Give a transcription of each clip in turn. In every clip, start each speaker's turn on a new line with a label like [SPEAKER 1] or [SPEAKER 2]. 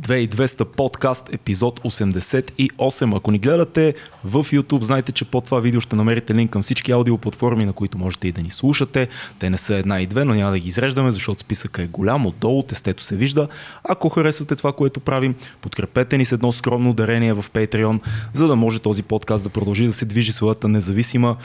[SPEAKER 1] 2200 подкаст, епизод 88. Ако ни гледате в YouTube, знайте, че под това видео ще намерите линк към всички аудиоплатформи, на които можете и да ни слушате. Те не са една и две, но няма да ги изреждаме, защото списъка е голям, отдолу тестето се вижда. Ако харесвате това, което правим, подкрепете ни с едно скромно дарение в Patreon, за да може този подкаст да продължи да се движи своята независима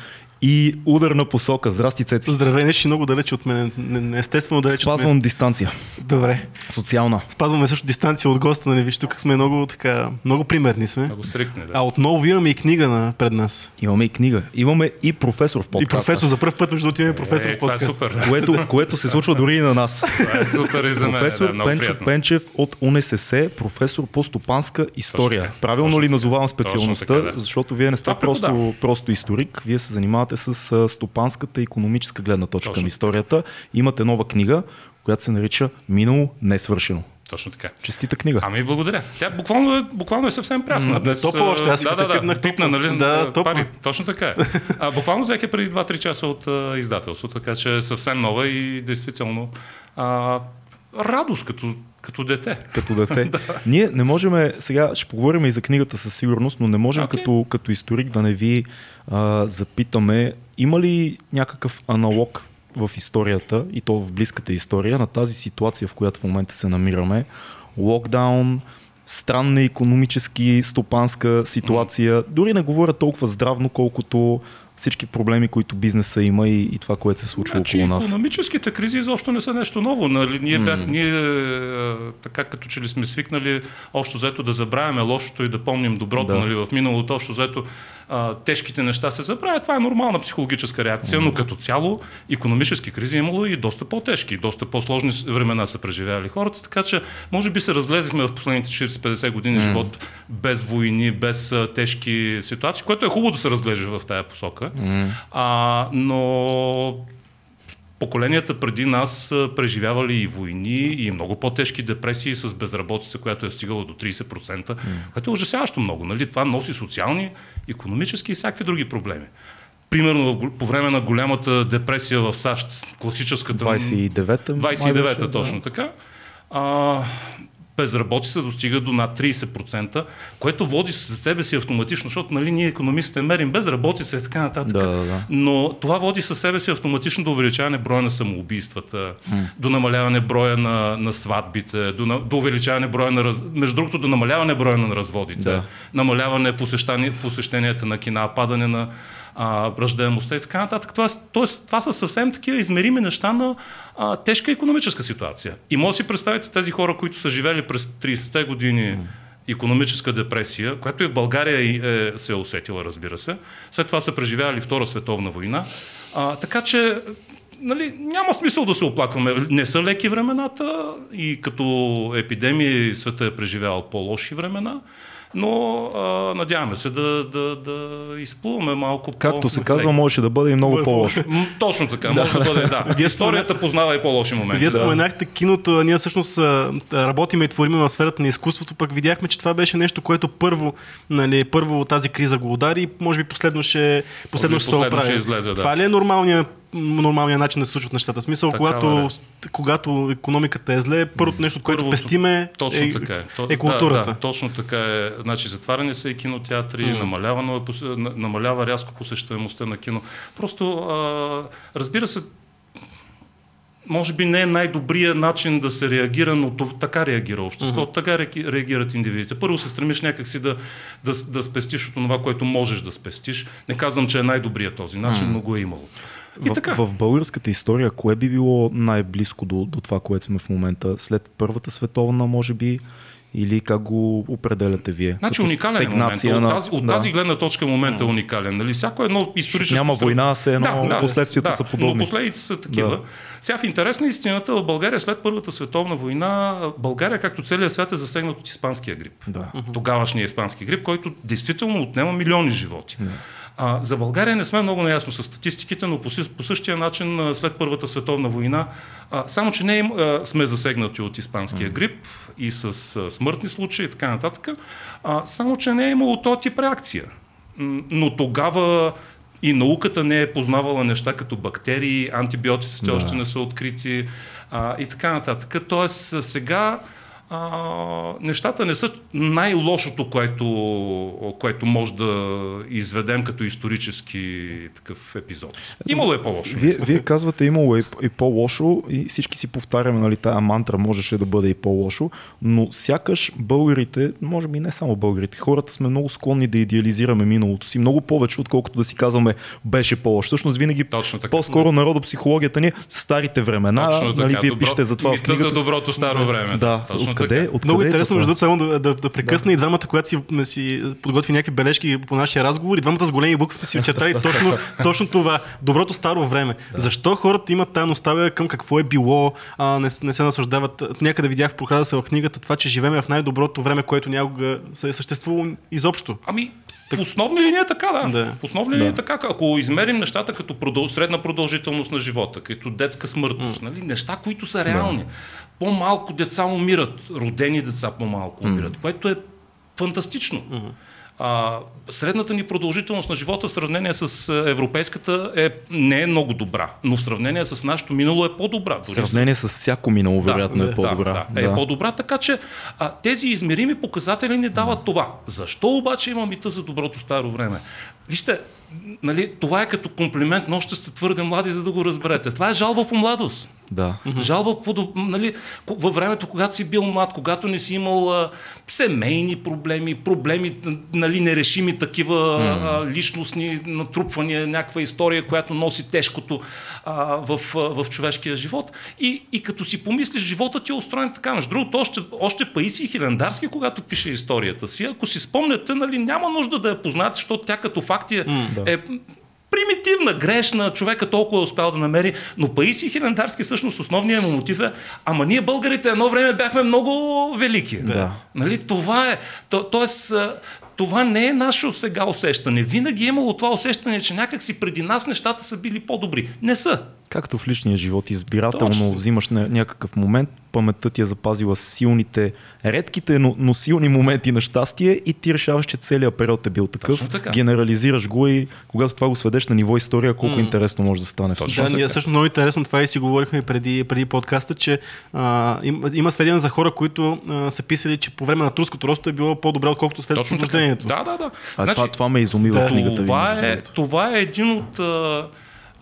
[SPEAKER 1] и ударна посока. Здрасти, Цеци.
[SPEAKER 2] Здравей, нещо много далече от мен. Не, естествено далече
[SPEAKER 1] Спазвам
[SPEAKER 2] от мен.
[SPEAKER 1] дистанция.
[SPEAKER 2] Добре.
[SPEAKER 1] Социална.
[SPEAKER 2] Спазваме също дистанция от госта, нали? Виж, тук сме много така, много примерни сме.
[SPEAKER 3] Много стриктни, да.
[SPEAKER 2] А отново имаме и книга на, пред нас.
[SPEAKER 1] Имаме и книга. Имаме и професор в подкаста.
[SPEAKER 2] И професор, за първ път между другото имаме професор
[SPEAKER 3] е,
[SPEAKER 2] в
[SPEAKER 3] това е супер.
[SPEAKER 1] Което, което се случва дори и на нас.
[SPEAKER 3] Това е супер и за мен.
[SPEAKER 1] Професор
[SPEAKER 3] да,
[SPEAKER 1] Пенчо
[SPEAKER 3] приятно.
[SPEAKER 1] Пенчев от УНСС, професор по стопанска история.
[SPEAKER 3] така,
[SPEAKER 1] Правилно
[SPEAKER 3] точно
[SPEAKER 1] ли назовавам
[SPEAKER 3] Точно
[SPEAKER 1] специалността?
[SPEAKER 3] така, да.
[SPEAKER 1] Защото вие не сте просто,
[SPEAKER 3] преподавам.
[SPEAKER 1] просто историк, вие се занимавате с а, стопанската и економическа гледна точка
[SPEAKER 3] Точно
[SPEAKER 1] към историята. Имате нова книга, която се нарича Минало несвършено.
[SPEAKER 3] Точно така.
[SPEAKER 1] Честита книга.
[SPEAKER 3] Ами благодаря. Тя буквално е, буквално е съвсем прясна. Днес,
[SPEAKER 2] топла
[SPEAKER 3] а,
[SPEAKER 2] още, аз
[SPEAKER 3] да, да, да,
[SPEAKER 2] топла.
[SPEAKER 3] нали?
[SPEAKER 2] Да,
[SPEAKER 3] а,
[SPEAKER 2] топла.
[SPEAKER 3] пари. Точно така е. А, буквално взех преди 2-3 часа от а, издателство, така че е съвсем нова и действително а, радост като, като дете.
[SPEAKER 1] като дете. Ние не можем, сега ще поговорим и за книгата със сигурност, но не можем
[SPEAKER 3] Окей.
[SPEAKER 1] като, като историк да не ви а, запитаме, има ли някакъв аналог в историята, и то в близката история, на тази ситуация, в която в момента се намираме, локдаун, странна економически, стопанска ситуация, дори не говоря толкова здравно, колкото всички проблеми, които бизнеса има и, и това, което се случва
[SPEAKER 3] Значи,
[SPEAKER 1] около нас.
[SPEAKER 3] економическите кризи изобщо не са нещо ново. Нали? Ние, бях, ние а, така като че ли сме свикнали общо взето да забравяме лошото и да помним доброто
[SPEAKER 1] Да.
[SPEAKER 3] нали? в миналото, общо взето а, тежките неща се забравят. Това е нормална психологическа реакция, но като цяло економически кризи е имало и доста по-тежки, доста по-сложни времена са преживяли хората, така че може би се разлезехме в последните 40-50 години живот без войни, без а, тежки ситуации, което е хубаво да се разглежда в тая посока. А, но поколенията преди нас са преживявали и войни, и много по-тежки депресии с безработица, която е стигала до 30%, което е ужасяващо много. Нали? Това носи социални, економически и всякакви други проблеми. Примерно в, по време на голямата депресия в САЩ, класическата...
[SPEAKER 1] 29-та? май беше,
[SPEAKER 3] 29-та,
[SPEAKER 1] да.
[SPEAKER 3] точно така. А, безработица достига до над 30%, което води със себе си автоматично, защото нали, ние економистите мерим безработица и така нататък.
[SPEAKER 1] Да, да, да.
[SPEAKER 3] Но това води със себе си автоматично до увеличаване броя на самоубийствата, до намаляване броя на, на сватбите, до, до увеличаване броя на... Раз... Между другото, до намаляване броя на разводите,
[SPEAKER 1] Да.
[SPEAKER 3] намаляване посещенията на кина, падане на а, ръждаемостта и така нататък. Тоест, тоест, това са съвсем такива измерими неща на а, тежка економическа ситуация. И може да си представите тези хора, които са живели през 30-те години економическа депресия, която и в България и, е, се е усетила, разбира се. След това са преживяли Втора световна война. А, така че нали, няма смисъл да се оплакваме. Не са леки времената и като епидемия света е преживявал по-лоши времена, но а, надяваме се да, да, да изплуваме малко
[SPEAKER 1] Както се
[SPEAKER 3] по-
[SPEAKER 1] казва, можеше да бъде и много по-лошо.
[SPEAKER 3] Точно така, може да бъде, да. Историята познава и по-лоши моменти.
[SPEAKER 2] Вие
[SPEAKER 3] да.
[SPEAKER 2] споменахте киното, ние всъщност работиме и твориме в сферата на изкуството, пък видяхме, че това беше нещо, което първо, нали, първо тази криза го удари и може би последно ще, последно ще се оправи.
[SPEAKER 3] излезе, да.
[SPEAKER 2] Това ли е нормалният нормалният начин да се случват нещата. Смисъл,
[SPEAKER 3] Такава
[SPEAKER 2] когато,
[SPEAKER 3] е.
[SPEAKER 2] когато економиката е зле, първото нещо, от което пестиме
[SPEAKER 3] Точно
[SPEAKER 2] е,
[SPEAKER 3] така е.
[SPEAKER 2] Е културата.
[SPEAKER 3] Да, да, точно така е. Значи затваряне са и кинотеатри, mm. намалява, на- намалява рязко посещаемостта на кино. Просто, а, разбира се, може би не е най-добрият начин да се реагира, но това, така реагира обществото, така реаги- реагират индивидите. Първо се стремиш някакси да, да, да спестиш от това, което можеш да спестиш. Не казвам, че е най-добрият този начин, но го е имало. И
[SPEAKER 1] В,
[SPEAKER 3] така.
[SPEAKER 1] в българската история, кое би било най-близко до, до това, което сме в момента? След Първата световна, може би, или как го определяте вие?
[SPEAKER 3] Значи
[SPEAKER 1] Като
[SPEAKER 3] уникален е момент. От,
[SPEAKER 1] на-
[SPEAKER 3] тази, от
[SPEAKER 1] да.
[SPEAKER 3] тази гледна точка момент е уникален. Нали? Всяко едно историческо...
[SPEAKER 1] Няма война, все едно последствията са подобни.
[SPEAKER 3] Но последиците са такива.
[SPEAKER 1] Да.
[SPEAKER 3] Сега в интерес на истината в България след Първата световна война, България, както целият свят, е засегнат от испанския грип.
[SPEAKER 1] Да.
[SPEAKER 3] Тогавашния испански грип, който действително отнема милиони животи. А, за България не сме много наясно с статистиките, но по, по същия начин а, след Първата световна война, а, само че не а, сме засегнати от испанския грип и с а, смъртни случаи и така нататък, а, само че не е имало този тип реакция. Но тогава и науката не е познавала неща като бактерии, антибиотиците
[SPEAKER 1] Да.
[SPEAKER 3] още не са открити а, и така нататък. Тоест сега а, нещата не са най-лошото, което, което може да изведем като исторически такъв епизод. Имало е по-лошо.
[SPEAKER 1] Вие, вие казвате, имало е и по-лошо и всички си повтаряме, нали, тая мантра можеше да бъде и по-лошо, но сякаш българите, може би не само българите, хората сме много склонни да идеализираме миналото си, много повече, отколкото да си казваме беше по-лошо. Всъщност винаги
[SPEAKER 3] Точно така.
[SPEAKER 1] по-скоро народопсихологията ни старите времена,
[SPEAKER 3] Точно
[SPEAKER 1] нали,
[SPEAKER 3] така.
[SPEAKER 1] вие
[SPEAKER 3] Добро-
[SPEAKER 1] пишете за това в
[SPEAKER 3] митта
[SPEAKER 1] книгата.
[SPEAKER 3] за доброто старо време.
[SPEAKER 1] Да,
[SPEAKER 3] Точно
[SPEAKER 1] откъде,
[SPEAKER 3] така.
[SPEAKER 1] откъде
[SPEAKER 2] Много
[SPEAKER 1] е
[SPEAKER 2] интересно, между другото, само да, да, да прекъсна и двамата, когато си, си подготви някакви бележки по нашия разговор, и двамата с големи букви си очертали точно, точно това. Доброто старо време. Защо хората имат тази носталгия към какво е било, а, не, не се наслаждават. Някъде видях в прокрада се в книгата това, че живеем в най-доброто време, което някога се е съществувало изобщо.
[SPEAKER 3] Ами, в основни линии е така, да.
[SPEAKER 2] Да.
[SPEAKER 3] В основни линии е така. Ако измерим нещата като продъл... средна продължителност на живота, като детска смъртност, нали? неща, които са реални. По-малко деца умират, родени деца по-малко умират, което е фантастично. А, средната ни продължителност на живота в сравнение с а, европейската е, не е много добра, но в сравнение с нашето минало е по-добра.
[SPEAKER 1] В сравнение с всяко минало, вероятно
[SPEAKER 3] да,
[SPEAKER 1] е по-добра.
[SPEAKER 3] Да, да, е по-добра, така че а, тези измерими показатели ни дават това. Защо обаче има мита за доброто старо време? Вижте, нали, това е като комплимент, но още сте твърде млади, за да го разберете. Това е жалба по младост.
[SPEAKER 1] Да.
[SPEAKER 3] Жалба по, нали, във времето, когато си бил млад, когато не си имал а, семейни проблеми, проблеми, нали, нерешими такива а, личностни натрупвания, някаква история, която носи тежкото а, в, а, в човешкия живот. И, и като си помислиш, живота ти е устроен така. Между другото, още, още Паисий Хилендарски, когато пише историята си, ако си спомняте, нали, няма нужда да я познаете, защото тя като факт е, е примитивна, грешна, човека толкова е успял да намери, но Паисий Хилендарски всъщност основният му мотив е, ама ние българите едно време бяхме много велики.
[SPEAKER 1] Да.
[SPEAKER 3] Нали, това е, то, тоест, това не е наше сега усещане. Винаги е имало това усещане, че някак си преди нас нещата са били по-добри. Не са.
[SPEAKER 1] Както в личния живот, избирателно
[SPEAKER 3] Точно.
[SPEAKER 1] взимаш на някакъв момент, паметта ти е запазила силните, редките, но, но силни моменти на щастие и ти решаваш, че целият период е бил такъв.
[SPEAKER 3] Така.
[SPEAKER 1] Генерализираш го и когато това го сведеш на ниво история, колко интересно може да стане.
[SPEAKER 3] Точно.
[SPEAKER 2] Да, ние също много интересно това и си говорихме преди, преди подкаста, че а, им, има сведения за хора, които а, са писали, че по време на турското росто е било по-добре, отколкото след освобождението.
[SPEAKER 3] Да, да, да.
[SPEAKER 1] А това, това ме изуми в книгата
[SPEAKER 3] това, е, това е един от, а,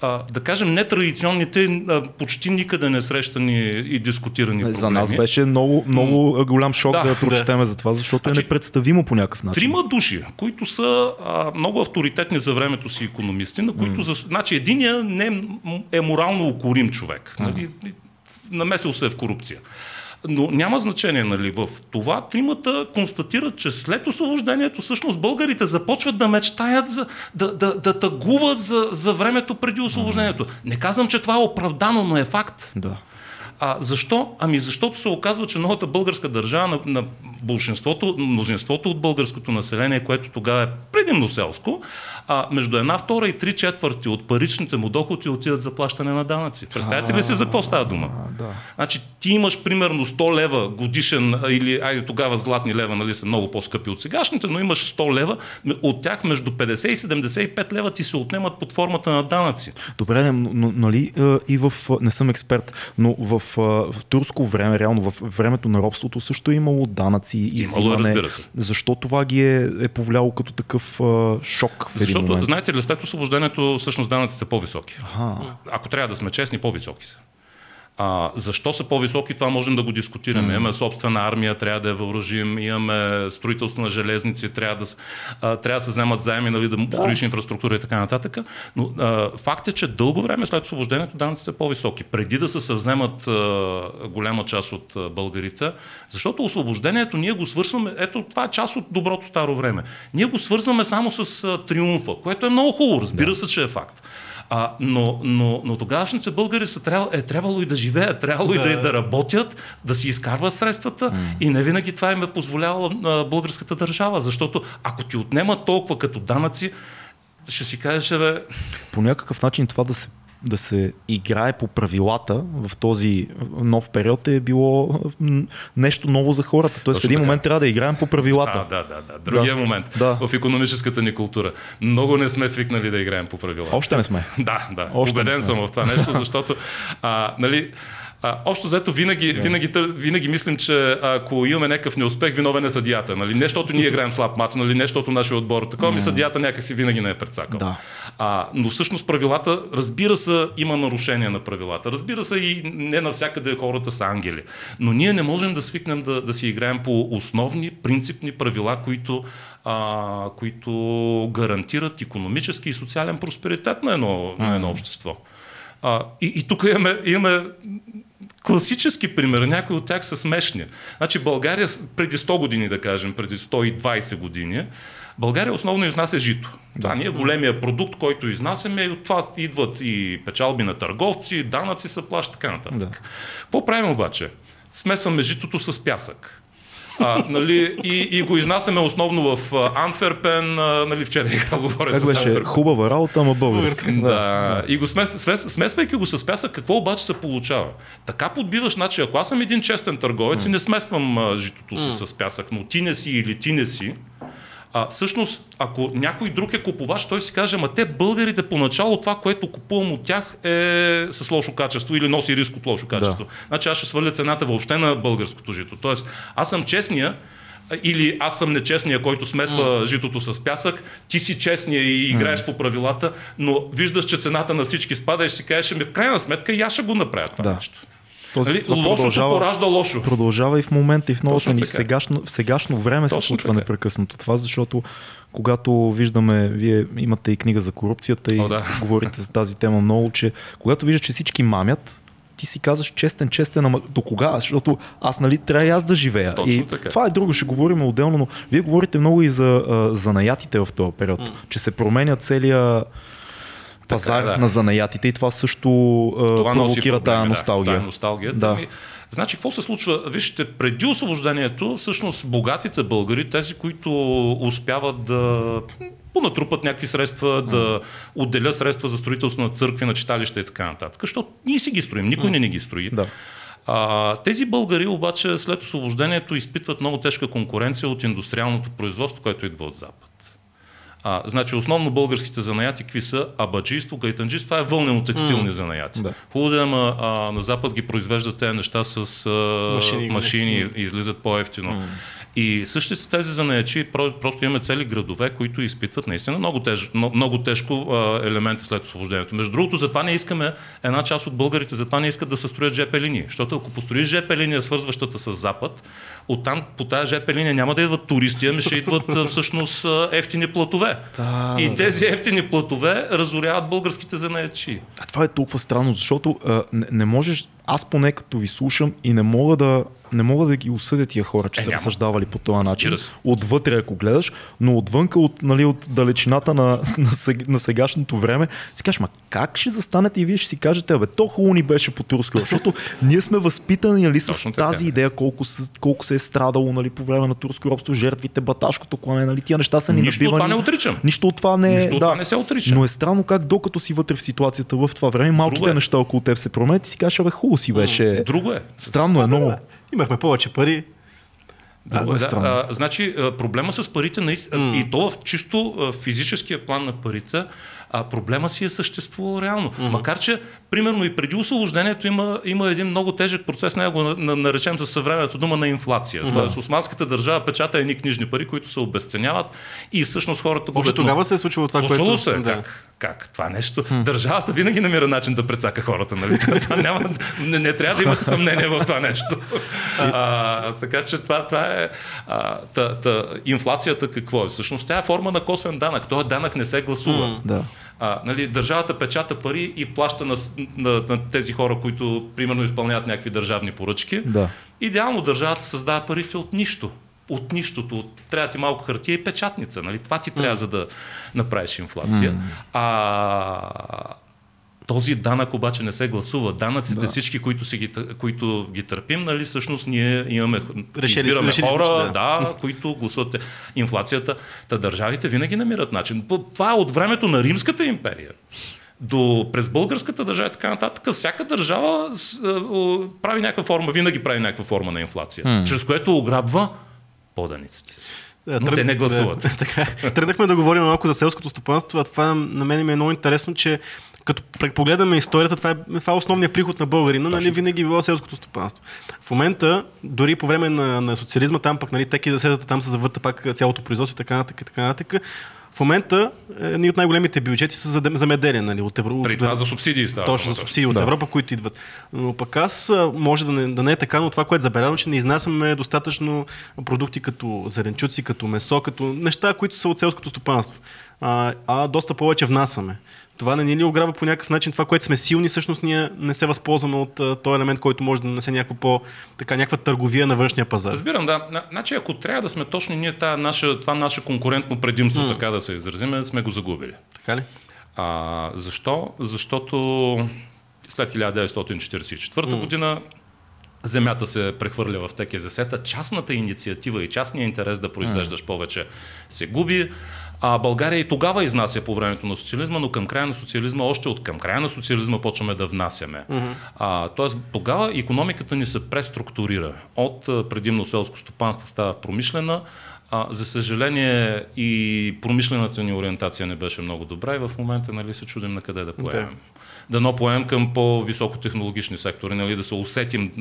[SPEAKER 3] а, да кажем, нетрадиционните, а, почти никъде не срещани и дискутирани проблеми.
[SPEAKER 1] За нас беше много, много голям шок
[SPEAKER 3] Да,
[SPEAKER 1] да, прочетеме за това, защото
[SPEAKER 3] Значи,
[SPEAKER 1] е непредставимо по някакъв начин.
[SPEAKER 3] Трима души, които са а, много авторитетни за времето си економисти, на които, за, значи, единия не е, е морално укорим човек. Нали, намесил се е в корупция. Но няма значение, нали, в това тримата констатират, че след освобождението всъщност българите започват да мечтаят за, да, да, да тъгуват за, за времето преди освобождението. Не казвам, че това е оправдано, но е факт.
[SPEAKER 1] Да.
[SPEAKER 3] А защо? Ами защото се оказва, че новата българска държава на, на большинството, мнозинството от българското население, което тогава е предимно селско, а, между една втора и три четвърти от паричните му доходи отиват за плащане на данъци. Представете ли си за какво става дума?
[SPEAKER 1] да.
[SPEAKER 3] Значи ти имаш примерно 100 лева годишен, а, или айде тогава златни лева нали, са много по-скъпи от сегашните, но имаш 100 лева, от тях между 50 и 75 лева ти се отнемат под формата на данъци.
[SPEAKER 1] Добре, но, нали, а, и в, а, не съм експерт, но в, а, в турско време, реално в времето на робството също е имало данъци и
[SPEAKER 3] Имало е, разбира се.
[SPEAKER 1] Защо това ги е, е повлияло като такъв а, шок в
[SPEAKER 3] Защото,
[SPEAKER 1] момент?
[SPEAKER 3] знаете ли, след освобождението всъщност данъците са по-високи.
[SPEAKER 1] Аха.
[SPEAKER 3] Ако трябва да сме честни, по-високи са. А, защо са по-високи, това можем да го дискутираме. Имаме собствена армия, трябва да я въоръжим, имаме строителство на железници, трябва да, а, трябва да се вземат заеми, нали, да, да строиш инфраструктура и така нататък. Но а, факт е, че дълго време след освобождението данъците са по-високи. Преди да се съвземат а, голяма част от а, българите, защото освобождението ние го свързваме, ето това е част от доброто старо време. Ние го свързваме само с а, триумфа, което е много хубаво, разбира да. се, че е факт. А, но, но, но тогавашните българи са трябва, е трябвало и да живеят, трябвало да. и да, да работят, да си изкарват средствата mm. и не винаги това им е позволяло а, българската държава, защото ако ти отнемат толкова като данъци, ще си кажеш, бе,
[SPEAKER 1] По някакъв начин това да се да се играе по правилата в този нов период е било нещо ново за хората. Тоест в един
[SPEAKER 3] така.
[SPEAKER 1] момент трябва да играем по правилата.
[SPEAKER 3] А, да, да, да. Другия
[SPEAKER 1] Да.
[SPEAKER 3] момент
[SPEAKER 1] Да.
[SPEAKER 3] в економическата ни култура. Много не сме свикнали да играем по правила.
[SPEAKER 1] Още не сме.
[SPEAKER 3] Да, да.
[SPEAKER 1] Още
[SPEAKER 3] Убеден съм в това нещо, защото а, нали, А, общо взето винаги, yeah. винаги, винаги мислим, че ако имаме някакъв неуспех, виновен е съдията. Нали? Не защото ние играем слаб матч, нали? не защото нашия отбор е такова, mm. ми съдията някакси винаги не е предсакал.
[SPEAKER 1] Да.
[SPEAKER 3] А, но всъщност правилата, разбира се, има нарушения на правилата. Разбира се и не навсякъде хората са ангели. Но ние не можем да свикнем да, да си играем по основни, принципни правила, които а, които гарантират економически и социален просперитет на едно, на едно общество. А, и, и тук имаме, имаме класически пример, някои от тях са смешни. Значи България преди 100 години, да кажем, преди 120 години, България основно изнася жито. Да. Това ни е големия продукт, който изнасяме и от това идват и печалби на търговци, данъци се плащат, така нататък. Да. Какво правим обаче? Смесваме житото с пясък. А, нали, и, и го изнасяме основно в Антверпен. А, нали, вчера игра говоря
[SPEAKER 1] как беше? Антверпен. Хубава работа, ама българска.
[SPEAKER 3] Да. да. И го смес, смес, смесвайки го с пясък, какво обаче се получава? Така подбиваш, значи ако аз съм един честен търговец mm. и не смесвам а, житото си mm. с пясък, но ти не си или ти не си, а, всъщност, ако някой друг е купувач, той си каже, ама те българите поначало това, което купувам от тях е с лошо качество или носи риск от лошо качество. Да. Значи аз ще сваля цената въобще на българското жито. Тоест, аз съм честния, или аз съм нечестния, който смесва mm. житото с пясък, ти си честния и играеш mm. по правилата, но виждаш, че цената на всички спада и си кажеш, ми в крайна сметка и аз ще го направя това
[SPEAKER 1] да.
[SPEAKER 3] нещо.
[SPEAKER 1] Този,
[SPEAKER 3] нали, лошото поражда лошо.
[SPEAKER 1] Продължава и в момента, и в новото ни. В сегашно, в сегашно време Точно се случва така. непрекъснато това, защото когато виждаме, вие имате и книга за корупцията и О, да. говорите за тази тема много, че когато виждаш, че всички мамят, ти си казваш честен, честен, ама до кога? Защото аз нали трябва и аз да живея.
[SPEAKER 3] Точно
[SPEAKER 1] и
[SPEAKER 3] така.
[SPEAKER 1] това е друго, ще говорим отделно, но вие говорите много и за, за наятите в този период, mm. че се променя целия пазар така, да. на занаятите и това също това провокира тази носталгия.
[SPEAKER 3] Да, носталгията. Да. Ми, значи, какво се случва? Вижте, преди освобождението, всъщност богатите българи, тези, които успяват да понатрупат някакви средства, да отделят средства за строителство на църкви, на читалища и така нататък. Защото ние си ги строим, никой не ни ги строи.
[SPEAKER 1] Да.
[SPEAKER 3] А, тези българи обаче след освобождението изпитват много тежка конкуренция от индустриалното производство, което идва от Запад. А, значи основно българските занаяти какви са? Абаджийство, гайтанджиство, това е вълнено текстилни mm. занаяти. Да. Хубаво да а, на Запад ги произвеждат тези неща с а, машини, машини и излизат по-ефтино. Mm. И същите тези занаячи, просто имаме цели градове, които изпитват наистина много, теж, много тежко елементи след освобождението. Между другото, затова не искаме, една част от българите затова не искат да се строят ЖП линии. Защото ако построиш ЖП линия, свързващата с Запад, оттам по тази ЖП линия няма да идват туристи, ами ще идват всъщност ефтини платове. Да, и тези ефтини платове разоряват българските занаячи.
[SPEAKER 1] А това е толкова странно, защото а, не, не можеш, аз поне като ви слушам и не мога да не мога да ги осъдя тия хора, че е, са няма. разсъждавали по този начин. Отвътре, ако гледаш, но отвънка, от, нали, от далечината на, на, сег, на сегашното време, си кажеш, ма как ще застанете и вие ще си кажете, абе, то хубаво ни беше по турско, защото ние сме възпитани нали, с тази идея, колко, колко се е страдало нали, по време на турско робство, жертвите, баташкото клане, нали, тия неща са ни
[SPEAKER 3] Нищо
[SPEAKER 1] набивани.
[SPEAKER 3] от това не отричам.
[SPEAKER 1] Нищо от това не,
[SPEAKER 3] Нищо
[SPEAKER 1] да,
[SPEAKER 3] от това не се отрича.
[SPEAKER 1] Но е странно как докато си вътре в ситуацията в това време, малките е. неща около теб се променят и си кажеш, абе, хубаво си беше.
[SPEAKER 3] Друго е.
[SPEAKER 1] Странно е много.
[SPEAKER 2] Имахме повече пари.
[SPEAKER 3] Да, да, а, значи проблема с парите mm. и то в чисто физическия план на парите, а проблема си е съществувал реално. Mm-hmm. Макар, че примерно и преди освобождението има, има един много тежък процес, не го наречем за съвременната дума на инфлация. Mm-hmm. Тоест, османската държава печата едни книжни пари, които се обесценяват и всъщност хората
[SPEAKER 2] го. Може тогава се е случило това,
[SPEAKER 3] Случило което... се, да. как? Как? Това нещо. Хм. Държавата винаги намира начин да прецака хората, нали? това няма, не, не трябва да имате съмнение в това нещо. А, така че това, това е. А, та, та, инфлацията какво е? Всъщност тя е форма на косвен данък. Този данък не се гласува.
[SPEAKER 1] М, да.
[SPEAKER 3] А, нали, държавата печата пари и плаща на, на, на тези хора, които примерно изпълняват някакви държавни поръчки.
[SPEAKER 1] Да.
[SPEAKER 3] Идеално държавата създава парите от нищо от нищото. Трябва ти малко хартия и печатница. Нали? Това ти трябва, mm. за да направиш инфлация. Mm. А този данък обаче не се гласува. Данъците, да. всички, които, си ги, които ги търпим, нали, всъщност ние имаме, решили, избираме решили, хора, да. да, които гласуват инфлацията. Та държавите винаги намират начин. Това е от времето на Римската империя до през българската държава и така нататък, всяка държава с, прави някаква форма, винаги прави някаква форма на инфлация, mm. чрез което ограбва поданиците си. Но те не гласуват.
[SPEAKER 2] Да, така. Тръгнахме да говорим малко за селското стопанство, а това на мен ми е много интересно, че като погледаме историята, това е, това е основният приход на българина, нали, винаги е било селското стопанство. В момента, дори по време на, на социализма, там пък, нали, теки да там се завърта пак цялото производство и така нататък, така нататък. В момента едни от най-големите бюджети са за замеделие, нали, от Европа.
[SPEAKER 3] При това за субсидии става.
[SPEAKER 2] Точно, за субсидии от да. Европа, които идват. Но пък аз, може да не, да не е така, но това, което забелязвам, че не изнасяме достатъчно продукти като зеленчуци, като месо, като неща, които са от селското стопанство. А, а доста повече внасяме това не ни ли ограбва по някакъв начин това, което сме силни, всъщност ние не се възползваме от uh, този елемент, който може да нанесе някаква по, така, някаква търговия на външния пазар.
[SPEAKER 3] Разбирам, да. Значи, ако трябва да сме точни, ние това наше, това наше конкурентно предимство, mm. така да се изразиме, сме го загубили.
[SPEAKER 2] Така ли?
[SPEAKER 3] А, защо? Защото след 1944 mm. година земята се прехвърля в ТКЗС-та, частната инициатива и частния интерес да произвеждаш mm. повече се губи. А България и тогава изнася по времето на социализма, но към края на социализма, още от към края на социализма почваме да внасяме. Mm-hmm. А, тоест тогава економиката ни се преструктурира. От предимно селско стопанство става промишлена, а, за съжаление и промишлената ни ориентация не беше много добра и в момента нали, се чудим на къде да поемем. Да дано поем към по-високотехнологични сектори, нали, да се усетим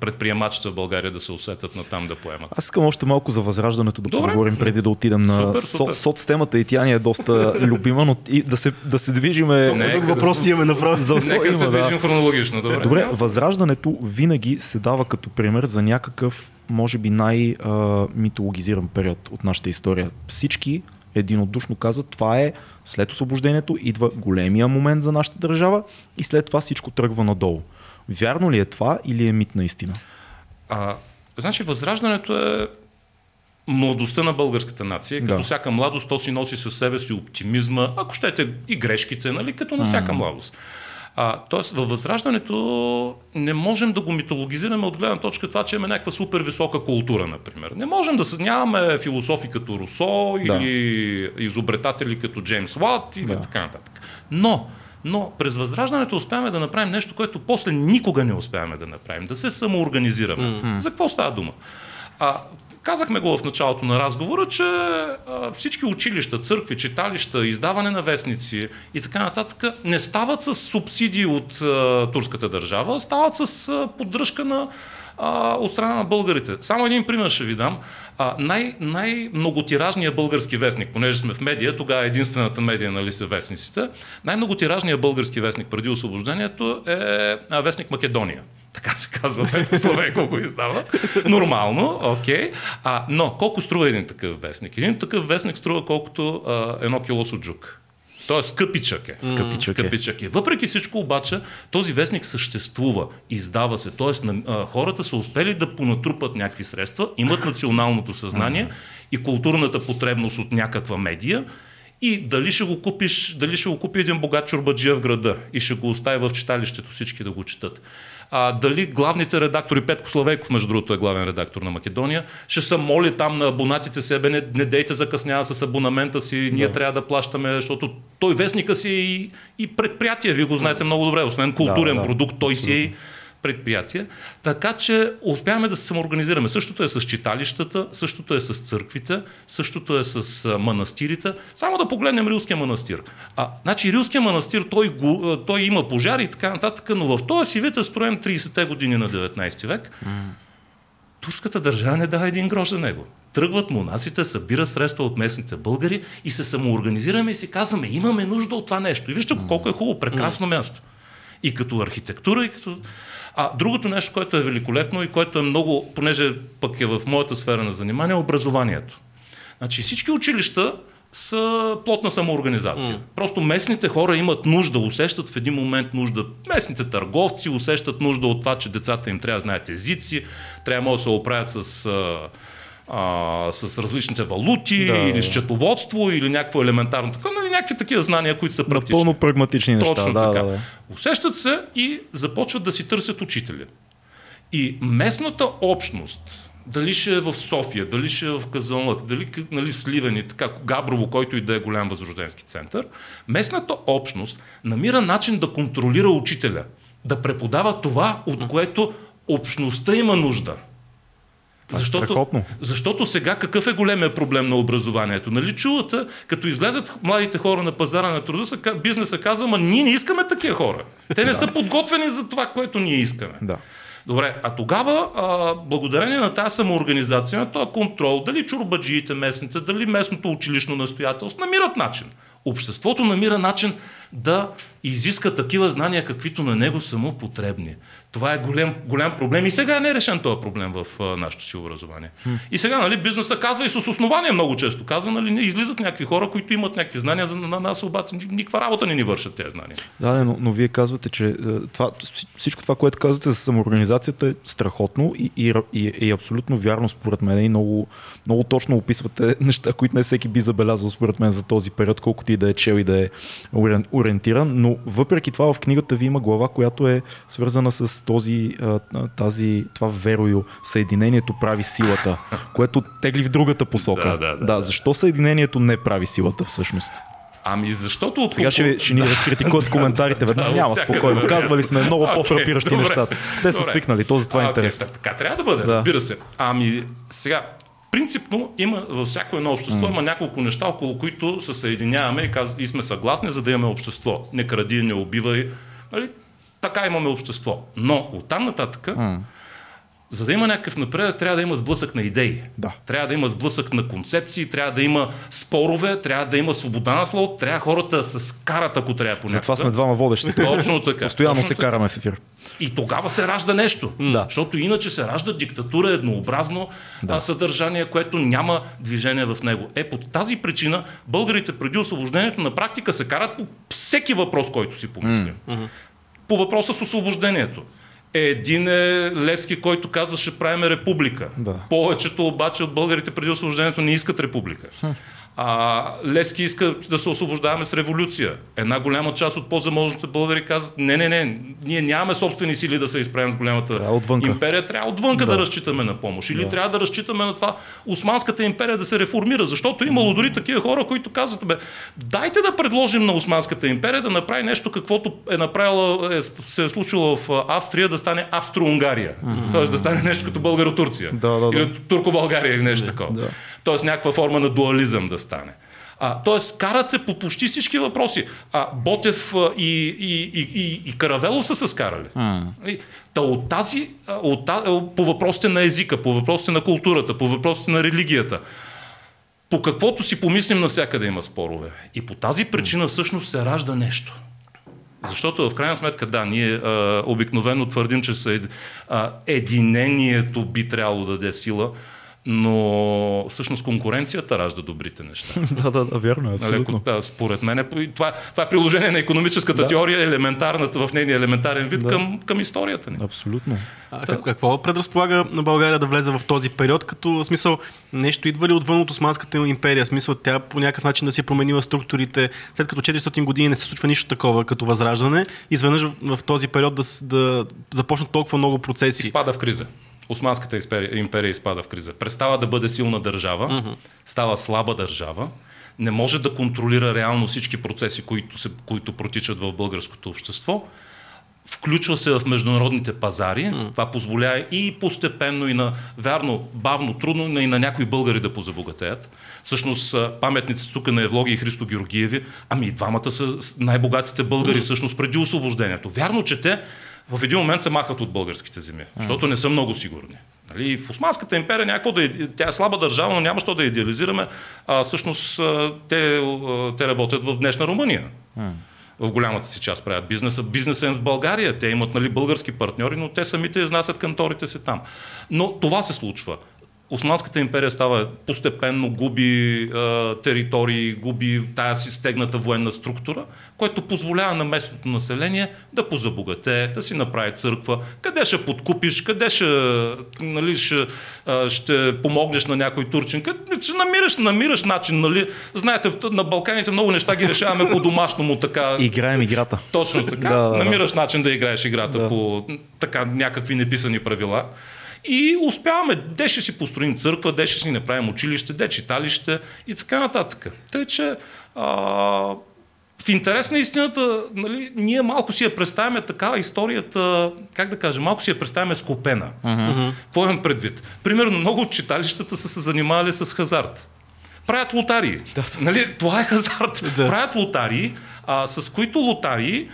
[SPEAKER 3] предприемачите в България да се усетят на там да поемат.
[SPEAKER 1] Аз искам още малко за възраждането да Добре. поговорим преди да отидем на супер, супер. соцтемата и тя ни е доста любима, но и да се, да се движиме.
[SPEAKER 2] Нека въпрос да, имаме направо.
[SPEAKER 3] За Нека има, се движим да. хронологично. Добре.
[SPEAKER 1] Добре, възраждането винаги се дава като пример за някакъв може би най-митологизиран период от нашата история. Всички единодушно казват, това е след освобождението идва големия момент за нашата държава и след това всичко тръгва надолу. Вярно ли е това или е мит наистина?
[SPEAKER 3] А, значи възраждането е младостта на българската нация. Като да. всяка младост, то си носи със себе си оптимизма, ако щете и грешките, нали, като на всяка младост. А, тоест, във Възраждането не можем да го митологизираме от гледна точка това, че имаме някаква супер висока култура, например. Не можем да се нямаме философи като Русо да. или изобретатели като Джеймс Уат или да. така нататък. Но, но през Възраждането успяваме да направим нещо, което после никога не успяваме да направим. Да се самоорганизираме. Mm-hmm. За какво става дума? А, Казахме го в началото на разговора, че всички училища, църкви, читалища, издаване на вестници и така нататък не стават с субсидии от турската държава, стават с поддръжка на от страна на българите. Само един пример ще ви дам. Най- най-многотиражният български вестник, понеже сме в медия, тогава е единствената медия нали, са вестниците, най-многотиражният български вестник преди освобождението е вестник Македония така се казва, Петко Славейко го издава. Нормално, окей. Okay. А, но колко струва един такъв вестник? Един такъв вестник струва колкото а, едно кило суджук. Той е скъпичък е.
[SPEAKER 1] Скъпичък,
[SPEAKER 3] е. скъпичък е. Въпреки всичко обаче, този вестник съществува, издава се. Тоест на, хората са успели да понатрупат някакви средства, имат националното съзнание и културната потребност от някаква медия и дали ще го купиш, дали ще го купи един богат чурбаджия в града и ще го остави в читалището всички да го четат а, дали главните редактори, Петко Славейков, между другото е главен редактор на Македония, ще се моли там на абонатите себе, не, не дейте закъснява с абонамента си, ние да. трябва да плащаме, защото той вестника си е и, и предприятие, вие го знаете много добре, освен културен да, да, продукт, той си е предприятия. Така че успяваме да се самоорганизираме. Същото е с читалищата, същото е с църквите, същото е с манастирите. Само да погледнем Рилския манастир. А, значи Рилския манастир, той, го, той има пожари и така нататък, но в този си вид е строен 30-те години на 19 век. Mm. Турската държава не дава един грош за него. Тръгват монасите, събира средства от местните българи и се самоорганизираме и си казваме, имаме нужда от това нещо. И вижте колко е хубаво, прекрасно mm. място. И като архитектура, и като... А другото нещо, което е великолепно и което е много, понеже пък е в моята сфера на занимание, е образованието. Значи всички училища са плотна самоорганизация. Mm. Просто местните хора имат нужда, усещат в един момент нужда. Местните търговци усещат нужда от това, че децата им трябва да знаят езици, трябва да се оправят с а, с различните валути да. или с четоводство или някакво елементарно така, нали, някакви такива знания, които са практични.
[SPEAKER 1] Напълно прагматични неща.
[SPEAKER 3] Точно
[SPEAKER 1] да,
[SPEAKER 3] така.
[SPEAKER 1] Да, да.
[SPEAKER 3] Усещат се и започват да си търсят учители. И местната общност, дали ще е в София, дали ще е в Казанлък, дали нали, Сливен и така, Габрово, който и да е голям възрожденски център, местната общност намира начин да контролира учителя, да преподава това, от което общността има нужда.
[SPEAKER 1] Това защото, е страхотно.
[SPEAKER 3] защото сега какъв е големия проблем на образованието? Нали чувате, като излезат младите хора на пазара на труда, бизнеса казва, ма ние не искаме такива хора. Те не са подготвени за това, което ние искаме.
[SPEAKER 1] Да.
[SPEAKER 3] Добре, а тогава, а, благодарение на тази самоорганизация, на този контрол, дали чурбаджиите местните, дали местното училищно настоятелство, намират начин. Обществото намира начин да изиска такива знания, каквито на него са му потребни. Това е голям, голям проблем и сега не е решен този проблем в а, нашето си образование. Хм. И сега нали, бизнеса казва и с основание много често казва, нали, не излизат някакви хора, които имат някакви знания, за на нас обаче никаква работа не ни вършат тези знания.
[SPEAKER 1] Да, но, но вие казвате, че е, това, всичко това, което казвате за самоорганизацията е страхотно и, и, и, и е абсолютно вярно според мен и много, много точно описвате неща, които не всеки би забелязал според мен за този период, колкото и да е чел и да е ориентиран, но въпреки това в книгата ви има глава, която е свързана с този, тази, това верою, съединението прави силата, което тегли в другата посока.
[SPEAKER 3] Да, да, да,
[SPEAKER 1] да, защо съединението не прави силата всъщност?
[SPEAKER 3] Ами защото от
[SPEAKER 1] Сега ще, ще ни да. разкритикуват коментарите веднага. Да, Няма спокойно. Да, Казвали сме много okay, по-фрапиращи добре, нещата. Те са свикнали, то за това е интересно.
[SPEAKER 3] Така трябва да бъде, да. разбира се. Ами сега, принципно има във всяко едно общество mm. има няколко неща, около които се съединяваме и, каз... и сме съгласни, за да имаме общество. Не кради, не убивай. Нали? Така имаме общество. Но оттам нататък, mm. За да има някакъв напредък, трябва да има сблъсък на идеи.
[SPEAKER 1] Да.
[SPEAKER 3] Трябва да има сблъсък на концепции, трябва да има спорове, трябва да има свобода на слово, трябва хората да се скарат, ако трябва по
[SPEAKER 1] Затова сме двама водещи.
[SPEAKER 3] Точно така.
[SPEAKER 1] Постоянно
[SPEAKER 3] точно
[SPEAKER 1] се така. караме в ефир.
[SPEAKER 3] И тогава се ражда нещо.
[SPEAKER 1] Да.
[SPEAKER 3] Защото иначе се ражда диктатура, еднообразно да. съдържание, което няма движение в него. Е, по тази причина българите преди освобождението на практика се карат по всеки въпрос, който си помислим. По въпроса с освобождението. Един е Левски, който казва, ще правим република.
[SPEAKER 1] Да.
[SPEAKER 3] Повечето обаче от българите преди освобождението не искат република. Хм. А, Левски иска да се освобождаваме с революция. Една голяма част от по-заможните българи казват, не, не, не, ние нямаме собствени сили да се изправим с голямата трябва империя, трябва отвънка да. да разчитаме на помощ. Или да. трябва да разчитаме на това Османската империя да се реформира, защото имало дори такива хора, които казват, бе, дайте да предложим на Османската империя да направи нещо, каквото е направила, е, се е случило в Австрия, да стане Австро-Унгария. Mm-hmm. Тоест да стане нещо като Българо-Турция.
[SPEAKER 1] Да, да, да.
[SPEAKER 3] Или Турко-България или нещо такова.
[SPEAKER 1] Да.
[SPEAKER 3] Тоест някаква форма на дуализъм да стане. А, тоест, карат се по почти всички въпроси. А Ботев и, и, и, и, и Каравелов са се скарали.
[SPEAKER 1] Mm.
[SPEAKER 3] Та от тази, от, по въпросите на езика, по въпросите на културата, по въпросите на религията, по каквото си помислим, навсякъде има спорове. И по тази причина всъщност се ражда нещо. Защото в крайна сметка, да, ние а, обикновено твърдим, че са, а, единението би трябвало да даде сила, но всъщност конкуренцията ражда добрите неща.
[SPEAKER 1] да, да, да, вярно, нали, абсолютно.
[SPEAKER 3] Да, според мен, това, това е приложение на економическата да. теория, елементарната в нейния елементарен вид да. към, към историята ни.
[SPEAKER 1] Абсолютно.
[SPEAKER 2] А, Та... Какво предразполага на България да влезе в този период, като смисъл нещо идва ли отвън от Османската империя, смисъл тя по някакъв начин да си е променила структурите, след като 400 години не се случва нищо такова като възраждане, изведнъж в, в този период да, да започнат толкова много процеси.
[SPEAKER 3] Изпада в криза. Османската империя, изпада в криза. Престава да бъде силна държава, mm-hmm. става слаба държава, не може да контролира реално всички процеси, които, се, които протичат в българското общество. Включва се в международните пазари. Mm. Това позволява и постепенно, и на, вярно, бавно, трудно, и на някои българи да позабогатеят. Всъщност, паметниците тук на Евлоги и Христо Георгиеви, ами и двамата са най-богатите българи, mm. всъщност преди освобождението. Вярно, че те в един момент се махат от българските земи, защото не са много сигурни. Нали, в Османската империя някакво да е, тя е слаба държава, но няма що да идеализираме. А, всъщност те, те работят в днешна Румъния. В голямата си част правят бизнеса. Бизнесът е в България. Те имат нали, български партньори, но те самите изнасят канторите си там. Но това се случва. Османската империя става постепенно, губи е, територии, губи тая си стегната военна структура, което позволява на местното население да позабогате, да си направи църква, къде ще подкупиш, къде ще, нали, ще, е, ще помогнеш на някой турчин, къде ще намираш, намираш начин. Нали. Знаете, на Балканите много неща ги решаваме по-домашному. Така.
[SPEAKER 1] Играем играта.
[SPEAKER 3] Точно така. да, да, намираш начин да играеш играта да. по така някакви неписани правила. И успяваме. Де ще си построим църква, де ще си направим училище, де читалище и така нататък. Тъй, че а, в интерес на истината, нали, ние малко си я представяме така историята, как да кажем, малко си я представяме скопена. Uh-huh. Какво имам предвид? Примерно много от читалищата са се занимавали с хазарт. Правят лотарии. нали, това е хазарт.
[SPEAKER 2] Да.
[SPEAKER 3] Правят лотарии, а, с които лотарии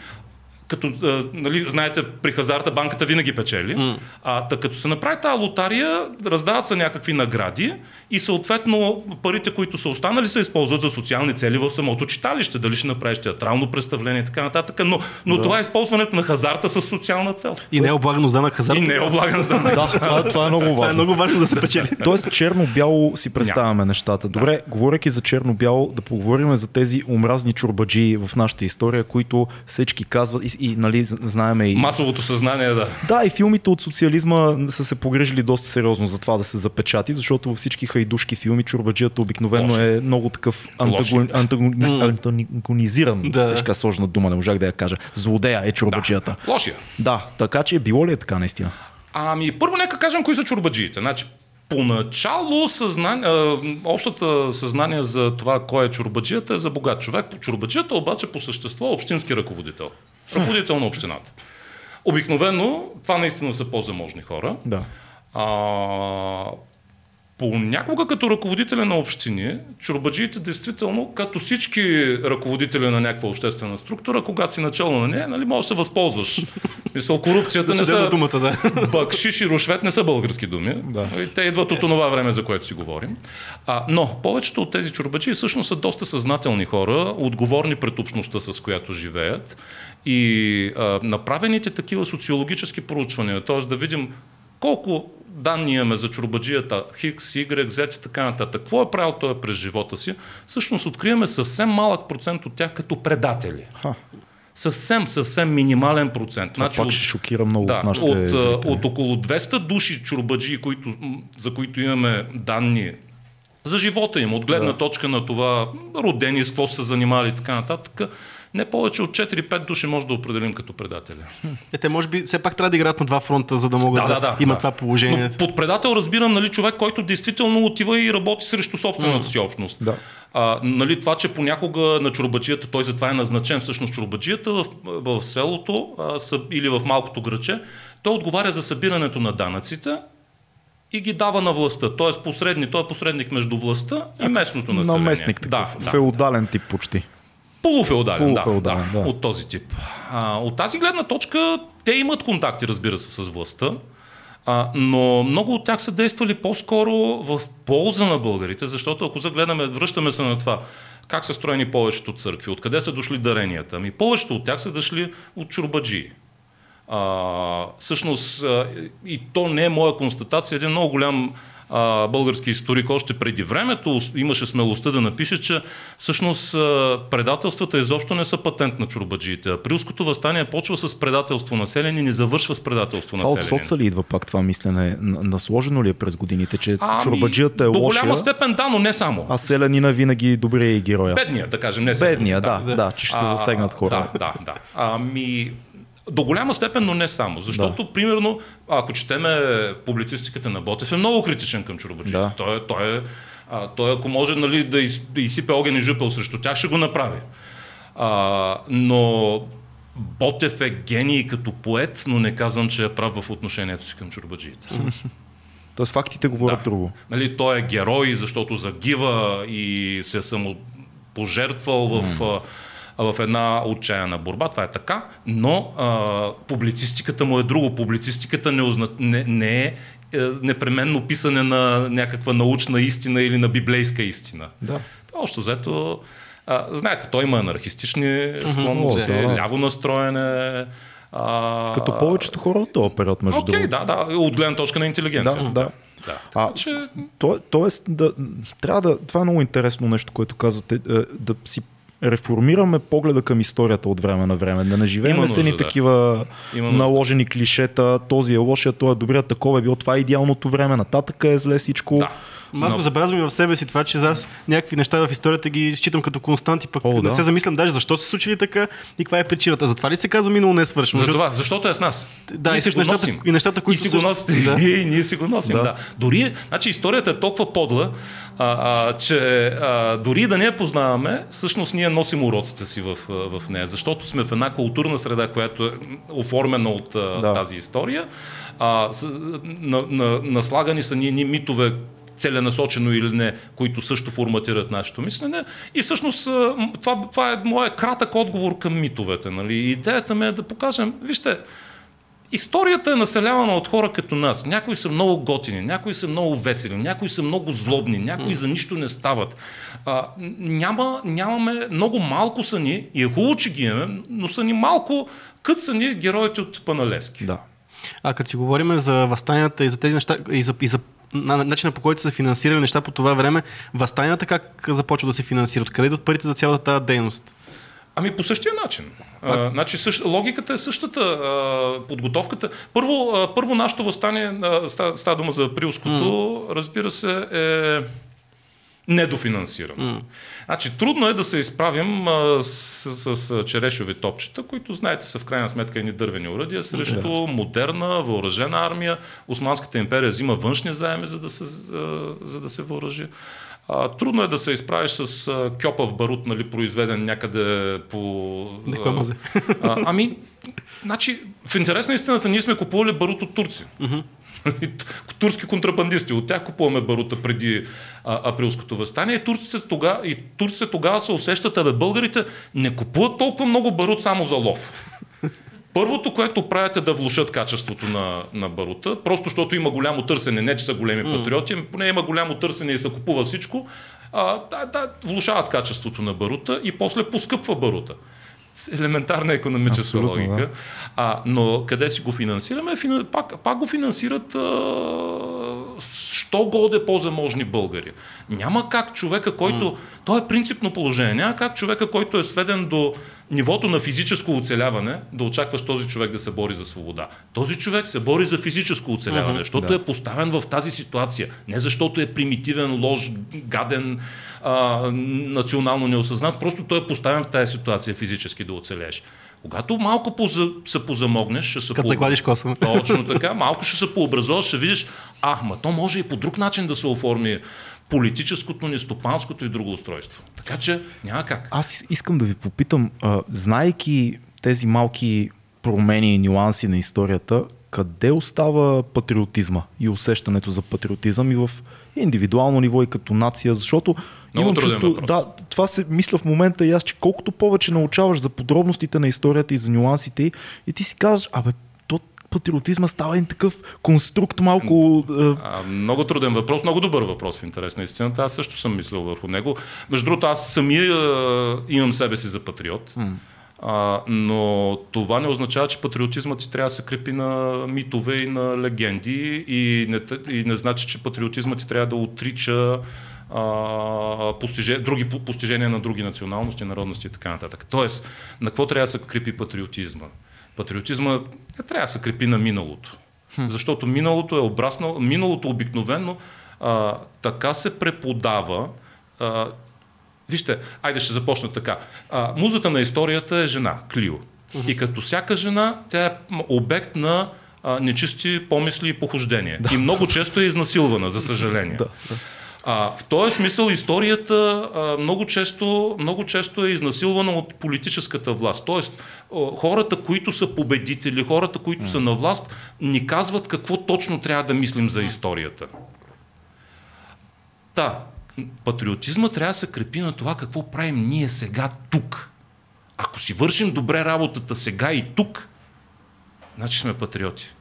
[SPEAKER 3] като, а, нали, знаете, при хазарта банката винаги печели. Mm. А, та, като се направи тази лотария, раздават се някакви награди и съответно парите, които са останали, се използват за социални цели в самото читалище. Дали ще направиш театрално представление и така нататък. Но, но да. това е използването на хазарта с социална цел.
[SPEAKER 2] И не е облагано с данък хазарт.
[SPEAKER 3] И не е облаган с данък.
[SPEAKER 1] Да, това, това е много
[SPEAKER 2] Това е
[SPEAKER 1] важно.
[SPEAKER 2] много важно да се печели.
[SPEAKER 1] Тоест черно-бяло си представяме нещата. Добре, говоряки за черно-бяло, да поговорим за тези омразни чурбаджии в нашата история, които всички казват и, и нали, знаеме и...
[SPEAKER 3] Масовото съзнание, да.
[SPEAKER 1] Да, и филмите от социализма са се погрежили доста сериозно за това да се запечати, защото във всички хайдушки филми чурбаджията обикновено
[SPEAKER 3] Лоши.
[SPEAKER 1] е много такъв антагон, антагон, антагонизиран.
[SPEAKER 2] Да.
[SPEAKER 1] Да. Така сложна дума, не можах да я кажа. Злодея е чурбаджията.
[SPEAKER 3] Лошия.
[SPEAKER 1] Да, така че било ли е така наистина?
[SPEAKER 3] Ами, първо нека кажем кои са чурбаджиите. Значи, поначало съзнание, а, общата съзнание за това кой е чурбаджията е за богат човек. Чурбаджията обаче по същество е общински ръководител. Ръководител на общината. Обикновено това наистина са по-заможни хора.
[SPEAKER 1] Да.
[SPEAKER 3] А, понякога като ръководители на общини, чурбаджиите действително, като всички ръководители на някаква обществена структура, когато си начало на нея, нали, можеш да се възползваш. В Смисъл, корупцията
[SPEAKER 2] Да
[SPEAKER 3] не са...
[SPEAKER 2] думата, да.
[SPEAKER 3] Бакшиш и рушвет не са български думи.
[SPEAKER 1] Да.
[SPEAKER 3] И Те идват от това време, за което си говорим. А, но повечето от тези чурбачи всъщност са доста съзнателни хора, отговорни пред общността, с която живеят. И а, направените такива социологически проучвания, т.е. да видим колко данни имаме за чурбаджията Хикс, Y, Z и така нататък. Какво е правил той през живота си? Всъщност откриваме съвсем малък процент от тях като предатели.
[SPEAKER 1] Ха.
[SPEAKER 3] Съвсем, съвсем минимален процент.
[SPEAKER 1] Това пак
[SPEAKER 3] от-
[SPEAKER 1] ще шокира много
[SPEAKER 3] да,
[SPEAKER 1] от нашите
[SPEAKER 3] от,
[SPEAKER 1] зрители.
[SPEAKER 3] от около 200 души чурбаджи, които, за които имаме данни за живота им, от гледна да. точка на това родени, с какво са се занимали и така нататък, не повече от 4-5 души може да определим като предатели.
[SPEAKER 2] Е, те може би все пак трябва да играят на два фронта, за да могат да, имат това положение.
[SPEAKER 3] Но под предател разбирам нали, човек, който действително отива и работи срещу собствената си общност.
[SPEAKER 1] Да.
[SPEAKER 3] А, нали, това, че понякога на чурбаджията, той затова е назначен всъщност чурбаджията в, в селото а, са, или в малкото граче, той отговаря за събирането на данъците и ги дава на властта. Той е посредник, той е посредник между властта и местното население.
[SPEAKER 1] Наместник такъв,
[SPEAKER 3] Да, да.
[SPEAKER 1] феодален тип почти.
[SPEAKER 3] Полуфеодален,
[SPEAKER 1] Полуфеодален,
[SPEAKER 3] да,
[SPEAKER 1] да.
[SPEAKER 3] да, от този тип. А, от тази гледна точка те имат контакти, разбира се, с властта, а, но много от тях са действали по-скоро в полза на българите, защото ако загледаме, връщаме се на това, как са строени повечето църкви, откъде са дошли даренията? Ами повечето от тях са дошли от чурбаджии. А, всъщност, а, и то не е моя констатация, един много голям а, български историк още преди времето имаше смелостта да напише, че всъщност предателствата изобщо не са патент на чурбаджиите. Априлското възстание почва с предателство на селени и не завършва с предателство на
[SPEAKER 1] Това от
[SPEAKER 3] селени.
[SPEAKER 1] соца ли идва пак това мислене? Насложено ли е през годините, че
[SPEAKER 3] Ами,
[SPEAKER 1] чурбаджията е
[SPEAKER 3] До
[SPEAKER 1] лошия,
[SPEAKER 3] голяма степен да, но не само.
[SPEAKER 1] а селянина винаги добрия и героя?
[SPEAKER 3] Бедния, да кажем, не
[SPEAKER 1] Бедния,
[SPEAKER 3] селянин,
[SPEAKER 1] да, да, че ще се засегнат хора.
[SPEAKER 3] Да, да, да. Ами, до голяма степен, но не само. Защото, да. примерно, ако четеме публицистиката на Ботев, е много критичен към чурбаджите.
[SPEAKER 1] Да.
[SPEAKER 3] Той, е- той, е, а, той, ако може нали, да, из, да изсипе огън и жупел срещу тях, ще го направи. А, но Ботев е гений като поет, но не казвам, че е прав в отношението си към чурбаджиите.
[SPEAKER 1] Тоест фактите говорят
[SPEAKER 3] Да.
[SPEAKER 1] друго.
[SPEAKER 3] Нали, той е герой, защото загива и се е самопожертвал в, а, в една отчаяна борба. Това е така, но а, публицистиката му е друго. Публицистиката не, озна... не, не е е, непременно писане на някаква научна истина или на библейска истина.
[SPEAKER 1] Да.
[SPEAKER 3] Още заето, а, знаете, той има анархистични склонности,
[SPEAKER 1] О, да.
[SPEAKER 3] ляво настроене. А,
[SPEAKER 1] Като повечето хора от този период, между другото.
[SPEAKER 3] да, да, от гледна точка на интелигенцията.
[SPEAKER 1] Да, да.
[SPEAKER 3] Да.
[SPEAKER 1] А,
[SPEAKER 3] че-
[SPEAKER 1] то, тоест, да, трябва да, това е много интересно нещо, което казвате, е, да си реформираме погледа към историята от време на време, да не живеем с едни
[SPEAKER 3] нужда, да.
[SPEAKER 1] такива
[SPEAKER 3] Има нужда.
[SPEAKER 1] наложени клишета, този е лошия, той е добрия, такова е било, това е идеалното време, нататък е зле всичко.
[SPEAKER 3] Да.
[SPEAKER 2] Ама Аз го и в себе си това, че аз някакви неща в историята ги считам като константи, пък
[SPEAKER 1] О,
[SPEAKER 2] не
[SPEAKER 1] да.
[SPEAKER 2] се замислям даже защо се случили така и каква е причината. Затова ли се казва минало не е свършено?
[SPEAKER 3] За това, защото е с нас.
[SPEAKER 2] Да,
[SPEAKER 3] Ние
[SPEAKER 2] и
[SPEAKER 3] си го
[SPEAKER 2] нещата,
[SPEAKER 3] носим.
[SPEAKER 2] и нещата, които
[SPEAKER 3] и си го носите.
[SPEAKER 2] Да.
[SPEAKER 3] И ние си го носим,
[SPEAKER 1] Да.
[SPEAKER 3] да. Дори, значи историята е толкова подла, а, а, че а, дори да не я познаваме, всъщност ние носим уроците си в, в нея, защото сме в една културна среда, която е оформена от
[SPEAKER 1] Да.
[SPEAKER 3] тази история. А, на, на, наслагани са ни, ни митове, целенасочено или не, които също форматират нашето мислене. И всъщност това, това е моят кратък отговор към митовете. Нали? Идеята ми е да покажем, вижте, Историята е населявана от хора като нас. Някои са много готини, някои са много весели, някои са много злобни, някои за нищо не стават. А, няма, нямаме, много малко са ни, и е хубаво, че ги имаме, но са ни малко, кът са ни героите от Паналевски.
[SPEAKER 1] Да.
[SPEAKER 2] А като си говорим за възстанията и за тези неща, и за, и за начина по който са финансирали неща по това време, възстанията как започва да се финансират? Откъде идват парите за цялата тази дейност?
[SPEAKER 3] Ами по същия начин. А, значи, същ, логиката е същата. А, подготовката. Първо, а, първо нашето възстание, а, става, става дума за априлското, разбира се, е недофинансирано. Значи, трудно е да се изправим а, с, с, с черешови топчета, които, знаете, са в крайна сметка едни дървени уръдия срещу модерна, въоръжена армия. Османската империя взима външни заеми, за да се, а, за да се въоръжи. А, трудно е да се изправиш с а, кьопав барут, нали, произведен някъде по... А,
[SPEAKER 2] мазе.
[SPEAKER 3] а, ами, значи, в интерес на истината, ние сме купували барут от турци. Турски контрабандисти. От тях купуваме барута преди а, априлското възстание. И турците, тога, и турците тогава се усещат, абе българите не купуват толкова много барут само за лов. Първото, което правят е да влушат качеството на, на барута, просто защото има голямо търсене, не че са големи патриоти, ами поне има голямо търсене и се купува всичко, а, да, да, влушават качеството на барута и после поскъпва барута. С елементарна економическа
[SPEAKER 1] Абсолютно,
[SPEAKER 3] логика.
[SPEAKER 1] да.
[SPEAKER 3] А, но къде си го финансираме? Фина... Пак, пак го финансират а... що годе по-заможни българи. Няма как човека, който... Mm. То е принципно положение. Няма как човека, който е сведен до нивото на физическо оцеляване, да очакваш този човек да се бори за свобода. Този човек се бори за физическо оцеляване, защото
[SPEAKER 1] Да.
[SPEAKER 3] е поставен в тази ситуация. Не защото е примитивен, лош, гаден, а, национално неосъзнат, просто той е поставен в тази ситуация физически да оцелееш. Когато малко поза, се позамогнеш, ще се
[SPEAKER 2] Като се гладиш коса.
[SPEAKER 3] Точно така, малко ще се пообразуваш, ще видиш, а, ма то може и по друг начин да се оформи политическото, нестопанското и друго устройство. Така че няма как.
[SPEAKER 1] Аз ис- искам да ви попитам, а, знайки тези малки промени и нюанси на историята, къде остава патриотизма и усещането за патриотизъм и в индивидуално ниво и като нация, защото
[SPEAKER 3] Много
[SPEAKER 1] имам чувство,
[SPEAKER 3] въпрос.
[SPEAKER 1] да, това се мисля в момента и аз, че колкото повече научаваш за подробностите на историята и за нюансите и ти си казваш, абе, то патриотизма става един такъв конструкт малко... а,
[SPEAKER 3] много труден въпрос, много добър въпрос в интерес на истината. Аз също съм мислил върху него. Между другото, аз самия имам себе си за патриот. А, но това не означава, че патриотизмът ти трябва да се крепи на митове и на легенди и не, и не значи, че патриотизмът ти трябва да отрича а, постиже, други по- постижения на други националности, народности и така нататък. Тоест, на какво трябва да се крепи патриотизма? Патриотизма не трябва да се крепи на миналото. Защото миналото е обраснало, миналото обикновено а, така се преподава. А, вижте, айде ще започна така. А, музата на историята е жена, Клио. И като всяка жена, тя е обект на а, нечисти помисли и похождения. И много често е изнасилвана, за съжаление.
[SPEAKER 1] Да,
[SPEAKER 3] А, в този смисъл историята а, много, често, много често е изнасилвана от политическата власт. Тоест, хората, които са победители, хората, които са на власт, ни казват какво точно трябва да мислим за историята. Та, патриотизма трябва да се крепи на това какво правим ние сега тук. Ако си вършим добре работата сега и тук, значи сме патриоти.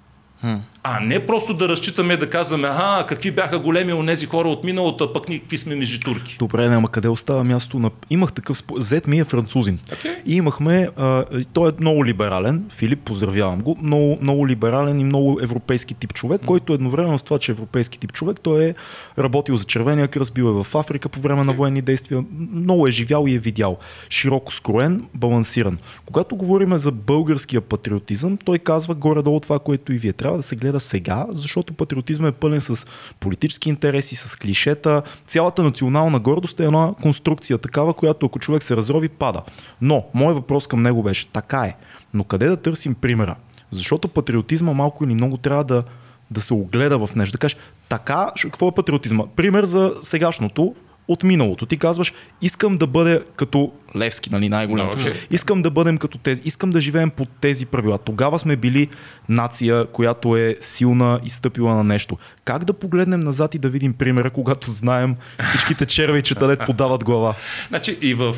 [SPEAKER 3] А не просто да разчитаме да казваме, ага, какви бяха големи онези хора от миналото, а пък ние какви сме межитурки.
[SPEAKER 1] Добре, няма къде остава място на... Имах такъв... спо- Зет ми е французин.
[SPEAKER 3] Okay.
[SPEAKER 1] И имахме... А, той е много либерален. Филип, поздравявам го. Много, много либерален и много европейски тип човек, който едновременно с това, че е европейски тип човек, той е работил за Червения кръст, бил е в Африка по време на военни действия. Много е живял и е видял. Широко скроен, балансиран. Когато говорим за българския патриотизъм, той казва горе-долу това, което и вие. Трябва да се гледа сега, защото патриотизма е пълен с политически интереси, с клишета. Цялата национална гордост е една конструкция такава, която ако човек се разрови, пада. Но, мой въпрос към него беше, така е, но къде да търсим примера? Защото патриотизма малко или много трябва да, да се огледа в нещо. Да кажеш, така, какво е патриотизма? Пример за сегашното, от миналото. Ти казваш, искам да бъда като Левски, нали, най-голямото.
[SPEAKER 3] Да,
[SPEAKER 1] okay. Искам да бъдем като тези, искам да живеем по тези правила. Тогава сме били нация, която е силна и стъпила на нещо. Как да погледнем назад и да видим примера, когато знаем всичките червейчета, дет подават глава?
[SPEAKER 3] Значи и, в,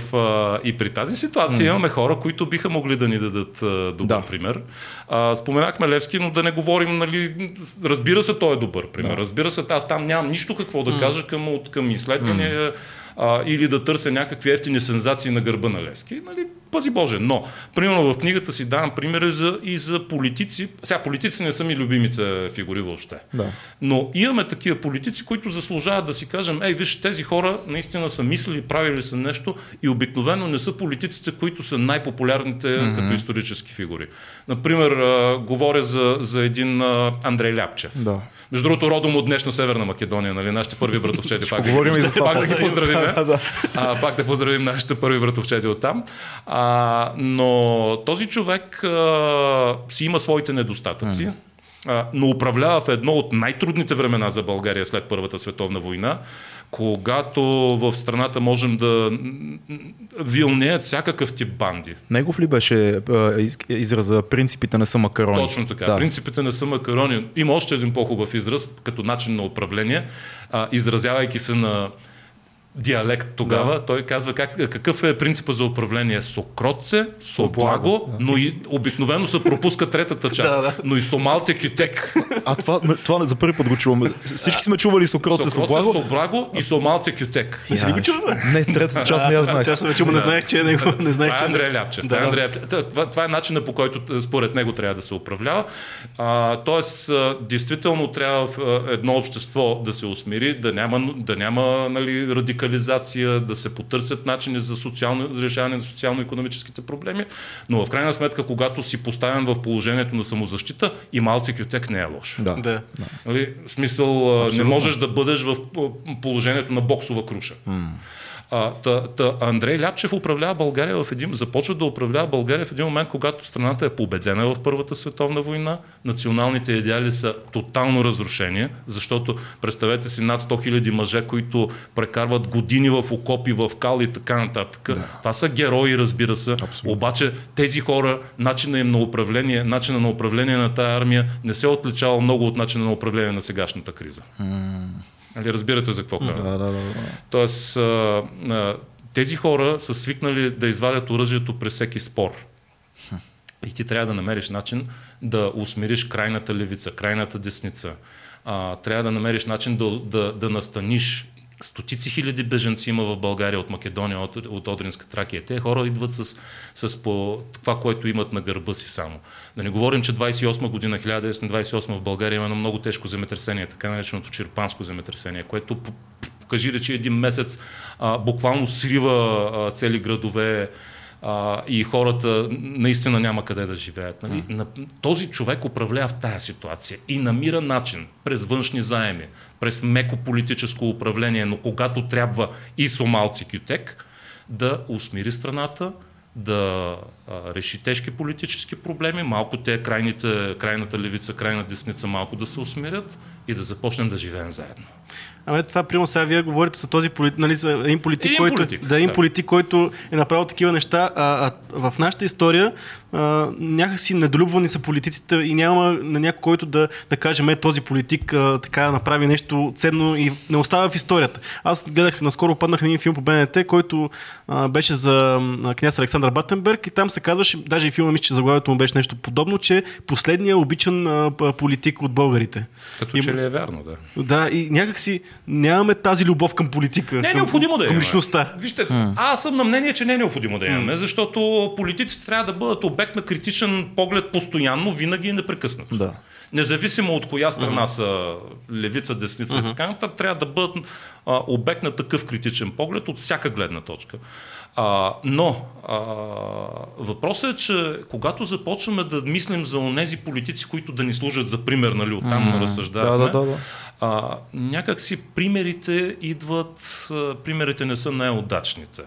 [SPEAKER 3] и при тази ситуация имаме хора, които биха могли да ни дадат добър
[SPEAKER 1] Да.
[SPEAKER 3] пример. А, споменахме Левски, но да не говорим, нали, разбира се, той е добър пример. Разбира се, аз там нямам нищо какво да кажа към, към изследвания а, или да търся някакви ефтини сензации на гърба на Левски. Нали, пази Боже. Но, примерно в книгата си давам примери за, и за политици. Сега, политици не са ми любимите фигури въобще.
[SPEAKER 1] Да.
[SPEAKER 3] Но имаме такива политици, които заслужават да си кажем, ей, виж, тези хора наистина са мислили, правили са нещо и обикновено не са политиците, които са най-популярните mm-hmm. като исторически фигури. Например, а, говоря за, за един а, Андрей Ляпчев.
[SPEAKER 1] Да.
[SPEAKER 3] Между другото, родом от днешна Северна Македония, нали? Нашите първи братовчети. пак,
[SPEAKER 1] поговорим и за това
[SPEAKER 3] пак да ги поздравим.
[SPEAKER 1] Да, да.
[SPEAKER 3] а, пак да поздравим нашите първи братовчети от там. А, но този човек а, си има своите недостатъци. Но управлява в едно от най-трудните времена за България след Първата световна война, когато в страната можем да вилнеят всякакъв тип банди.
[SPEAKER 1] Негов ли беше израза принципите не са макарони?
[SPEAKER 3] Точно така.
[SPEAKER 1] Да.
[SPEAKER 3] Принципите не са макарони. Има още един по-хубав израз като начин на управление, изразявайки се на диалект тогава, да. той казва как, какъв е принципа за управление. Сокротце, соблаго, но и обикновено се пропуска третата част.
[SPEAKER 2] Да, да.
[SPEAKER 3] Но и сомалце кютек.
[SPEAKER 1] А това, това за първи път го чуваме. Всички сме чували Сокротце с
[SPEAKER 3] Сокротце,
[SPEAKER 1] облаго.
[SPEAKER 3] соблаго и сомалце кютек.
[SPEAKER 2] Не си ли го чува? бе?
[SPEAKER 1] Не, третата част не я знаех.
[SPEAKER 2] Аз вече му не знаех, че е него. Не знаех,
[SPEAKER 3] Това е
[SPEAKER 2] че
[SPEAKER 3] Андрей Ляпчев. Е
[SPEAKER 2] Да.
[SPEAKER 3] Андрей Ляпчев. Та, това, това е начинът по който е, според него трябва да се управлява. А, тоест, действително трябва в едно общество да се усмири, да няма, да няма нали, радикализация, да се потърсят начини за, социално, решаване на социално-економическите проблеми, но в крайна сметка, когато си поставен в положението на самозащита, и малци кютек не е лош.
[SPEAKER 1] Да.
[SPEAKER 2] Да.
[SPEAKER 3] Нали, в смисъл, а, не можеш да бъдеш в положението на боксова круша. А, та, та, Андрей Ляпчев управлява България в един, започва да управлява България в един момент, когато страната е победена в Първата световна война, националните идеали са тотално разрушени, защото представете си над 100 000 мъже, които прекарват години в окопи, в кал и така нататък. Да. Това са герои, разбира се.
[SPEAKER 1] Абсолютно.
[SPEAKER 3] Обаче тези хора, начина им на управление, начина на управление на тая армия не се отличавал много от начина на управление на сегашната криза. Нали, разбирате за какво казвам?
[SPEAKER 1] Да, да, да, да.
[SPEAKER 3] Тоест, а, а, тези хора са свикнали да извадят оръжието при всеки спор. И ти трябва да намериш начин да усмириш крайната левица, крайната десница. А, трябва да намериш начин да, да, да настаниш стотици хиляди беженци има в България от Македония, от, от Одринска Тракия. Те хора идват с, с по това, което имат на гърба си само. Да не говорим, че 28 година, 1928 в България има едно много тежко земетресение, така нареченото черпанско земетресение, което кажи речи един месец а, буквално срива а, цели градове, а, и хората наистина няма къде да живеят. Нали? На, този човек управлява в тая ситуация и намира начин през външни заеми, през меко политическо управление, но когато трябва и сомалци кютек, да усмири страната, да а, реши тежки политически проблеми, малко те крайните, крайната левица, крайна десница малко да се усмирят и да започнем да живеем заедно.
[SPEAKER 2] Ами това, примерно, сега вие говорите за този полит, нали, за един политик,
[SPEAKER 3] Един
[SPEAKER 2] който,
[SPEAKER 3] политик,
[SPEAKER 2] да, един
[SPEAKER 3] да.
[SPEAKER 2] политик, който е направил такива неща. А, а в нашата история а, някакси недолюбвани са политиците и няма на някой, който да, да каже, ме този политик а, така направи нещо ценно и не остава в историята. Аз гледах, наскоро паднах на един филм по БНТ, който а, беше за а, княз Александър Батенберг и там се казваше, даже и филма мисля, че заглавието му беше нещо подобно, че последният обичан а, политик от българите.
[SPEAKER 3] Като
[SPEAKER 2] Има-
[SPEAKER 3] че ли е вярно, да.
[SPEAKER 2] да, и някакси нямаме тази любов към политика.
[SPEAKER 3] Не е
[SPEAKER 2] към,
[SPEAKER 3] необходимо да
[SPEAKER 2] към
[SPEAKER 3] имаме.
[SPEAKER 2] личността.
[SPEAKER 3] Вижте, аз съм на мнение, че не е необходимо да имаме, защото политиците трябва да бъдат обект на критичен поглед постоянно, винаги и непрекъснато.
[SPEAKER 1] Да.
[SPEAKER 3] независимо от коя страна са левица, десница и така нататък, трябва да бъдат а, обект на такъв критичен поглед от всяка гледна точка. А, но а, въпросът е, че когато започваме да мислим за онези политици, които да ни служат за пример, нали, оттам mm. разсъждаваме,
[SPEAKER 1] Да, да, да, да.
[SPEAKER 3] а, някакси примерите идват, а, примерите не са най-удачните.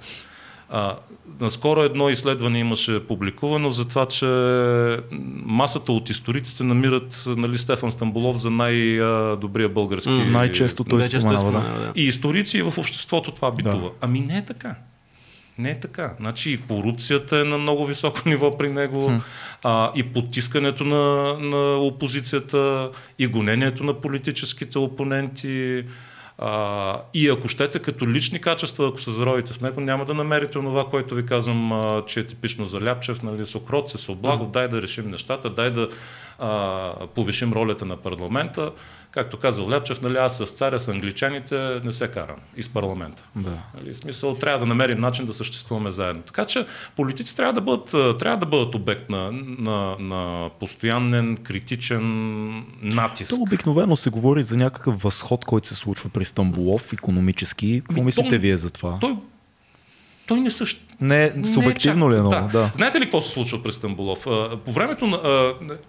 [SPEAKER 3] А, наскоро едно изследване имаше публикувано за това, че масата от историците намират нали, Стефан Стамбулов за най-добрия български.
[SPEAKER 1] Mm, най-често той споменава, да.
[SPEAKER 2] да.
[SPEAKER 3] И историци в обществото това битува.
[SPEAKER 1] Да.
[SPEAKER 3] Ами не е така. Не е така. Значи и корупцията е на много високо ниво при него, а, и потискането на, на опозицията, и гонението на политическите опоненти. А, и ако щете като лични качества, ако се зародите в него, няма да намерите това, което ви казвам, а, че е типично за Ляпчев, нали, Сокрот, се облаго, дай да решим нещата, дай да а, повишим ролята на парламента. Както казал Ляпчев, нали, аз с царя, с англичаните не се карам и с парламента.
[SPEAKER 1] Да.
[SPEAKER 3] Нали, смисъл, трябва да намерим начин да съществуваме заедно. Така че политици трябва да бъдат, трябва да бъдат обект на, на, на постоянен, критичен натиск.
[SPEAKER 1] То обикновено се говори за някакъв възход, който се случва при Стамбулов, економически. Какво
[SPEAKER 3] Ми,
[SPEAKER 1] мислите
[SPEAKER 3] то-
[SPEAKER 1] вие за това?
[SPEAKER 3] Той, той не също.
[SPEAKER 1] Не, субективно
[SPEAKER 3] не
[SPEAKER 1] ли е много? Да.
[SPEAKER 3] Знаете ли какво се случва през Стамбулов? По времето на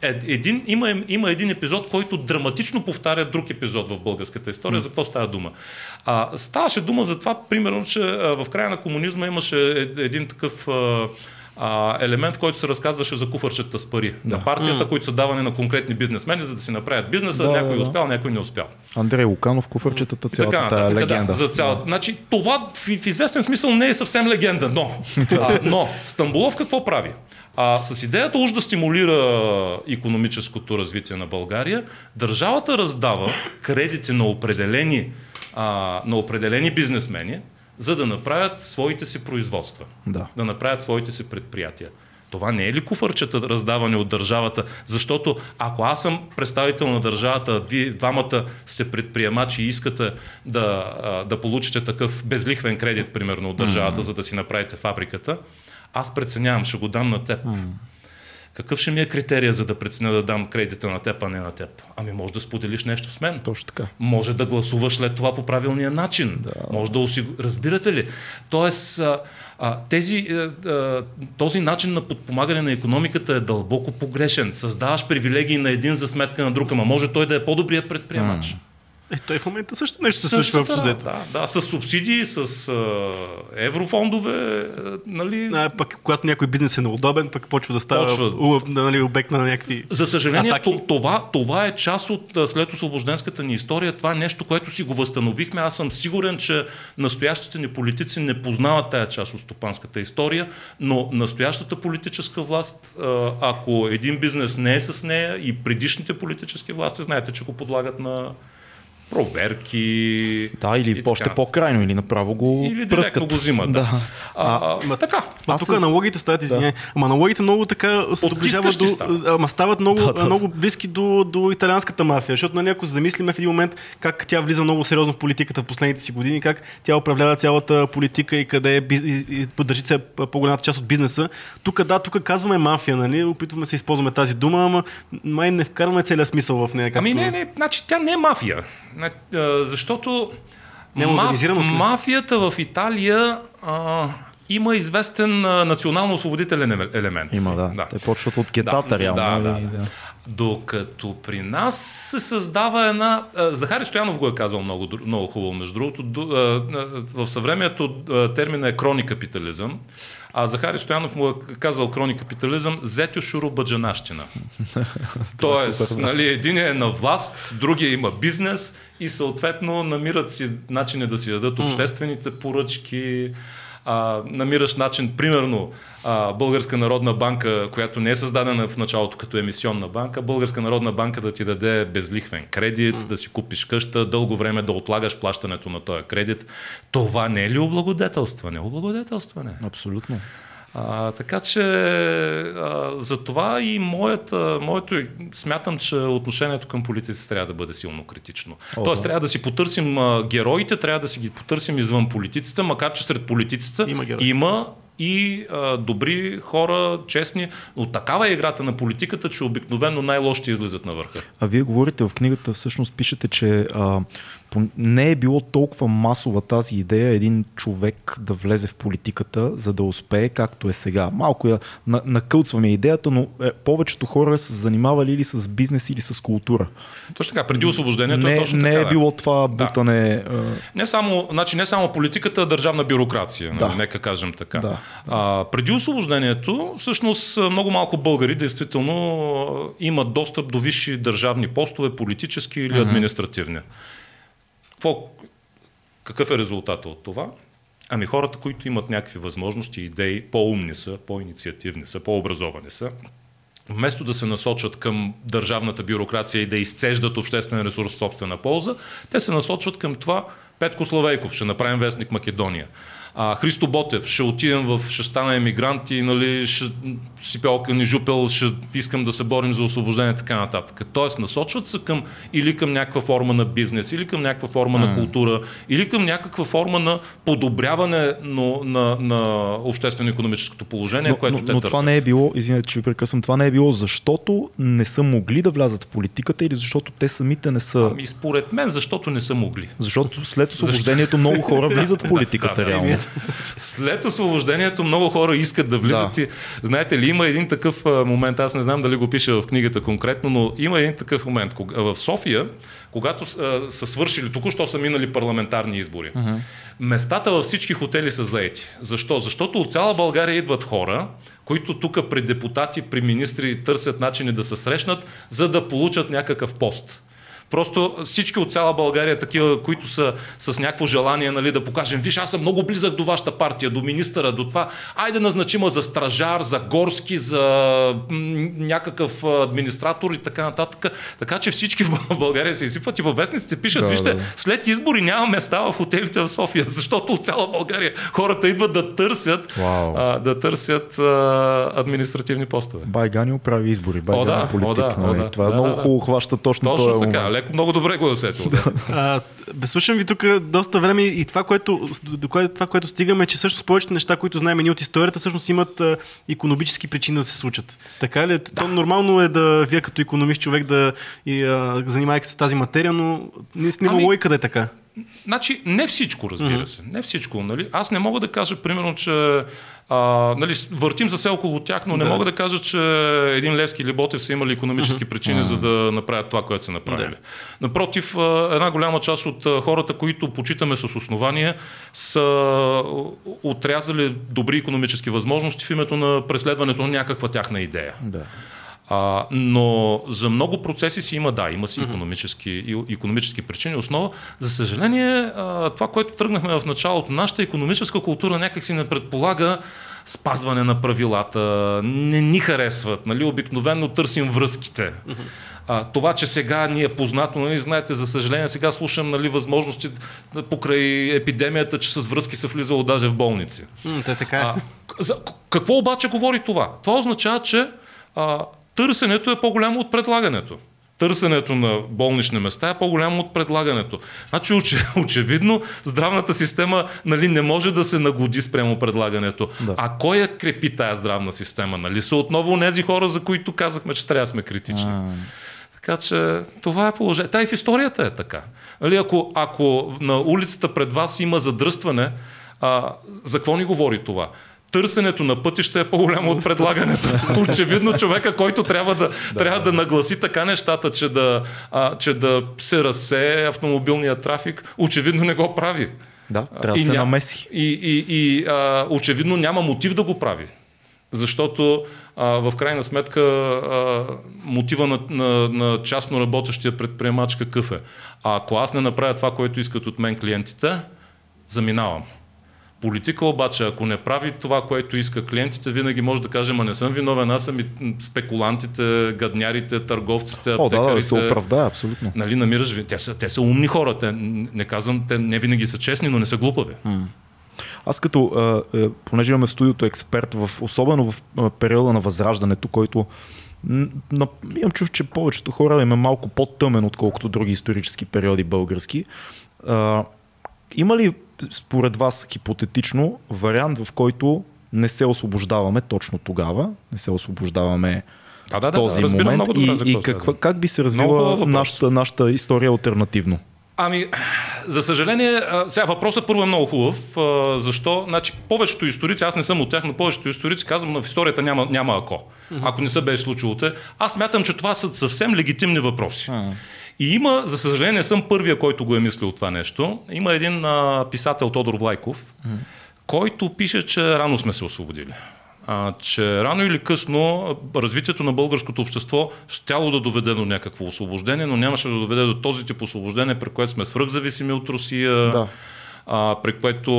[SPEAKER 3] е- един, има, има един епизод, който драматично повтаря друг епизод в българската история. За какво става дума? А, ставаше дума за това, примерно, че в края на комунизма имаше е- един такъв а, а, елемент, в който се разказваше за куфарчета с пари на партията, които са давани на конкретни бизнесмени, за да си направят бизнеса.
[SPEAKER 1] Да,
[SPEAKER 3] някой
[SPEAKER 1] да, да.
[SPEAKER 3] успял, някой не успял.
[SPEAKER 1] Андрей Луканов, куфърчетата,
[SPEAKER 3] така
[SPEAKER 1] цялата тая
[SPEAKER 3] нататък,
[SPEAKER 1] легенда.
[SPEAKER 3] Да, за цялата. Значи, това в, в известен смисъл не е съвсем легенда, но, а, но Стамбулов какво прави? А, с идеята уж да стимулира економическото развитие на България, държавата раздава кредити на определени, а, на определени бизнесмени, за да направят своите си производства,
[SPEAKER 1] Да.
[SPEAKER 3] да направят своите си предприятия. Това не е ли куфърчета раздаване от държавата? Защото ако аз съм представител на държавата, вие двамата сте предприемачи и искате да, да получите такъв безлихвен кредит, примерно, от държавата, за да си направите фабриката, аз преценявам, ще го дам на теб. Какъв ще ми е критерия, за да преценя да дам кредита на теб, а не на теб? Ами може да споделиш нещо с мен.
[SPEAKER 1] Точно така.
[SPEAKER 3] Може да гласуваш след това по правилния начин. Да. Може да осигу... Разбирате ли? Тоест, а, а, тези, а, а, този начин на подпомагане на економиката е дълбоко погрешен. Създаваш привилегии на един за сметка на друг, ама може той да е по-добрият предприемач.
[SPEAKER 2] Е, той в момента също нещо се случва общо взето.
[SPEAKER 3] Да, да, с субсидии, с а, еврофондове, а, нали?
[SPEAKER 2] А, пък когато някой бизнес е неудобен, пък почва да става
[SPEAKER 3] Почва.
[SPEAKER 2] у, нали, обект на някакви...
[SPEAKER 3] За съжаление,
[SPEAKER 2] Атаки.
[SPEAKER 3] то, това, това е част от след освобожденската ни история. Това е нещо, което си го възстановихме. Аз съм сигурен, че настоящите ни политици не познават тая част от стопанската история, но настоящата политическа власт, ако един бизнес не е с нея и предишните политически власти, знаете, че го подлагат на проверки.
[SPEAKER 1] Да, или
[SPEAKER 3] и
[SPEAKER 1] още
[SPEAKER 3] така.
[SPEAKER 1] по-крайно, или направо го
[SPEAKER 3] Или
[SPEAKER 1] пръскат.
[SPEAKER 3] го взимат. Да.
[SPEAKER 1] Да.
[SPEAKER 3] А, а, така.
[SPEAKER 2] Ма
[SPEAKER 1] Аз
[SPEAKER 2] тук
[SPEAKER 1] с-
[SPEAKER 2] аналогите стават, извиняй, ама аналогите много така се доближават до, ама стават много,
[SPEAKER 1] Да, да.
[SPEAKER 2] много близки до, до италианската мафия, защото нали, ако замислиме в един момент как тя влиза много сериозно в политиката в последните си години, как тя управлява цялата политика и къде е биз... и, и поддържи се по-голямата част от бизнеса. Тук да, тук казваме мафия, нали, опитваме се да използваме тази дума, ама май не вкарваме целият смисъл в нея. Както...
[SPEAKER 3] Ами не, не, значи тя не е мафия. Защото
[SPEAKER 2] ли?
[SPEAKER 3] мафията в Италия а, има известен национално-освободителен еле- елемент.
[SPEAKER 1] Има, да. Те почват от кетата,
[SPEAKER 3] Да,
[SPEAKER 1] реално.
[SPEAKER 3] да,
[SPEAKER 1] и-
[SPEAKER 3] да. Докато при нас се създава една... Захари Стоянов го е казал много, много хубаво, между другото. В съвремието термина е кроникапитализъм, а Захари Стоянов му е казал кроникапитализъм зетю шуро баджанащина. Тоест,
[SPEAKER 1] да.
[SPEAKER 3] нали, един е на власт, другия има бизнес и съответно намират си начини да си дадат обществените поръчки, а, намираш начин, примерно, а, Българска народна банка, която не е създадена в началото като емисионна банка, Българска народна банка да ти даде безлихвен кредит, да си купиш къща, дълго време да отлагаш плащането на този кредит. Това не е ли облагодетелстване? Облагодетелстване.
[SPEAKER 1] Абсолютно.
[SPEAKER 3] А, така че а, за това и моята, моето, смятам, че отношението към политиците трябва да бъде силно критично.
[SPEAKER 1] О,
[SPEAKER 3] Тоест
[SPEAKER 1] да.
[SPEAKER 3] трябва да си потърсим а, героите, трябва да си ги потърсим извън политиците, макар че сред политиците
[SPEAKER 2] Има
[SPEAKER 3] има и а, добри хора, честни. Но такава е играта на политиката, че обикновено най-лошите излизат на върха.
[SPEAKER 1] А вие говорите в книгата, всъщност пишете, че а, не е било толкова масова тази идея един човек да влезе в политиката, за да успее, както е сега. Малко я накълцваме идеята, но е, повечето хора са занимавали или с бизнес, или с култура.
[SPEAKER 3] Точно така, преди освобождението
[SPEAKER 1] не,
[SPEAKER 3] е точно
[SPEAKER 1] не
[SPEAKER 3] така.
[SPEAKER 1] е било това бутане.
[SPEAKER 3] Да. Не, само, значи не само политиката, а държавна бюрокрация, нали? да. нали, нека кажем така. Да. А, преди освобождението, всъщност много малко българи действително имат достъп до висши държавни постове, политически или mm-hmm. Какво, какъв е резултата от това? Ами хората, които имат някакви възможности, идеи, по-умни са, по-инициативни са, по-образовани са, вместо да се насочат към държавната бюрокрация и да изцеждат обществен ресурс в собствена полза, те се насочват към това Петко Славейков, ще направим вестник Македония. А, Христо Ботев, ще отидем в, ще стана емигрант и нали, ще си пялка ни жупел, ще искам да се борим за освобождение така нататък. Тоест насочват се към или към някаква форма на бизнес, или към някаква форма mm. на култура, или към някаква форма на подобряване на, на, на обществено-економическото положение,
[SPEAKER 1] но,
[SPEAKER 3] което
[SPEAKER 1] но,
[SPEAKER 3] те
[SPEAKER 1] но
[SPEAKER 3] търсят.
[SPEAKER 1] това не е било, извинете, че ви прекъсвам, това не е било защото не са могли да влязат в политиката или защото те самите не са...
[SPEAKER 3] Ами според мен, защото не са могли.
[SPEAKER 1] Защото след освобождението много хора влизат в политиката,
[SPEAKER 3] да,
[SPEAKER 1] реално.
[SPEAKER 3] След освобождението много хора искат да влизат да. и знаете ли, има един такъв момент, аз не знам дали го пише в книгата конкретно, но има един такъв момент. В София, когато са свършили, току-що са минали парламентарни избори, uh-huh. местата във всички хотели са заети. Защо? Защото от цяла България идват хора, които тук при депутати, при министри търсят начини да се срещнат, за да получат някакъв пост. Просто всички от цяла България, такива, които са с някакво желание нали, да покажем, виж, аз съм много близък до вашата партия, до министъра, до това, айде назначима за стражар, за горски, за някакъв администратор и така нататък. Така че всички в България се изсипват и във вестниците пишат, да, вижте, да. след избори няма места в хотелите в София, защото от цяла България хората идват да търсят, а, да търсят а, административни постове.
[SPEAKER 1] Байганил прави избори,
[SPEAKER 3] о, да,
[SPEAKER 1] политик.
[SPEAKER 3] О, да,
[SPEAKER 1] нали?
[SPEAKER 3] о, да,
[SPEAKER 1] Това е
[SPEAKER 3] да,
[SPEAKER 1] много
[SPEAKER 3] да,
[SPEAKER 1] хубаво хваща точно,
[SPEAKER 3] точно
[SPEAKER 1] този
[SPEAKER 3] така,
[SPEAKER 1] момент.
[SPEAKER 3] Леко много добре го е усетил. Да.
[SPEAKER 2] А, бе, слушам ви тук доста време и това което, до кое, това, което стигаме, е, че всъщност повечето неща, които знаем ние от историята, всъщност имат а, економически причини да се случат. Така ли? Да. То нормално е да вие като економист човек да и, а, занимавайки се с тази материя, но не няма ами... логика да е така.
[SPEAKER 3] Значи, не всичко, разбира се. Не всичко. Нали? Аз не мога да кажа, примерно, че а, нали, въртим за се около тях, но да. не мога да кажа, че един Левски или Ботев са имали економически причини, за да направят това, което са направили. Да. Напротив, една голяма част от хората, които почитаме с основание, са отрязали добри економически възможности в името на преследването на някаква тяхна идея.
[SPEAKER 1] Да.
[SPEAKER 3] А, но за много процеси си има, да, има си економически, економически причини. Основа, за съжаление, а, това, което тръгнахме в началото, нашата економическа култура някак си не предполага спазване на правилата, не ни харесват, нали? обикновено търсим връзките. А, това, че сега ни е познато, нали, знаете, за съжаление, сега слушам нали, възможности покрай епидемията, че с връзки се влизало даже в болници.
[SPEAKER 2] Те така е.
[SPEAKER 3] А, за, какво обаче говори това? Това означава, че а, търсенето е по-голямо от предлагането. Търсенето на болнични места е по-голямо от предлагането. Значи, очевидно, здравната система нали, не може да се нагоди спрямо предлагането. Да. А кой я крепи тая здравна система? Нали? Са отново тези хора, за които казахме, че трябва да сме критични. А. Така че това е положение. Та и в историята е така. Нали, ако, ако на улицата пред вас има задръстване, а, за какво ни говори това? Търсенето на пътища е по-голямо от предлагането. Очевидно човека, който трябва да, да, трябва да нагласи така нещата, че да, а, че да се разсее автомобилния трафик, очевидно не го прави.
[SPEAKER 1] Да, трябва да се ня... намеси.
[SPEAKER 3] И, и, и а, очевидно няма мотив да го прави. Защото а, в крайна сметка а, мотива на, на, на частно работещия предприемач какъв е? А ако аз не направя това, което искат от мен клиентите, заминавам. Политика обаче, ако не прави това, което иска клиентите, винаги може да каже, ма не съм виновен, аз съм и спекулантите, гаднярите, търговците, аптекарите.
[SPEAKER 1] О, да, да, се оправда, абсолютно.
[SPEAKER 3] Нали, намираш, те са, те са умни хора, те, не казвам, те не винаги са честни, но не са глупави.
[SPEAKER 1] М. Аз като, а, понеже имаме в студиото експерт, в, особено в периода на възраждането, който на, имам чув, че повечето хора им е малко по-тъмен, отколкото други исторически периоди български. А, има ли според вас хипотетично вариант, в който не се освобождаваме точно тогава, не се освобождаваме
[SPEAKER 3] Да, да,
[SPEAKER 1] в
[SPEAKER 3] да,
[SPEAKER 1] този
[SPEAKER 3] разбирам
[SPEAKER 1] момент
[SPEAKER 3] много добре
[SPEAKER 1] и, и каква, как би се развила нашата, нашата история альтернативно?
[SPEAKER 3] Ами, за съжаление, сега въпросът първо е много хубав. Защо? Значи, повечето историци, аз не съм от тях, но повечето историци казвам, в историята няма, няма ако. Ако не се беше случило те. Аз мятам, че това са съвсем легитимни въпроси. И има, за съжаление, не съм първия, който го е мислил това нещо. Има един а, писател, Тодор Влайков, който пише, че рано сме се освободили. А, че рано или късно развитието на българското общество щяло да доведе до някакво освобождение, но нямаше да доведе до този тип освобождение, при което сме свръхзависими от Русия,
[SPEAKER 1] Да.
[SPEAKER 3] а, при което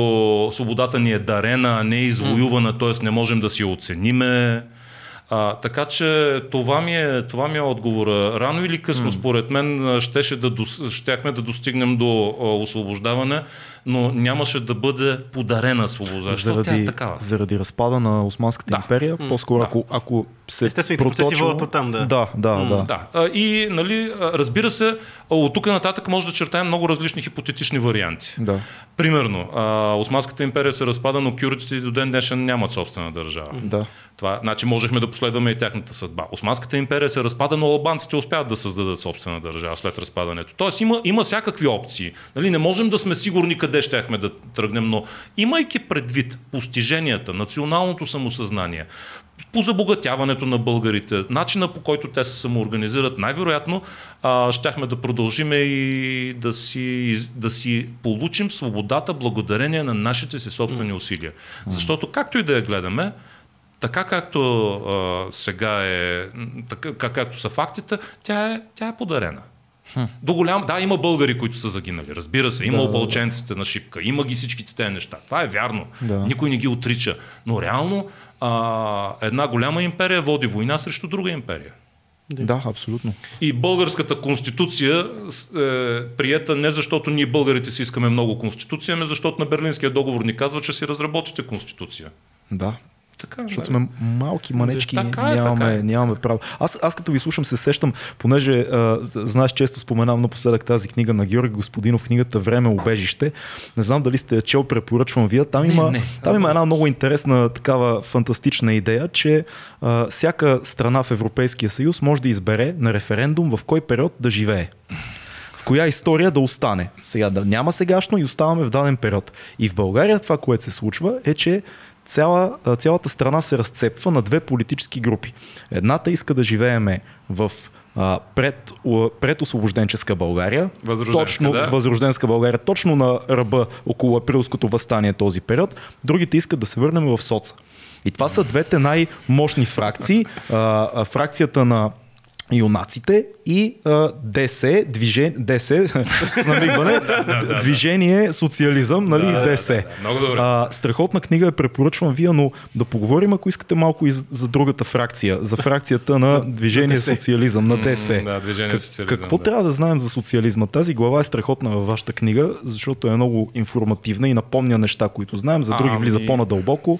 [SPEAKER 3] свободата ни е дарена, не е извоювана, т.е. не можем да си я оцениме. А, така че това ми, е, това ми е отговора. Рано или късно, според мен, щеше да, дос- щяхме да достигнем до а, освобождаване, но нямаше да бъде подарена свобода. Тя е
[SPEAKER 1] заради,
[SPEAKER 3] такава.
[SPEAKER 1] заради разпада на Османската
[SPEAKER 3] Да.
[SPEAKER 1] империя, по-скоро
[SPEAKER 3] Да.
[SPEAKER 1] ако, ако се
[SPEAKER 2] Естествените процеси
[SPEAKER 1] проточило-
[SPEAKER 2] водят оттам, да.
[SPEAKER 1] Да, да, да.
[SPEAKER 3] Да. А, И, нали, разбира се, от тук нататък може да чертаем много различни хипотетични варианти.
[SPEAKER 1] да.
[SPEAKER 3] Примерно, а, Османската империя се разпада, но кюртите до ден днешен нямат собствена държава.
[SPEAKER 1] Да.
[SPEAKER 3] Това, значи можехме да последваме и тяхната съдба. Османската империя се разпада, но албанците успяват да създадат собствена държава след разпадането. Тоест има, има всякакви опции. Нали, не можем да сме сигурни къде щяхме да тръгнем, но имайки предвид постиженията, националното самосъзнание, по забогатяването на българите, начина по който те се самоорганизират, най-вероятно а, щяхме да продължиме и да си, да си получим свободата благодарение на нашите си собствени усилия. Защото както и да я гледаме, така както а, сега е, така, как, както са фактите, тя е, тя е подарена. До голям... Да, има българи, които са загинали, разбира се. Има
[SPEAKER 1] Да,
[SPEAKER 3] опълченците на Шипка, има ги всичките тези неща. Това е вярно.
[SPEAKER 1] Да.
[SPEAKER 3] Никой не ги отрича. Но реално а, една голяма империя води война срещу друга империя.
[SPEAKER 1] Да, абсолютно.
[SPEAKER 3] И българската конституция е приета не защото ние българите си искаме много конституция, ами защото на Берлинския договор ни казва, че си разработите конституция.
[SPEAKER 1] Да.
[SPEAKER 3] Така,
[SPEAKER 1] Защото
[SPEAKER 3] нали?
[SPEAKER 1] сме малки манечки,
[SPEAKER 3] Така е,
[SPEAKER 1] нямаме,
[SPEAKER 3] така е.
[SPEAKER 1] нямаме право. Аз, аз като ви слушам се сещам, понеже а, знаеш, често споменавам напоследък тази книга на Георги Господинов, книгата Време обежище. Не знам дали сте я чел, препоръчвам вие. Там
[SPEAKER 3] Не,
[SPEAKER 1] има,
[SPEAKER 3] не.
[SPEAKER 1] там има една много интересна такава фантастична идея, че а, всяка страна в Европейския съюз може да избере на референдум в кой период да живее в коя история да остане. Сега да няма сегашно и оставаме в даден период. И в България това, което се случва е, че цяла, цялата страна се разцепва на две политически групи. Едната иска да живееме в а, пред, у- предосвобожденческа България,
[SPEAKER 3] Възрожденска,
[SPEAKER 1] точно
[SPEAKER 3] да.
[SPEAKER 1] възрожденска България, точно на ръба около априлското възстание този период. Другите искат да се върнем в соца. И това са двете най-мощни фракции. А, а, фракцията на юнаците и а, ДС, движение, ДС, с намигване, движение социализъм, нали,
[SPEAKER 3] Да, да,
[SPEAKER 1] ДС.
[SPEAKER 3] да, да. Много добре.
[SPEAKER 1] А, страхотна книга я препоръчвам вие, но да поговорим, ако искате малко и за, другата фракция, за фракцията на движение социализъм, на ДС.
[SPEAKER 3] Да, движение
[SPEAKER 1] Как-
[SPEAKER 3] социализъм,
[SPEAKER 1] Какво
[SPEAKER 3] да.
[SPEAKER 1] трябва да знаем за социализма? Тази глава е страхотна във вашата книга, защото е много информативна и напомня неща, които знаем, за други
[SPEAKER 3] Ами-
[SPEAKER 1] влиза по-надълбоко.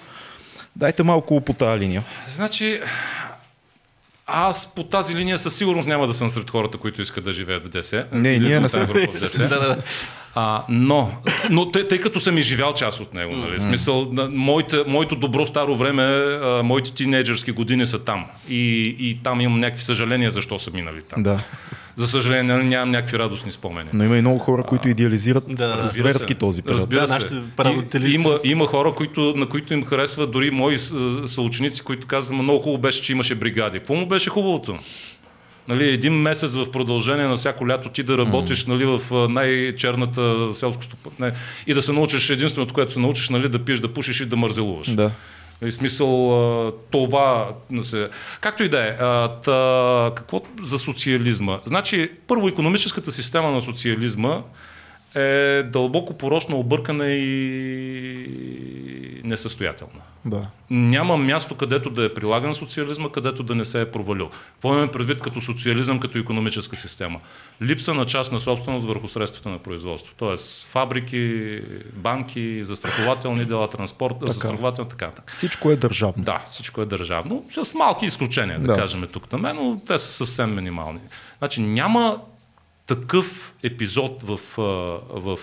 [SPEAKER 1] Дайте малко по тази линия.
[SPEAKER 3] Значи, аз по тази линия със сигурност няма да съм сред хората, които искат да живеят в ДС.
[SPEAKER 1] Не, ние не сме.
[SPEAKER 3] група в ДС. да, да, да. А, но, но тъй, тъй като съм изживял част от него, нали, смисъл, на, моите, моето добро старо време, а, моите тинейджърски години са там. И, и там имам някакви съжаления защо са минали там.
[SPEAKER 1] Да.
[SPEAKER 3] За съжаление, нали, нямам някакви радостни спомени.
[SPEAKER 1] Но има и много хора, които идеализират
[SPEAKER 2] Да,
[SPEAKER 1] зверски
[SPEAKER 3] се.
[SPEAKER 1] този период.
[SPEAKER 3] Разбира
[SPEAKER 2] Да,
[SPEAKER 3] се.
[SPEAKER 2] нашите
[SPEAKER 3] И, има, има хора, които, на които им харесва, дори мои съученици, които казват, "Ма много хубаво беше, че имаше бригади. Какво му беше хубавото? Нали, един месец в продължение на всяко лято ти да работиш нали, в най-черната селско стопане и да се научиш единственото, което се научиш, нали, да пиеш, да пушиш и да мързелуваш.
[SPEAKER 1] Да.
[SPEAKER 3] В смисъл това. Както и да е. какво за социализма? Значи, първо, економическата система на социализма е дълбоко порочна, объркана и несъстоятелна.
[SPEAKER 1] Да.
[SPEAKER 3] Няма място, където да е прилаган социализма, където да не се е провалил. Какво имаме предвид като социализъм, като економическа система? Липса на част на собственост върху средствата на производство. Тоест фабрики, банки, застрахователни дела, транспорт, застрахователни, така. така.
[SPEAKER 1] Всичко е държавно.
[SPEAKER 3] Да, всичко е държавно, с малки изключения, Да.
[SPEAKER 1] да.
[SPEAKER 3] кажем тук на мен, но те са съвсем минимални. Значи няма такъв епизод в, в, в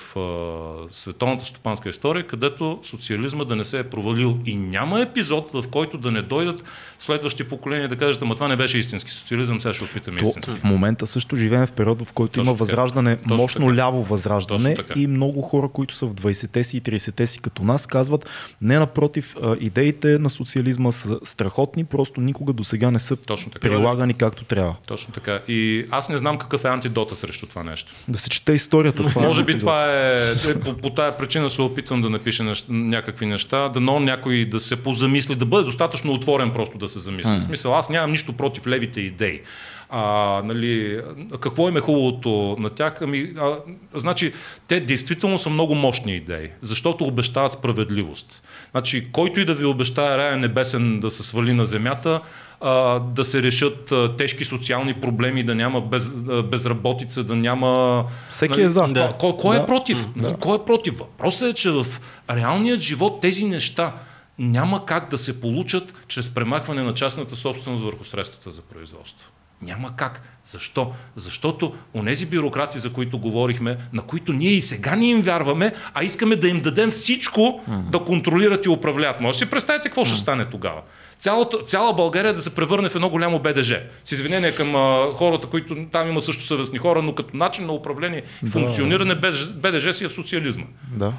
[SPEAKER 3] световната стопанска история, където социализма да не се е провалил. И няма епизод, в който да не дойдат следващи поколения да кажат, ама това не беше истински социализъм, сега ще опитаме истински.
[SPEAKER 1] В момента също живеем в период, в който Точно има възраждане, Точно мощно така. ляво възраждане и много хора, които са в 20-те си и 30-те си като нас, казват, не напротив, идеите на социализма са страхотни, просто никога до сега не са Точно така, прилагани както трябва.
[SPEAKER 3] Точно така. И аз не знам какъв е антидота срещу това нещо.
[SPEAKER 1] Да се чете историята.
[SPEAKER 3] Това Може би това е, е по, по тая причина се опитвам да напиша неща, някакви неща, да но някой да се позамисли, да бъде достатъчно отворен просто да се замисли. В смисъл, аз нямам нищо против левите идеи. А, нали, какво им е хубавото на тях? Ами, а, значи, те действително са много мощни идеи, защото обещават справедливост. Значи, който и да ви обещае рая небесен да се свали на земята, а, да се решат а, тежки социални проблеми, да няма без, а, безработица, да няма...
[SPEAKER 1] Всеки нали, е за.
[SPEAKER 3] Да. Кой, кой е да. е против? Да. Кой е против? Въпросът е, че в реалният живот тези неща няма как да се получат чрез премахване на частната собственост върху средствата за производство. Няма как. Защо? Защото онези бюрократи, за които говорихме, на които ние и сега не им вярваме, а искаме да им дадем всичко mm-hmm. да контролират и управляват. Може си представите какво mm-hmm. ще стане тогава? Цялата, цяла България да се превърне в едно голямо БДЖ. С извинение към а, хората, които там има също съвестни хора, но като начин на управление и функциониране БДЖ си е в социализма.
[SPEAKER 1] Да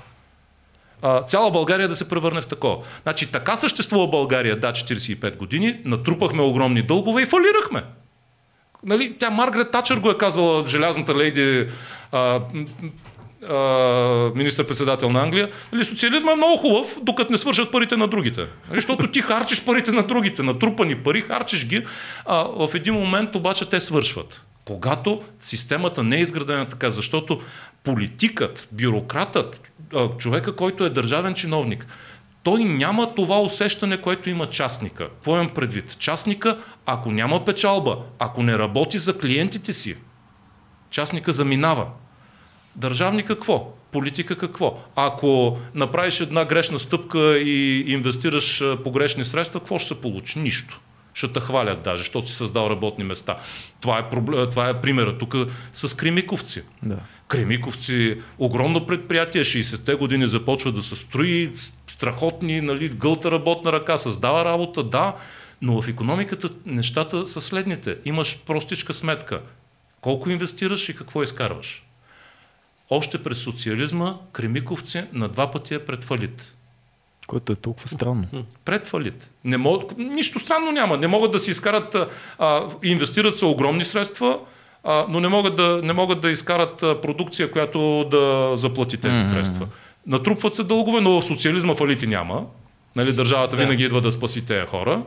[SPEAKER 3] а, цяла България да се превърне в такова. Значи така съществува България, да, 45 години, натрупахме огромни дългове и фалирахме. Нали, тя Маргарет Тачър го е казала, желязната лейди, а, а, министър-председател на Англия, нали, социализма е много хубав, докато не свършат парите на другите. Нали, защото ти харчиш парите на другите, натрупани пари, харчиш ги, а в един момент обаче те свършват. Когато системата не е изградена така, защото политикът, бюрократът, човека, който е държавен чиновник, той няма това усещане, което има частника. Какво имам предвид? Частника, ако няма печалба, ако не работи за клиентите си, частника заминава. Държавника какво? Политика какво? Ако направиш една грешна стъпка и инвестираш погрешни средства, какво ще се получи? Нищо ще те хвалят даже, защото си създал работни места. Това е, проблем, това е примера тук с Кремиковци.
[SPEAKER 1] Да.
[SPEAKER 3] Кремиковци, огромно предприятие, 60-те години започва да се строи, страхотни, нали, гълта работна ръка, създава работа, да, но в економиката нещата са следните. Имаш простичка сметка. Колко инвестираш и какво изкарваш? Още през социализма Кремиковци на два пъти е пред фалит.
[SPEAKER 1] Което е толкова странно.
[SPEAKER 3] Пред фалит. Не мог, нищо странно няма. Не могат да си изкарат, а, инвестират се огромни средства, а, но не могат, да, не могат да изкарат продукция, която да заплати тези mm-hmm. средства. Натрупват се дългове, но в социализма фалити няма. Нали, държавата да. винаги идва да спаси тези хора.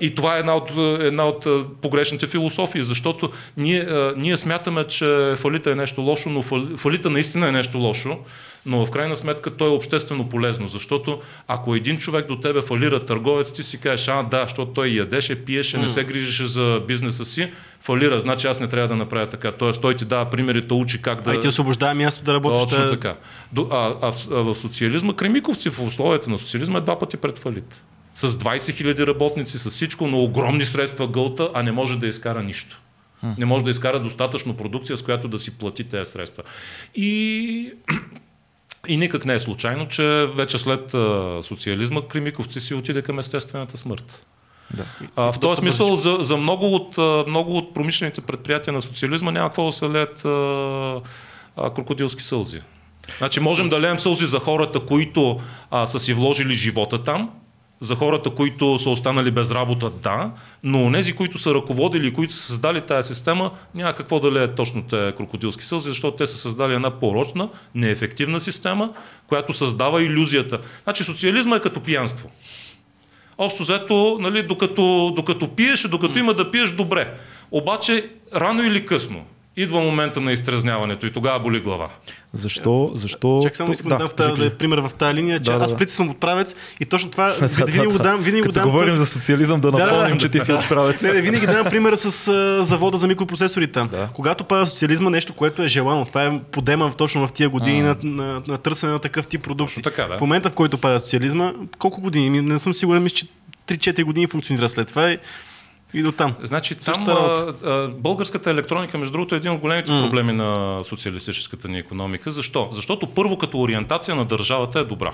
[SPEAKER 3] И това е една от, една от погрешните философии, защото ние, ние смятаме, че фалита е нещо лошо, но фалита наистина е нещо лошо, но в крайна сметка той е обществено полезно, защото ако един човек до тебе фалира търговец, ти си кажеш, а да, защото той ядеше, пиеше, не се грижеше за бизнеса си, фалира, значи аз не трябва да направя така. Тоест той ти дава примерите, учи как да...
[SPEAKER 2] А и ти освобождава място да работиш.
[SPEAKER 3] Точно така. А, а, а, в социализма, Кремиковци в условията на социализма е два пъти пред фалит с 20 000 работници, с всичко, но огромни средства гълта, а не може да изкара нищо. Не може да изкара достатъчно продукция, с която да си плати тези средства. И, и никак не е случайно, че вече след а, социализма Кримиковци си отиде към естествената смърт. Да. А, в този смисъл за, за много, от, много от промишлените предприятия на социализма няма какво да се леят а, а, крокодилски сълзи. Значи можем да леем сълзи за хората, които а, са си вложили живота там, за хората, които са останали без работа, да, но тези, които са ръководили, които са създали тази система, няма какво да леят точно те крокодилски сълзи, защото те са създали една порочна, неефективна система, която създава иллюзията. Значи социализма е като пиянство. Общо взето, нали, докато, докато пиеш, докато има да пиеш, добре. Обаче, рано или късно, идва момента на изтрезняването и тогава боли глава.
[SPEAKER 1] Защо? Защо?
[SPEAKER 2] Чак само искам да, да, да, да, пример в тази линия, че да, да, аз преди съм отправец и точно това винаги го дам. Винаги
[SPEAKER 1] го дам. говорим за социализъм, да напомним, че ти си отправец.
[SPEAKER 2] Не, не, винаги давам примера с а, завода за микропроцесорите. Да. Когато пада социализма, нещо, което е желано, това е подема точно в тия години на, на, на, търсене на такъв тип продукти.
[SPEAKER 3] Така, да.
[SPEAKER 2] В момента, в който пада социализма, колко години? Не съм сигурен, мисля, че 3-4 години функционира след това. И до там.
[SPEAKER 3] Значи там а, а, българската електроника, между другото, е един от големите
[SPEAKER 2] М.
[SPEAKER 3] проблеми на социалистическата ни економика. Защо? Защото първо като ориентация на държавата е добра.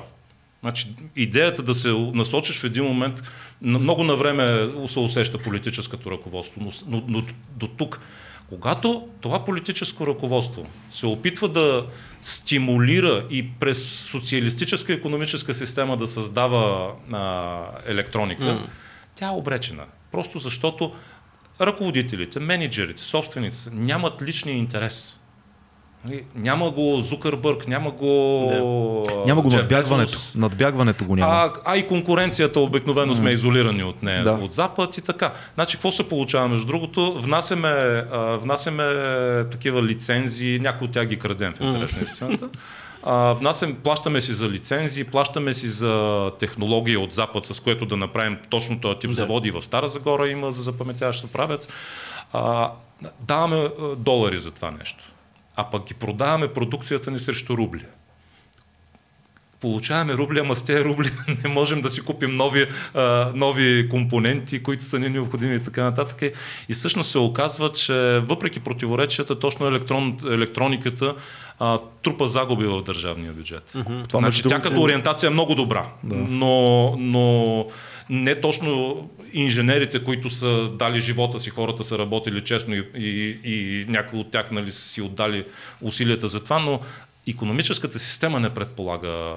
[SPEAKER 3] Значи, идеята да се насочиш в един момент, много на време се усеща политическото ръководство, но, но, но до тук. Когато това политическо ръководство се опитва да стимулира и през социалистическа економическа система да създава а, електроника,
[SPEAKER 2] М.
[SPEAKER 3] тя е обречена. Просто защото ръководителите, менеджерите, собствениците нямат личния интерес. Нали, Няма го Зукърбърг, няма го... а,
[SPEAKER 1] Няма го
[SPEAKER 3] Джеф
[SPEAKER 1] надбягването.
[SPEAKER 3] Безос.
[SPEAKER 1] Надбягването го няма.
[SPEAKER 3] А, а и конкуренцията обикновено сме изолирани от нея,
[SPEAKER 1] Да.
[SPEAKER 3] от Запад и така. Значи, какво се получава? Между другото, внасяме, а, внасяме такива лицензии, някои от тях ги крадем в интерес на истината. А, внасям, плащаме си за лицензии, плащаме си за технология от Запад, с което да направим точно този тип
[SPEAKER 2] Да.
[SPEAKER 3] заводи. В Стара Загора има за запаметяващ правец. А, даваме долари за това нещо. А пък ги продаваме продукцията ни срещу рубли получаваме рубли, ама с тези рубли не можем да си купим нови, а, нови компоненти, които са ни необходими и така нататък. И всъщност се оказва, че въпреки противоречията, точно електрон, електрониката а, трупа загуби в държавния бюджет.
[SPEAKER 1] Това,
[SPEAKER 3] Това, значи, тя
[SPEAKER 1] другото,
[SPEAKER 3] като ориентация е много добра, да. но, но не точно инженерите, които са дали живота си, хората са работили честно и, и, и някои от тях нали, са си отдали усилията за това, но економическата система не предполага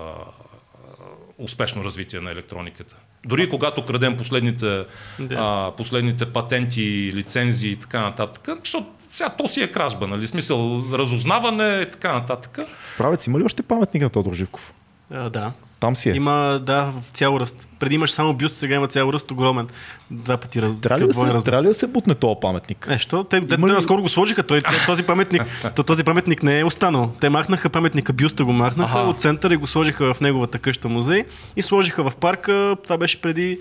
[SPEAKER 3] успешно развитие на електрониката. Дори когато крадем последните,
[SPEAKER 2] Да.
[SPEAKER 3] а, последните патенти, лицензии и така нататък, защото сега то си е кражба, нали? Смисъл, разузнаване и така нататък.
[SPEAKER 1] Правец има ли още паметник на Тодор Живков?
[SPEAKER 2] А, да.
[SPEAKER 1] Там си е.
[SPEAKER 2] Има, да, в цял ръст. Преди имаш само бюст, сега има цял ръст огромен. Два пъти раз.
[SPEAKER 1] Трябва ли, да се, трябва ли да се бутне този паметник?
[SPEAKER 2] Е, що? Те, те,
[SPEAKER 1] Има
[SPEAKER 2] те
[SPEAKER 1] ли-
[SPEAKER 2] наскоро го сложиха. Той, този, паметник, то, този паметник не е останал. Те махнаха паметника, бюста го махнаха
[SPEAKER 3] Аха.
[SPEAKER 2] от центъра и го сложиха в неговата къща музей и сложиха в парка. Това беше преди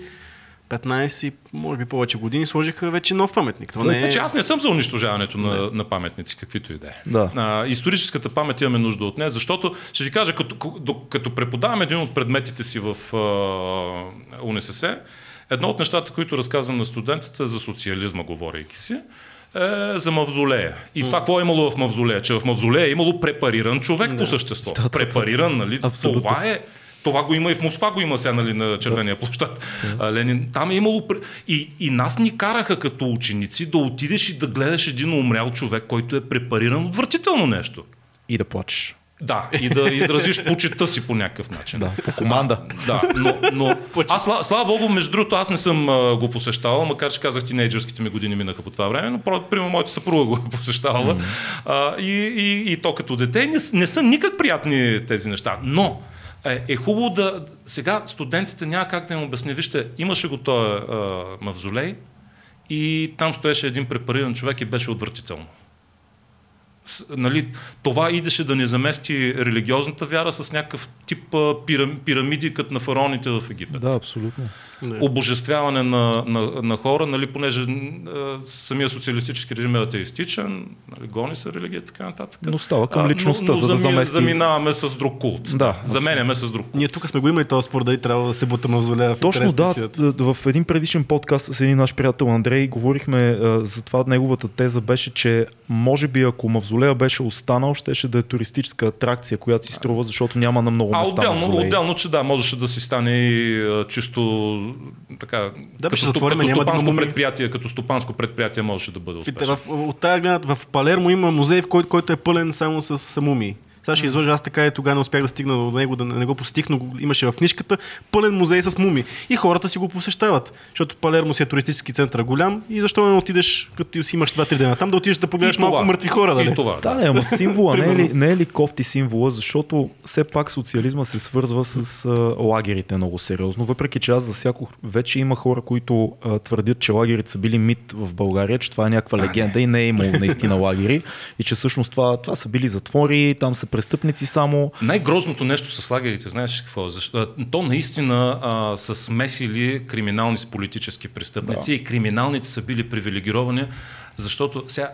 [SPEAKER 2] 15, може би повече години, сложиха вече нов паметник. Това не е...
[SPEAKER 3] Значи аз не съм за унищожаването на, на паметници, каквито и да е.
[SPEAKER 1] Да.
[SPEAKER 3] Историческата памет имаме нужда от нея, защото ще ви кажа, като, като, преподавам един от предметите си в а, УНСС, едно от нещата, които разказвам на студентите за социализма, говорейки си, е за мавзолея. И това какво е имало в мавзолея? Че в мавзолея е имало препариран човек по същество.
[SPEAKER 1] Да, да, да.
[SPEAKER 3] препариран, нали?
[SPEAKER 1] Абсолютно.
[SPEAKER 3] Това е това го има и в Москва, го има сега нали, на червения площад. А, Ленин. Там е имало. И, и нас ни караха като ученици да отидеш и да гледаш един умрял човек, който е препариран отвратително нещо.
[SPEAKER 1] И да плачеш.
[SPEAKER 3] Да, и да изразиш почета си по някакъв начин.
[SPEAKER 1] Да, по команда.
[SPEAKER 3] Да, но, но аз, слава, слава богу, между другото, аз не съм а, го посещавал, макар че казах, тинейджърските ми години минаха по това време, но примерно моята съпруга го е посещавала. А, и, и, и то като дете не, не са никак приятни тези неща. Но е, е хубаво да... Сега студентите няма как да им обясня. Вижте, имаше го този мавзолей и там стоеше един препариран човек и беше отвратително. Нали, това идеше да не замести религиозната вяра с някакъв тип пирам, пирамиди, като на фараоните в Египет.
[SPEAKER 1] Да, абсолютно.
[SPEAKER 2] Не.
[SPEAKER 3] Обожествяване на, на, на хора, нали, понеже самия социалистически режим е атеистичен, нали, гони се религия и така нататък.
[SPEAKER 1] Но става към
[SPEAKER 3] А,
[SPEAKER 1] личността,
[SPEAKER 3] но, но
[SPEAKER 1] за да замести-
[SPEAKER 3] Заминаваме с друг култ.
[SPEAKER 1] Да,
[SPEAKER 3] Заменяме с друг култ.
[SPEAKER 2] Ние тук сме го имали този спор, дали трябва да се бута мавзолея в
[SPEAKER 1] Точно да, в един предишен подкаст с един наш приятел Андрей говорихме за това, неговата теза беше, че може би ако мавзолея беше останал, щеше да е туристическа атракция, която си струва, защото няма на много
[SPEAKER 3] А
[SPEAKER 1] места
[SPEAKER 3] отделно,
[SPEAKER 1] мавзолеи.
[SPEAKER 3] отделно, че да, можеше да си стане и чисто така,
[SPEAKER 2] Да,
[SPEAKER 3] като,
[SPEAKER 2] затворим,
[SPEAKER 3] като
[SPEAKER 2] няма
[SPEAKER 3] стопанско
[SPEAKER 2] имаме-
[SPEAKER 3] предприятие, като стопанско предприятие можеше да бъде успешно.
[SPEAKER 2] В, от тая гледна, в Палермо има музей, в който, който е пълен само с мумии. Сега ще излъжа, аз така и тогава не успях да стигна до него, да не го постиг, но го имаше в книжката пълен музей с муми. И хората си го посещават, защото Палермо си е туристически център голям и защо не отидеш, като си имаш 2-3 дена там, да отидеш да погледнеш
[SPEAKER 3] това.
[SPEAKER 2] малко мъртви хора,
[SPEAKER 3] И
[SPEAKER 2] нали?
[SPEAKER 3] това,
[SPEAKER 1] Да, не, ама символа не е, ли, не е ли кофти символа, защото все пак социализма се свързва с а, лагерите много сериозно. Въпреки че аз засякох, вече има хора, които а, твърдят, че лагерите са били мит в България, че това е някаква легенда и не е имало наистина лагери и че всъщност това, това са били затвори, там са престъпници само.
[SPEAKER 3] Най-грозното нещо с лагерите, знаеш какво е? Защо? То наистина а, са смесили криминални с политически престъпници
[SPEAKER 1] Да.
[SPEAKER 3] и криминалните са били привилегировани, защото сега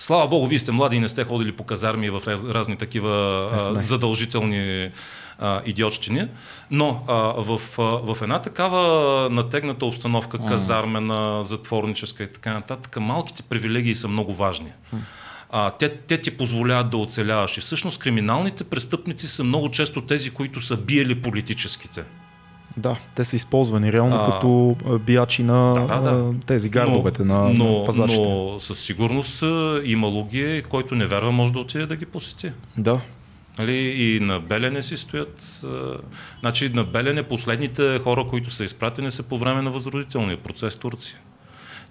[SPEAKER 3] Слава Богу, вие сте млади и не сте ходили по казарми в раз, разни такива а, задължителни а, идиотщини. Но а, в, а, в една такава натегната обстановка, казармена, затворническа и така нататък, малките привилегии са много важни. А, те, те ти позволяват да оцеляваш. И всъщност криминалните престъпници са много често тези, които са биели политическите.
[SPEAKER 1] Да, те са използвани реално а, като биячи на да, да, да. тези гардовете
[SPEAKER 3] но,
[SPEAKER 1] на,
[SPEAKER 3] но,
[SPEAKER 1] на пазачите.
[SPEAKER 3] Но със сигурност има логия, който не вярва може да отиде да ги посети.
[SPEAKER 1] Да.
[SPEAKER 3] Нали, и на Белене си стоят. А, значи на Белене последните хора, които са изпратени са по време на възродителния процес Турция.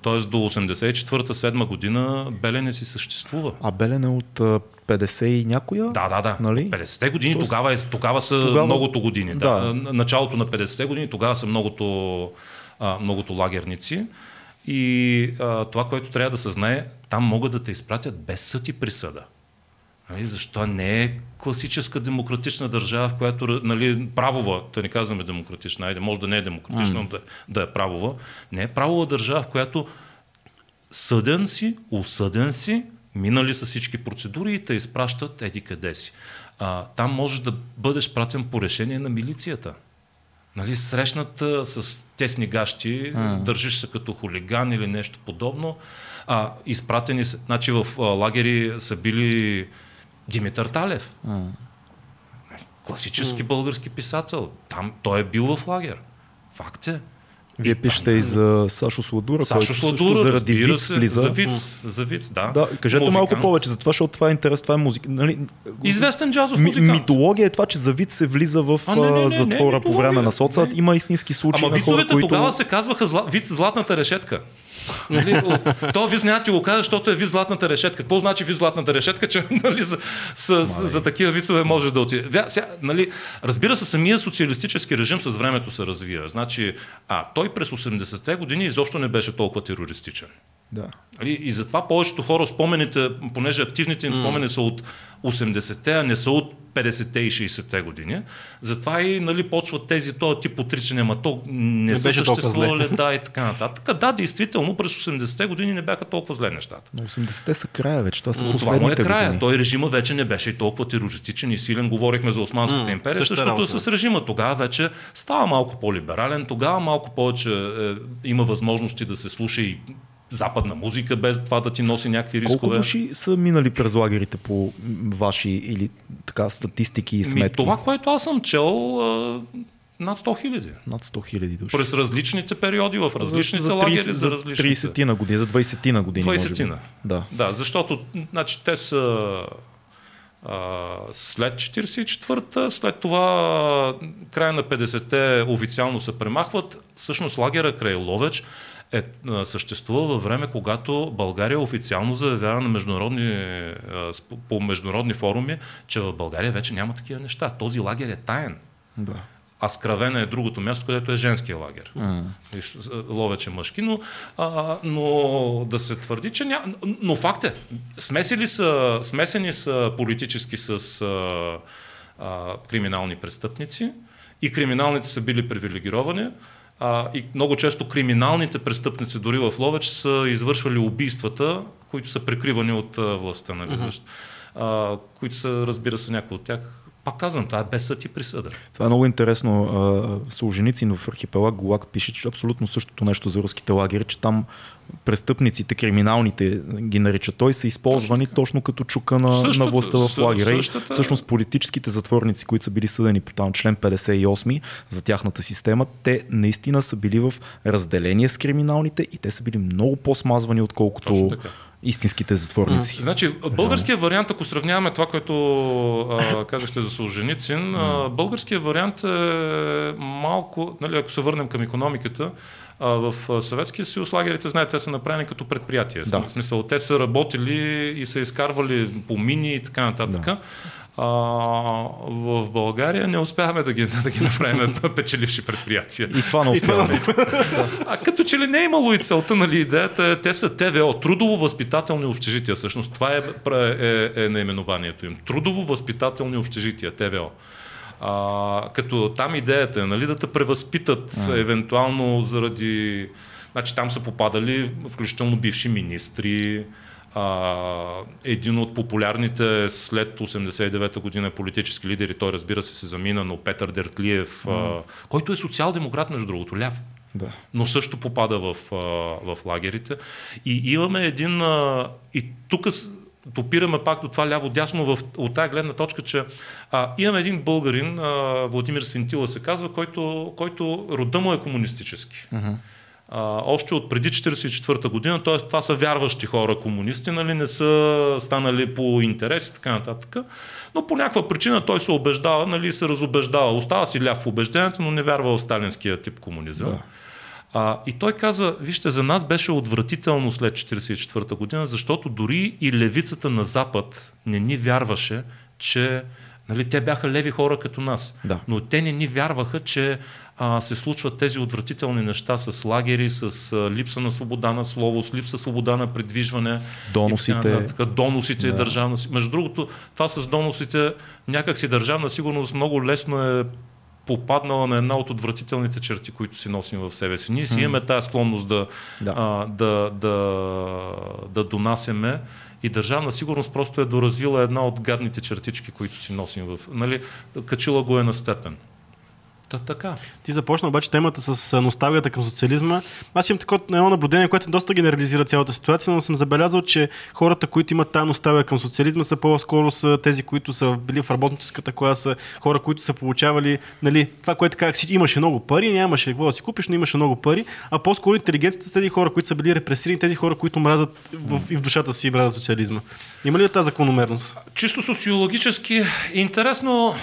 [SPEAKER 3] Тоест до 84-7 година Белене си съществува.
[SPEAKER 1] А Белене от 50 и някоя?
[SPEAKER 3] Да, да, да.
[SPEAKER 1] Нали?
[SPEAKER 3] 50-те години, Тоест, тогава, е, тогава са тогава... многото години. Да. да. Началото на 50-те години, тогава са многото, а, многото лагерници. И а, това, което трябва да се знае, там могат да те изпратят без съд и присъда. Нали, защо не е класическа демократична държава, в която, нали, правова, да не казваме демократична, айде, може да не е демократична, но да, да е правова, не е правова държава, в която съден си, осъден си, минали са всички процедури и те изпращат еди къде си. А, там можеш да бъдеш пратен по решение на милицията. Нали, срещната с тесни гащи, mm. държиш се като хулиган или нещо подобно. А, изпратени са, значи в а, лагери са били Димитър Талев. Mm. Класически mm. български писател. Там той е бил в лагер. Факт е.
[SPEAKER 1] Вие пишете и за Сашо Сладура,
[SPEAKER 3] Сашо
[SPEAKER 1] който
[SPEAKER 3] Сладура,
[SPEAKER 1] заради виц
[SPEAKER 3] се,
[SPEAKER 1] влиза.
[SPEAKER 3] За виц, за виц, да.
[SPEAKER 1] Да, кажете Музикант. малко повече за това, защото това е интерес, това е музика. Нали,
[SPEAKER 3] Известен джазов музикант.
[SPEAKER 1] Митология е това, че за виц се влиза в а, не, не, не, затвора не, не, по време на соца. Има истински случаи
[SPEAKER 3] Ама
[SPEAKER 1] на хора, които...
[SPEAKER 3] тогава се казваха зла... виц златната решетка. Нали, то виз няма ти го кажа, защото е виз златната решетка. Какво значи виз златната решетка, че нали, за, с, с, за такива вицове може да отиде. Сега, нали, разбира се, самия социалистически режим с времето се развива. Значи, а той през 80-те години изобщо не беше толкова терористичен.
[SPEAKER 1] Да.
[SPEAKER 3] Нали, и затова повечето хора спомените, понеже активните им спомени са от 80-те, а не са от 50-те и 60-те години. Затова и нали, почват тези този тип отричане, ама то не, не са съществували, да, и така нататък. Да, действително, през 80-те години не бяха толкова зле нещата.
[SPEAKER 1] Но 80-те са края вече, това са
[SPEAKER 3] Но
[SPEAKER 1] последните това
[SPEAKER 3] му е края.
[SPEAKER 1] Години.
[SPEAKER 3] Той режима вече не беше и толкова терористичен и силен. Говорихме за Османската mm, империя, същото е с режима. Тогава вече става малко по-либерален, тогава малко повече е, има възможности да се слуша и западна музика, без това да ти носи някакви рискове.
[SPEAKER 1] Колко души са минали през лагерите по ваши или така статистики и сметки? Ми,
[SPEAKER 3] това, което аз съм чел, над 100 хиляди.
[SPEAKER 1] Над 100 хиляди души.
[SPEAKER 3] През различните периоди, в различните за, за 30, лагери, за различните...
[SPEAKER 1] 30 на години, за 20 на години. 20 на.
[SPEAKER 3] Да. да, защото значи, те са след 44-та, след това края на 50-те официално се премахват. Всъщност лагера край Ловеч е, съществува във време, когато България официално заявява на международни, по международни форуми, че в България вече няма такива неща. Този лагер е таен.
[SPEAKER 1] Да.
[SPEAKER 3] А Скравена е другото място, където е женския лагер. Mm. Ловече мъжки, но, а, но да се твърди, че няма. Но факт е, смесени са, смесени са политически с а, а, криминални престъпници и криминалните са били привилегировани. А, и много често криминалните престъпници, дори в Ловеч, са извършвали убийствата, които са прикривани от а, властта. Нали? Uh-huh. А, които са, разбира се, някои от тях пак казвам, това е без съд и присъда.
[SPEAKER 1] Това е много интересно. Солженицин в архипелаг Голак пише, че абсолютно същото нещо за руските лагери, че там престъпниците, криминалните ги нарича той, са използвани точно, точно като чука на, същата, на властта в лагера. Същата... И всъщност политическите затворници, които са били съдени по там член 58 за тяхната система, те наистина са били в разделение с криминалните и те са били много по-смазвани, отколкото истинските затворници.
[SPEAKER 3] Значи, българският вариант, ако сравняваме това, което а, казахте за Солженицин, а, българският вариант е малко, нали, ако се върнем към економиката, а, в Съветския съюз лагерите, знаете, те са направени като предприятия. Да. В смисъл, те са работили и са изкарвали по мини и така нататък. Да. А, в България не успяваме да ги, да ги направим печеливши предприятия.
[SPEAKER 1] И това не успяваме.
[SPEAKER 3] а като че ли не е имало и целта, нали, идеята, те са ТВО, трудово-възпитателни общежития. Всъщност това е, е, е наименованието им. Трудово-възпитателни общежития, ТВО. А, като там идеята е нали, да те превъзпитат а. евентуално заради... Значи там са попадали включително бивши министри, а, един от популярните след 89-та година политически лидери, той разбира се се замина, но Петър Дертлиев, а, който е социал-демократ, между другото, ляв.
[SPEAKER 1] Да.
[SPEAKER 3] но също попада в, а, в лагерите. И имаме един... А, и тук допираме пак до това ляво-дясно в, от тази гледна точка, че а, имаме един българин, а, Владимир Свинтила се казва, който, който рода му е комунистически. А, още от преди 1944 година, т.е. това са вярващи хора, комунисти, нали, не са станали по интерес и така нататък. Но по някаква причина той се убеждава, нали, се разобеждава. Остава си ляв в убеждението, но не вярва в сталинския тип комунизъм.
[SPEAKER 1] Да.
[SPEAKER 3] А, и той каза, вижте, за нас беше отвратително след 1944 година, защото дори и левицата на Запад не ни вярваше, че нали, те бяха леви хора като нас.
[SPEAKER 1] Да.
[SPEAKER 3] Но те не ни вярваха, че а, се случват тези отвратителни неща с лагери, с а, липса на свобода на слово, с липса свобода на придвижване.
[SPEAKER 1] Доносите.
[SPEAKER 3] И нататък. Доносите
[SPEAKER 1] Да.
[SPEAKER 3] да. държавна си- Между другото, това с доносите, някак си държавна сигурност много лесно е попаднала на една от отвратителните черти, които си носим в себе си. Ние си имаме тази склонност да,
[SPEAKER 1] Да.
[SPEAKER 3] а, да, да, да донасяме и държавна сигурност просто е доразвила една от гадните чертички, които си носим в... Нали, качила го е на степен. Та, така.
[SPEAKER 2] Ти започна обаче темата с носталгията към социализма. Аз имам такова едно наблюдение, което доста генерализира цялата ситуация, но съм забелязал, че хората, които имат тази носталгия към социализма, са по-скоро са тези, които са били в работническата класа, хора, които са получавали, нали, това, което казах, имаше много пари, нямаше какво да си купиш, но имаше много пари, а по-скоро интелигенцията са тези хора, които са били репресирани, тези хора, които мразят в, и в душата си мразят социализма. Има ли тази закономерност?
[SPEAKER 3] Чисто социологически интересно,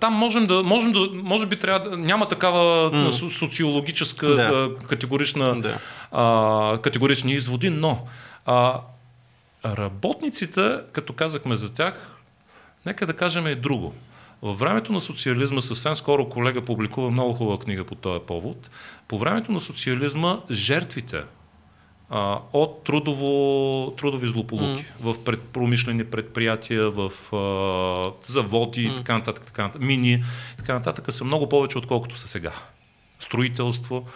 [SPEAKER 3] там можем да, можем да, може би трябва няма такава mm. социологическа
[SPEAKER 2] Да.
[SPEAKER 3] категорична,
[SPEAKER 2] Да.
[SPEAKER 3] а, категорични изводи, но а, работниците, като казахме за тях, нека да кажем и друго. Във времето на социализма, съвсем скоро колега публикува много хубава книга по този повод, по времето на социализма жертвите а, от трудово, трудови злополуки mm. в пред, промишлени предприятия, в а, заводи и така нататък, така нататък, мини така нататък са много повече, отколкото са сега. Строителство.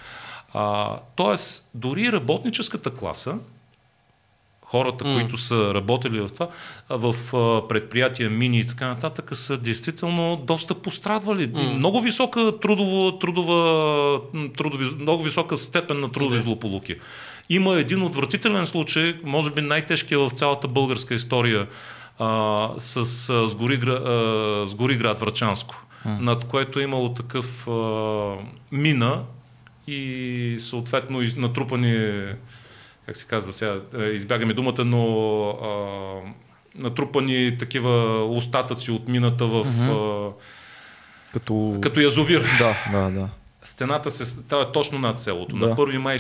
[SPEAKER 3] А, тоест, дори работническата класа, хората, mm. които са работили в това, в предприятия, мини и така нататък, са действително доста пострадвали. Mm. Много висока трудова, м, трудови, много висока степен на трудови злополуки. Има един отвратителен случай, може би най-тежкият в цялата българска история, а, с а, сгори, а, сгори град Врачанско, над което е имало такъв а, мина и съответно из- натрупани как се казва сега, е, избягаме думата, но а, натрупани такива остатъци от мината в, а,
[SPEAKER 1] Като...
[SPEAKER 3] като язовир.
[SPEAKER 1] Да, да, да.
[SPEAKER 3] Стената се, е точно над селото.
[SPEAKER 1] Да.
[SPEAKER 3] На 1 май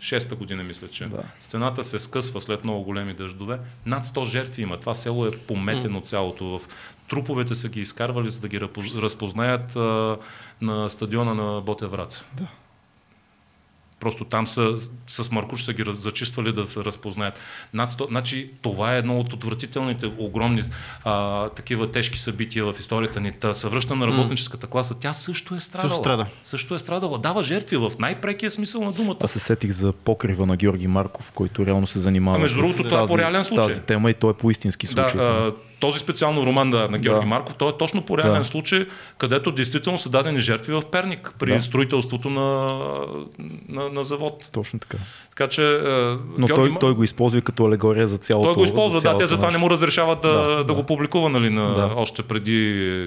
[SPEAKER 3] 66-та година, мисля, че.
[SPEAKER 1] Да.
[SPEAKER 3] Стената се скъсва след много големи дъждове. Над 100 жертви има. Това село е пометено цялото. В труповете са ги изкарвали, за да ги разпоз- разпознаят а, на стадиона на Ботя Враца.
[SPEAKER 1] Да.
[SPEAKER 3] Просто там са, с Маркуш са ги зачиствали да се разпознаят. Над 100, значи, това е едно от отвратителните, огромни а, такива тежки събития в историята ни. Та съвръща на работническата класа, тя също е страдала.
[SPEAKER 2] Също страда.
[SPEAKER 3] Също е страдала. Дава жертви в най-прекия смисъл на думата.
[SPEAKER 1] Аз се сетих за покрива на Георги Марков, който реално се занимава
[SPEAKER 3] А между
[SPEAKER 1] с
[SPEAKER 3] другото, е
[SPEAKER 1] тази,
[SPEAKER 3] по-реален
[SPEAKER 1] с
[SPEAKER 3] случай.
[SPEAKER 1] тази тема и той е по истински
[SPEAKER 3] Да,
[SPEAKER 1] случай.
[SPEAKER 3] а, този специално роман да, на Георги
[SPEAKER 1] Да.
[SPEAKER 3] Марков, той е точно по реален
[SPEAKER 1] Да.
[SPEAKER 3] случай, където действително са дадени жертви в Перник при
[SPEAKER 1] Да.
[SPEAKER 3] строителството на, на, на завод.
[SPEAKER 1] Точно така.
[SPEAKER 3] Така че а,
[SPEAKER 1] Но
[SPEAKER 3] Георги
[SPEAKER 1] той, той го използва и като алегория за цялото.
[SPEAKER 3] Той го използва, да, те затова не му разрешават да,
[SPEAKER 1] Да,
[SPEAKER 3] да,
[SPEAKER 1] да.
[SPEAKER 3] го публикува нали, на,
[SPEAKER 1] Да.
[SPEAKER 3] още преди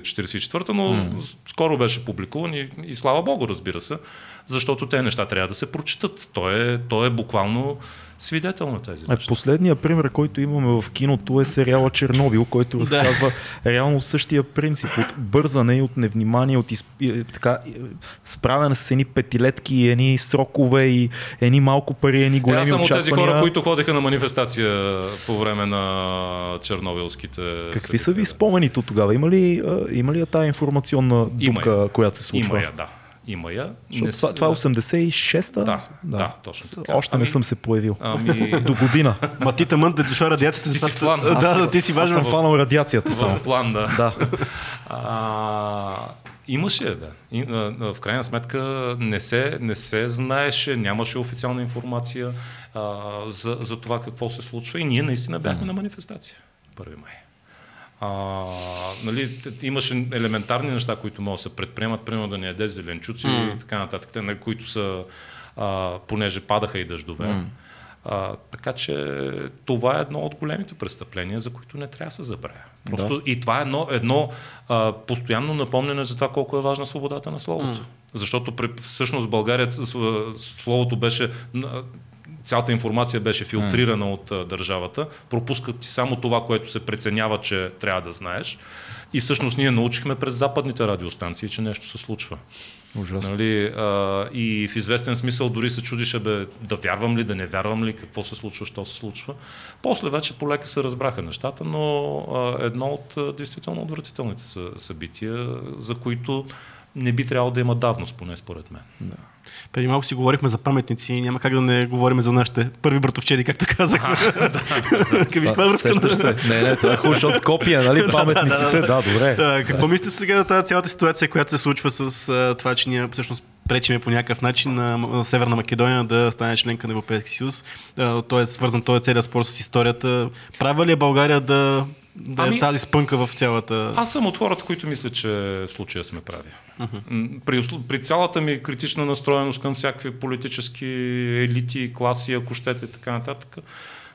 [SPEAKER 3] 44-та, но mm. скоро беше публикуван и, и слава Богу, разбира се, защото те неща трябва да се прочитат. Той е, той е буквално свидетел на тези
[SPEAKER 1] Е,
[SPEAKER 3] неща.
[SPEAKER 1] последния пример, който имаме в киното е сериала Чернобил, който
[SPEAKER 2] Да.
[SPEAKER 1] разказва реално същия принцип от бързане и от невнимание, от изп... е, така, е, справяне с едни петилетки, едни срокове и едни малко пари, едни
[SPEAKER 3] Е,
[SPEAKER 1] големи
[SPEAKER 3] аз съм от тези хора, които ходеха на манифестация по време на чернобилските
[SPEAKER 1] Какви са ви спомените от тогава? Има ли, има ли я тази информационна
[SPEAKER 3] я.
[SPEAKER 1] която се случва?
[SPEAKER 3] Има я, да. Има я.
[SPEAKER 1] Защото
[SPEAKER 3] Не
[SPEAKER 1] това, това е 86-та?
[SPEAKER 3] Да, да, точно така.
[SPEAKER 1] Още не
[SPEAKER 3] Ами-
[SPEAKER 1] съм се появил.
[SPEAKER 3] Ами,
[SPEAKER 1] До година.
[SPEAKER 2] Ма ти тъмън да дошла радиацията.
[SPEAKER 3] Ти си в план.
[SPEAKER 2] Да,
[SPEAKER 3] Аз-
[SPEAKER 2] да, ти си
[SPEAKER 1] Аз
[SPEAKER 2] важен.
[SPEAKER 1] съм
[SPEAKER 2] в-
[SPEAKER 1] фанал радиацията
[SPEAKER 3] в план, да.
[SPEAKER 1] Да.
[SPEAKER 3] А, Имаше, да. И, а, а, в крайна сметка не се, не се знаеше, нямаше официална информация а, за, за това какво се случва и ние наистина бяхме на манифестация 1 май. А, нали, имаше елементарни неща, които могат да се предприемат, примерно да не яде зеленчуци mm. и така нататък, нали, които са, а, понеже падаха и дъждове. Mm. А, така че това е едно от големите престъпления, за които не трябва да се забравя. Просто да. и това е едно, едно а, постоянно напомнене за това колко е важна свободата на словото. Mm. Защото при, всъщност в България словото беше цялата информация беше филтрирана mm. от а, държавата, пропускат ти само това, което се преценява, че трябва да знаеш. И всъщност ние научихме през западните радиостанции, че нещо се случва.
[SPEAKER 1] Ужасно.
[SPEAKER 3] Нали, а, и в известен смисъл дори се чудише бе, да вярвам ли, да не вярвам ли, какво се случва, що се случва. После вече полека се разбраха нещата, но а, едно от а, действително отвратителните събития, за които не би трябвало да има давност, поне според мен.
[SPEAKER 2] Да. Преди малко си говорихме за паметници и няма как да не говорим за нашите първи братовчери, както казахме.
[SPEAKER 1] Сещаш се. Не, не, това е хубаво, защото Скопия, нали, паметниците, да, добре.
[SPEAKER 2] Какво мислите сега за тази цялата ситуация, която се случва с това, че ние всъщност пречиме по някакъв начин на Северна Македония да стане членка на Европейския съюз. Той е свързан, той е целият спор с историята. Права ли е България да да е ами, тази спънка в цялата...
[SPEAKER 3] Аз съм от хората, които мислят, че в случая сме прави. Uh-huh. При, при цялата ми критична настроеност към всякакви политически елити, класи, ако щете, така нататък,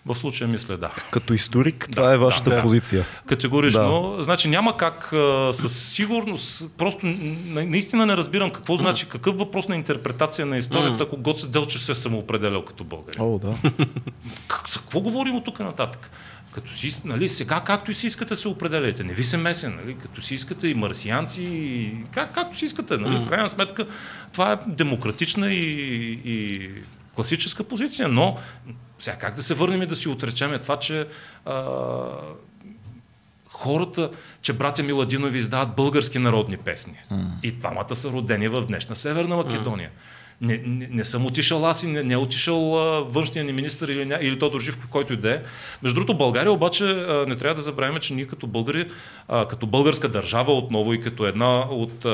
[SPEAKER 3] в случая мисля да.
[SPEAKER 1] Като историк, това да, е вашата да, позиция.
[SPEAKER 3] Категорично. Да. Значи няма как а, със сигурност, просто наистина не разбирам какво значи, какъв въпрос на интерпретация на историята, ако Гоце Делчев се е самоопределял като българин.
[SPEAKER 1] О, да.
[SPEAKER 3] Как, за какво говорим от тук нататък? Като си, нали, сега както си искате се определяте, не ви се месен, нали, като си искате и марсианци, и как, както си искате. Нали, в крайна сметка това е демократична и, и класическа позиция, но сега как да се върнем и да си отречеме това, че а, хората, че братя Миладинови издават български народни песни. Mm. И двамата са родени в днешна Северна Македония. Mm не, не, не съм отишъл аз и не, не е отишъл а, външния ни министр или, или Тодор Живков, който и да е. Между другото, България обаче а, не трябва да забравяме, че ние като българи, а, като българска държава отново и като една от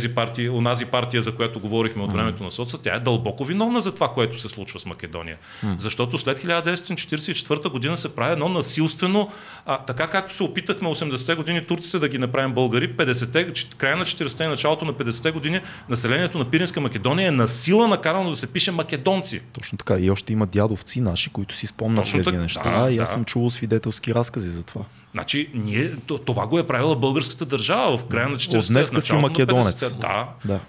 [SPEAKER 3] тези партии, онази партия, за която говорихме от времето на соца, тя е дълбоко виновна за това, което се случва с Македония. Защото след 1944 година се прави едно насилствено, а, така както се опитахме 80-те години турците да ги направим българи, 50-те, края на 40-те и началото на 50-те години населението на Пиринска Македония е на сила накарано да се пише македонци.
[SPEAKER 1] Точно така. И още има дядовци наши, които си спомнят Точно тези так, неща. Да, и аз да. съм чувал свидетелски разкази за това.
[SPEAKER 3] Значи, ние, това го е правила българската държава в края на 40-те.
[SPEAKER 1] Днес си македонец.
[SPEAKER 3] Да. да.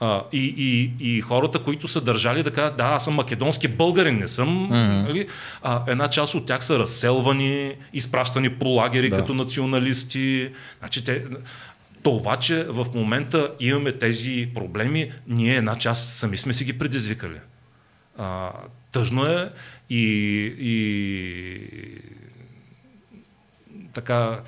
[SPEAKER 3] А, и, и, и хората, които са държали да кажат, да, аз съм македонски българин, не съм. Mm-hmm. Нали? А, една част от тях са разселвани, изпращани по лагери да. като националисти. Значи, те, това, че в момента имаме тези проблеми, ние една част сами сме си ги предизвикали. А, тъжно е и, и така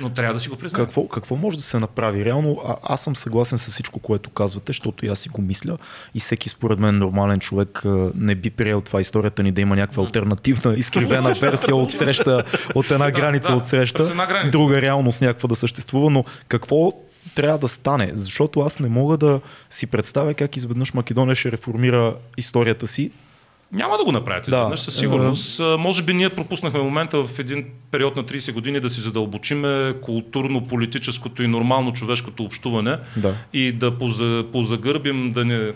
[SPEAKER 3] но трябва да си го признаем.
[SPEAKER 1] Какво, какво може да се направи? Реално, а, аз съм съгласен с всичко, което казвате, защото и аз си го мисля. И всеки според мен нормален човек не би приел това историята ни да има някаква альтернативна, изкривена версия от среща, от една граница да, от среща, друга реалност някаква да съществува, но какво трябва да стане, защото аз не мога да си представя как изведнъж Македония ще реформира историята си
[SPEAKER 3] няма да го направите да. изведнъж, със сигурност. Uh, може би ние пропуснахме момента в един период на 30 години да си задълбочиме културно-политическото и нормално човешкото общуване
[SPEAKER 1] да.
[SPEAKER 3] и да позагърбим, да не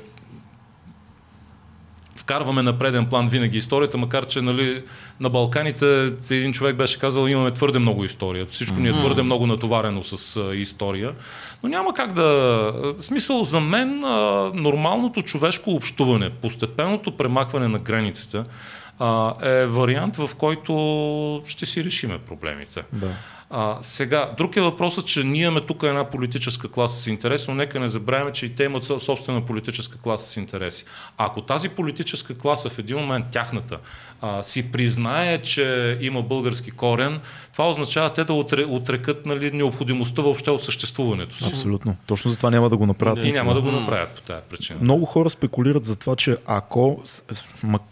[SPEAKER 3] вкарваме на преден план винаги историята, макар че нали, на Балканите един човек беше казал, имаме твърде много история. Всичко ни е твърде много натоварено с а, история. Но няма как да... Смисъл за мен а, нормалното човешко общуване, постепенното премахване на границите а, е вариант, в който ще си решиме проблемите.
[SPEAKER 1] Да.
[SPEAKER 3] А, сега, друг е въпросът, че ние имаме тук една политическа класа с интерес, но нека не забравяме, че и те имат собствена политическа класа с интереси. Ако тази политическа класа в един момент тяхната а, си признае, че има български корен, това означава те да отрекат нали, необходимостта въобще от съществуването си.
[SPEAKER 1] Абсолютно. Точно затова няма да го направят.
[SPEAKER 3] И няма да го направят по тази причина.
[SPEAKER 1] Много хора спекулират за това, че ако,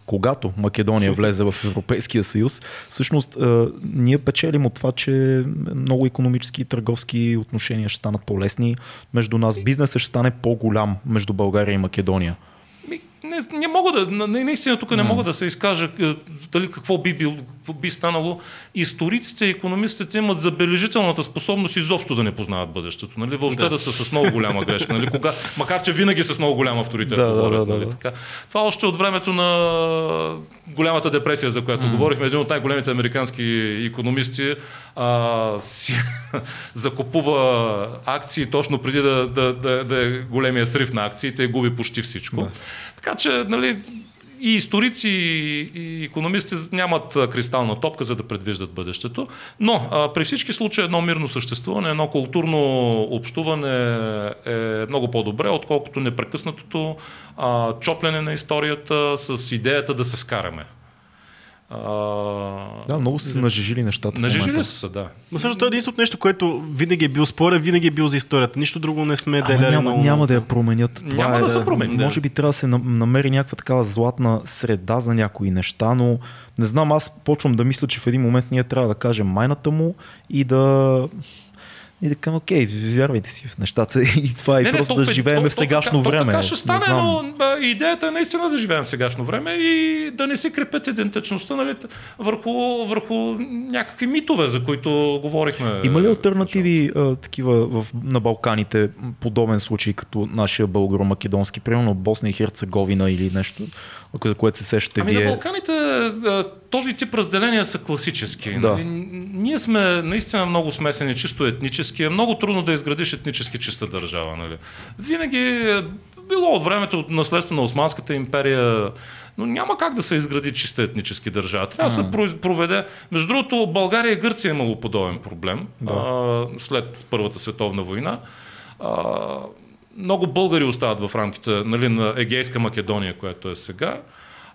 [SPEAKER 1] когато Македония влезе в Европейския съюз, всъщност ние печелим от това, че много економически и търговски отношения ще станат по-лесни между нас. Бизнесът ще стане по-голям между България и Македония
[SPEAKER 3] не, не мога да, наистина тук не мога да се изкажа е, дали какво би, бил, какво би станало. Историците и економистите имат забележителната способност изобщо да не познават бъдещето. Нали? Въобще да. да са с много голяма грешка. Нали? Кога, макар, че винаги с много голям авторитет да, говорят. Да, да, нали? да. Така. Това още от времето на голямата депресия, за която mm. говорихме. Един от най-големите американски економисти а, си закупува акции точно преди да, да, да, да е големия срив на акциите и губи почти всичко. Да. Така че, нали, и историци, и економисти нямат кристална топка, за да предвиждат бъдещето. Но а, при всички случаи едно мирно съществуване, едно културно общуване е много по-добре, отколкото непрекъснатото а, чоплене на историята с идеята да се скараме.
[SPEAKER 1] А... Да, много са нажежили нещата.
[SPEAKER 3] Нажежили са, да.
[SPEAKER 2] Но също това е единственото нещо, което винаги е бил спорен, винаги е бил за историята. Нищо друго не сме деляли.
[SPEAKER 1] Няма, много... няма да я променят.
[SPEAKER 3] Това няма е, да се промени.
[SPEAKER 1] Може би трябва да се намери някаква такава златна среда за някои неща, но не знам, аз почвам да мисля, че в един момент ние трябва да кажем майната му и да и да кажем, окей, вярвайте си в нещата и това е не, просто не, да живеем в сегашно
[SPEAKER 3] то,
[SPEAKER 1] време.
[SPEAKER 3] Така ще стане, но идеята е наистина да живеем в сегашно време и да не се крепят идентичността нали, върху, върху някакви митове, за които говорихме.
[SPEAKER 1] Има ли альтернативи а, такива в, на Балканите, подобен случай като нашия българо-македонски, примерно Босна и Херцеговина или нещо, за което се сещате
[SPEAKER 3] ами
[SPEAKER 1] вие?
[SPEAKER 3] на Балканите този тип разделения са класически. Да. Нали? Ние сме наистина много смесени, чисто етнически. Е много трудно да изградиш етнически чиста държава. Нали? Винаги е било от времето от наследство на Османската империя, но няма как да се изгради чиста етнически държава. Трябва да се проведе. Между другото, България и Гърция е имало подобен проблем да. а, след Първата световна война. А, много българи остават в рамките нали, на Егейска Македония, която е сега.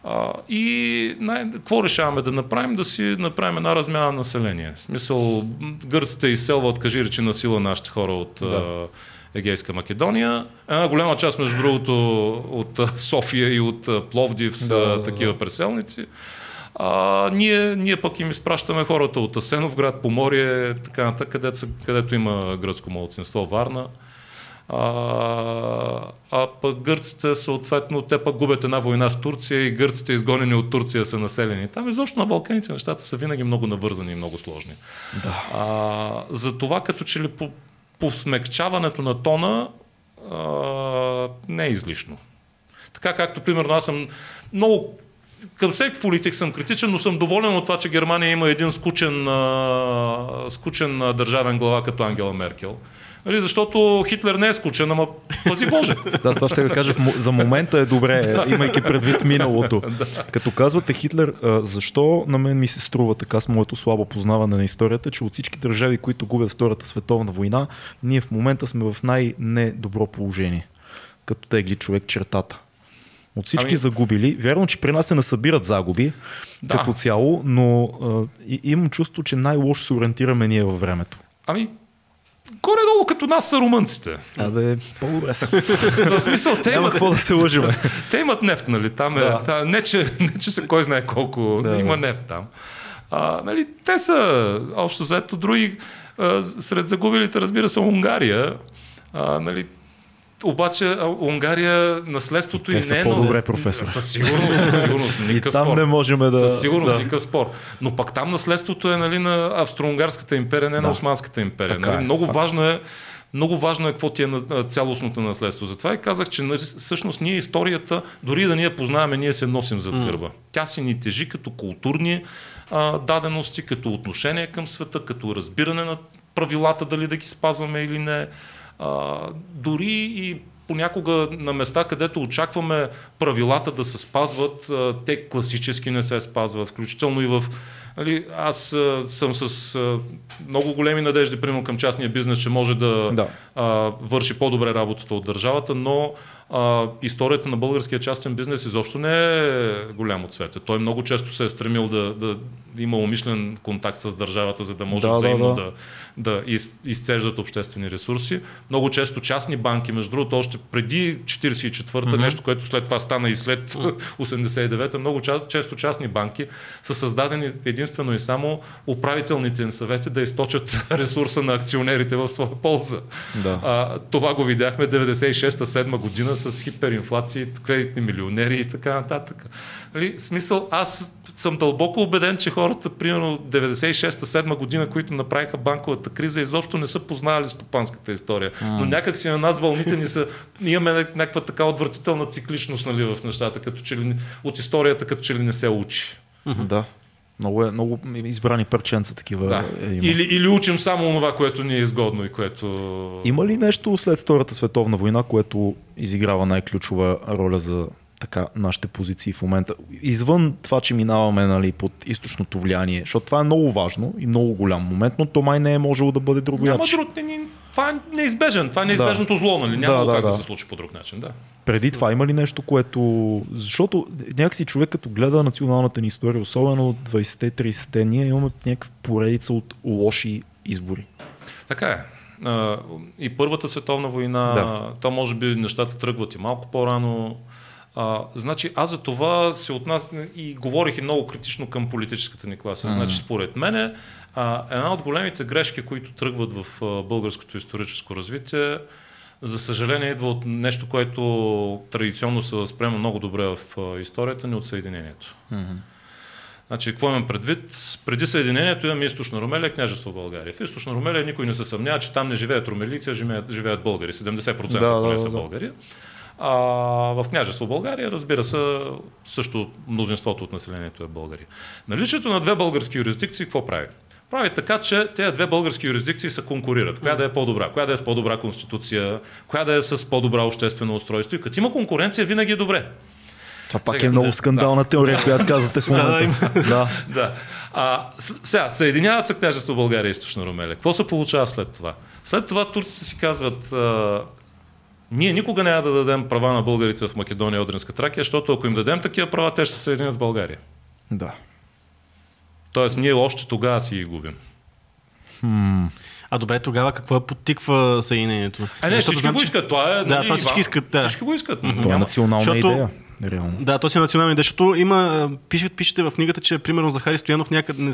[SPEAKER 3] А, и най- какво решаваме да направим? Да си направим една размяна на население. В смисъл, гърците изселват, кажи речи, на сила нашите хора от да. Егейска Македония. Една голяма част, между другото, от София и от Пловдив са да, да, такива да. преселници. А, ние, ние пък им изпращаме хората от Асеновград, Поморие, така нататък, където, където има гръцко младсинство, Варна. А, а пък гърците съответно, те пък губят една война с Турция и гърците изгонени от Турция са населени. Там изобщо на Балканите нещата са винаги много навързани и много сложни.
[SPEAKER 1] Да.
[SPEAKER 3] А, за това като че ли по, по смекчаването на тона а, не е излишно. Така както, примерно, аз съм много към всеки политик съм критичен, но съм доволен от това, че Германия има един скучен, а, скучен държавен глава като Ангела Меркел. Нали, защото Хитлер не е скучен, ама пази Боже.
[SPEAKER 1] да, това ще да кажа. За момента е добре, имайки предвид миналото. Като казвате Хитлер, защо на мен ми се струва така с моето слабо познаване на историята, че от всички държави, които губят Втората световна война, ние в момента сме в най-недобро положение, като тегли човек чертата. От всички ами... загубили. Вярно, че при нас се насъбират загуби да. като цяло, но а, имам чувство, че най-лошо се ориентираме ние във времето.
[SPEAKER 3] Ами, горе-долу като нас са румънците.
[SPEAKER 1] Абе, по-добре са.
[SPEAKER 3] В смисъл, те имат...
[SPEAKER 1] какво да се лъжиме.
[SPEAKER 3] те имат нефт, нали? Там е, да. та, не, че, не, че се кой знае колко, да, има нефт там. А, нали, те са, общо заето, други, а, сред загубилите, разбира се, Унгария. А, нали, обаче Унгария, наследството и,
[SPEAKER 1] и не е по-добре, професор.
[SPEAKER 3] Със сигурност, със сигурност.
[SPEAKER 1] и там спор. не можем да...
[SPEAKER 3] Със сигурност, да. никакъв спор. Но пак там наследството е нали, на Австро-Унгарската империя, не да. на Османската империя. Така нали? е, много, важно е, много важно е какво ти е на цялостното наследство. Затова и казах, че нали, всъщност ние историята, дори да ние познаваме, ние се носим зад гърба. Mm. Тя си ни тежи като културни а, дадености, като отношение към света, като разбиране на правилата, дали да ги спазваме или не а, дори и понякога на места, където очакваме правилата да се спазват, те класически не се спазват, включително и в Нали, аз а, съм с а, много големи надежди, примерно към частния бизнес, че може да, да. А, върши по-добре работата от държавата, но а, историята на българския частен бизнес изобщо не е голямо цвете. Той много често се е стремил да, да има умишлен контакт с държавата, за да може да, взаимно да, да. да из, изцеждат обществени ресурси. Много често частни банки, между другото, още преди 44-та, mm-hmm. нещо, което след това стана и след 89-та, много често частни банки са създадени единствено и само управителните им съвети да източат ресурса на акционерите в своя полза. Да. А, това го видяхме 96-7 година с хиперинфлации, кредитни милионери и така нататък. Нали? Смисъл, аз съм дълбоко убеден, че хората, примерно 96-7 година, които направиха банковата криза, изобщо не са познавали стопанската история. А. Но някак си на нас вълните ни са, ние имаме някаква така отвратителна цикличност нали, в нещата, като че ли, от историята, като че ли не се учи.
[SPEAKER 1] Да. Много, е, много избрани парченца такива. Да.
[SPEAKER 3] Е, има. Или, или учим само това, което ни е изгодно и което.
[SPEAKER 1] Има ли нещо след Втората световна война, което изиграва най-ключова роля за така нашите позиции в момента. Извън това, че минаваме нали, под източното влияние, защото това е много важно и много голям момент, но то май не е можело да бъде друго.
[SPEAKER 3] Няма друг, не, не, това е неизбежен, това е неизбежното да. зло, нали? Няма да, да, как да. да се случи по друг начин. Да.
[SPEAKER 1] Преди това има ли нещо, което... Защото някакси човек като гледа националната ни история, особено от 20-те, 30-те, ние имаме някаква поредица от лоши избори.
[SPEAKER 3] Така е. И Първата световна война, да. то може би нещата тръгват и малко по-рано. А, значи аз за това се отнас и говорих и много критично към политическата ни класа. Mm-hmm. Значи според мен а, една от големите грешки, които тръгват в а, българското историческо развитие, за съжаление идва от нещо, което традиционно се възприема много добре в а, историята ни от Съединението. Mm-hmm. Значи, какво имам предвид? Преди Съединението имаме източна Румелия, княжество България. В източна Румелия никой не се съмнява, че там не живеят румелийци, а живеят, живеят българи. 70% да, поне да, са да. българи. А, в княжество България, разбира се, също мнозинството от населението е българи. Наличието на две български юрисдикции какво прави? Прави така, че тези две български юрисдикции се конкурират. Коя да е по-добра, коя да е с по-добра конституция, коя да е с по-добра обществено устройство. И като има конкуренция, винаги е добре.
[SPEAKER 1] Това пак сега, е много скандална теория, която казвате в момента.
[SPEAKER 3] да, да. да. А, сега, съединяват се княжество България и Източна Румелия. Какво се получава след това? След това турците си казват, ние никога няма да дадем права на българите в Македония и Одринска Тракия, защото ако им дадем такива права, те ще се съединят с България.
[SPEAKER 1] Да.
[SPEAKER 3] Тоест, ние още тогава си ги губим.
[SPEAKER 2] Хм. А добре, тогава какво е подтиква съединението?
[SPEAKER 3] А не, всички знам, го искат. Това е.
[SPEAKER 2] Да, нали, това всички искат. Да.
[SPEAKER 3] Всички го искат.
[SPEAKER 1] Това е национална Защото... идея. Реално.
[SPEAKER 2] Да, то си е национална идея, защото има, пишете, пишете в книгата, че примерно Захари Стоянов някъде, не,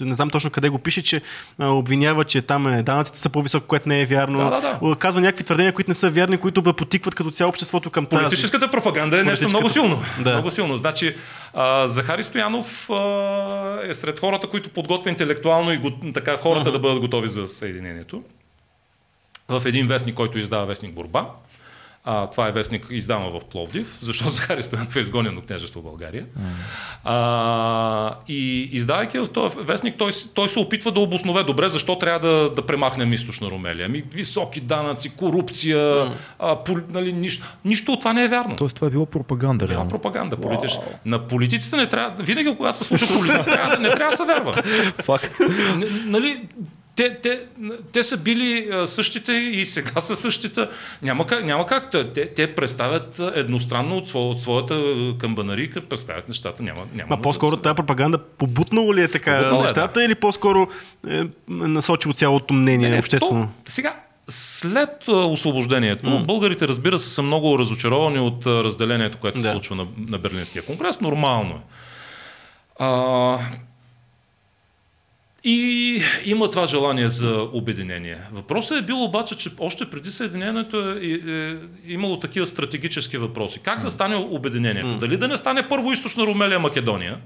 [SPEAKER 2] не знам точно къде го пише, че а, обвинява, че там е, данъците са по-високи, което не е вярно.
[SPEAKER 3] Да, да, да.
[SPEAKER 2] Казва някакви твърдения, които не са вярни, които да потикват като цяло обществото към
[SPEAKER 3] тази. Политическата пропаганда е нещо много силно. Да. Много силно. Значи, а, Захари Стоянов а, е сред хората, които подготвя интелектуално и го, така хората uh-huh. да бъдат готови за съединението. В един вестник, който издава вестник Борба. А, това е вестник издаван в Пловдив, защото Захари Стоянов е изгонен от княжество България. Mm. А, и издавайки в този вестник, той, той се опитва да обоснове добре защо трябва да, да премахнем източна Румелия. Ами, високи данъци, корупция, mm. а, пол, нали, нищо, нищо от това не е вярно.
[SPEAKER 1] Тоест това е било пропаганда,
[SPEAKER 3] реално. пропаганда. Политич. Wow. На политиците не трябва, винаги когато се слуша политика, трябва, не трябва да се вярва.
[SPEAKER 1] Факт.
[SPEAKER 3] Нали, те, те, те са били същите и сега са същите. Няма как. Няма как. Те, те представят едностранно от, своя, от своята камбанарика, представят нещата. Няма, няма
[SPEAKER 2] а по-скоро тази пропаганда побутнало ли е така побутнало нещата е, да. или по-скоро е насочило цялото мнение не, не, обществено?
[SPEAKER 3] То, сега, след освобождението, mm. българите, разбира се, са много разочаровани от разделението, което се да. случва на, на Берлинския конгрес. Нормално е. А, и има това желание за обединение. Въпросът е бил обаче, че още преди Съединението е, е, е имало такива стратегически въпроси. Как да стане обединението? Дали да не стане първо източна Румелия Македония?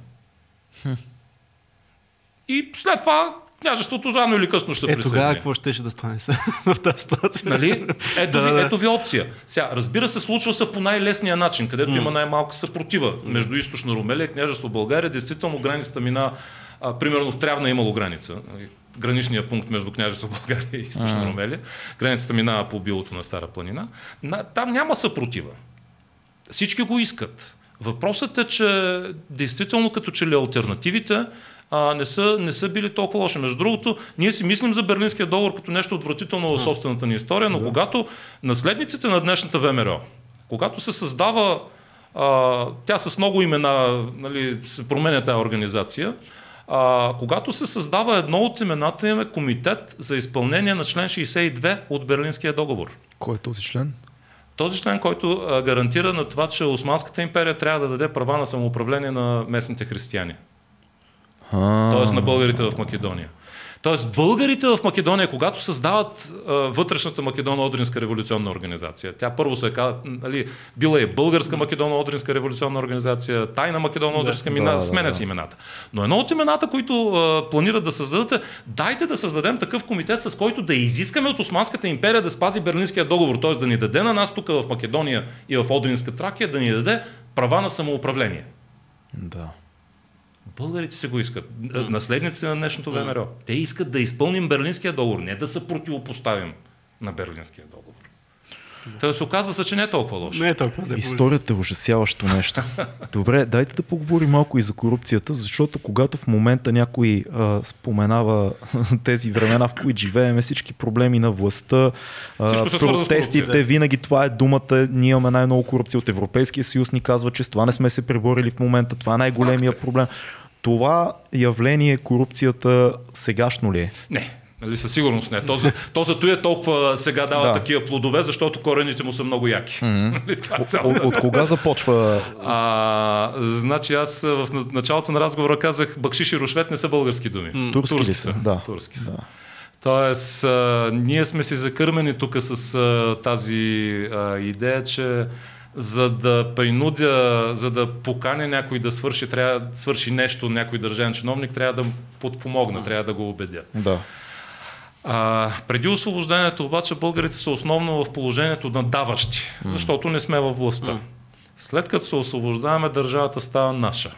[SPEAKER 3] И след това княжеството рано или късно ще се
[SPEAKER 2] е, присъедини. тогава какво ще, ще да стане в тази ситуация?
[SPEAKER 3] Нали? Ето, да, ви, ето ви опция. Сега, разбира се, случва се по най-лесния начин, където mm. има най-малка съпротива между източна Румелия и княжество България. Действително границата мина А, примерно в Трявна е имало граница. нали, Граничния пункт между княжество България и източна Румелия. Границата минава по билото на Стара планина. На, там няма съпротива. Всички го искат. Въпросът е, че действително като че ли альтернативите а, не, са, не са били толкова лоши. Между другото, ние си мислим за Берлинския договор като нещо отвратително в собствената ни история, но да. когато наследниците на днешната ВМРО, когато се създава а, тя с много имена, нали, се променя тази организация, а, когато се създава едно от имената им е Комитет за изпълнение на член 62 от Берлинския договор.
[SPEAKER 1] Кой е този член?
[SPEAKER 3] Този член, който а, гарантира на това, че Османската империя трябва да даде права на самоуправление на местните християни.
[SPEAKER 1] А,
[SPEAKER 3] Т.е. на българите в Македония. Тоест българите в Македония, когато създават а, вътрешната Македоно-Одринска революционна организация, тя първо се казва, нали, била е българска Македоно-Одринска революционна организация, тайна Македоно-Одринска,
[SPEAKER 1] Да,
[SPEAKER 3] мина,
[SPEAKER 1] да, да,
[SPEAKER 3] сменя
[SPEAKER 1] да.
[SPEAKER 3] си имената. Но едно от имената, които а, планират да създадат е, дайте да създадем такъв комитет, с който да изискаме от Османската империя да спази Берлинския договор, т.е. да ни даде на нас тук в Македония и в Одринска Тракия, да ни даде права на самоуправление.
[SPEAKER 1] да.
[SPEAKER 3] Българите се го искат. Наследници на днешното ВМРО. Те искат да изпълним Берлинския договор, не да се противопоставим на Берлинския договор. Та се оказва се, че не е толкова лошо.
[SPEAKER 2] Не е толкова зле.
[SPEAKER 1] Историята е ужасяващо нещо. Добре, дайте да поговорим малко и за корупцията, защото когато в момента някой а, споменава тези времена, в които живеем, всички проблеми на властта, а, протестите,
[SPEAKER 3] корупция.
[SPEAKER 1] винаги това е думата, ние имаме най-много корупция от Европейския съюз, ни казва, че с това не сме се преборили в момента, това е най-големия проблем. Това явление, корупцията, сегашно ли е?
[SPEAKER 3] Не, нали, със сигурност не. То, за, то зато е толкова сега дава
[SPEAKER 1] Да.
[SPEAKER 3] такива плодове, защото корените му са много яки. Нали, това е
[SPEAKER 1] От, от кога започва?
[SPEAKER 3] А, значи аз в на- началото на разговора казах, бакшиш и рушвет не са български думи.
[SPEAKER 1] Турски ли са? Да.
[SPEAKER 3] Турски са.
[SPEAKER 1] Да.
[SPEAKER 3] Тоест, а, ние сме си закърмени тук с а, тази а, идея, че за да принудя, за да поканя някой да свърши, трябва да свърши нещо, някой държавен чиновник, трябва да подпомогна, трябва да го убедя.
[SPEAKER 1] Да.
[SPEAKER 3] А, преди освобождението обаче българите са основно в положението на даващи, защото не сме във властта. След като се освобождаваме, държавата става наша.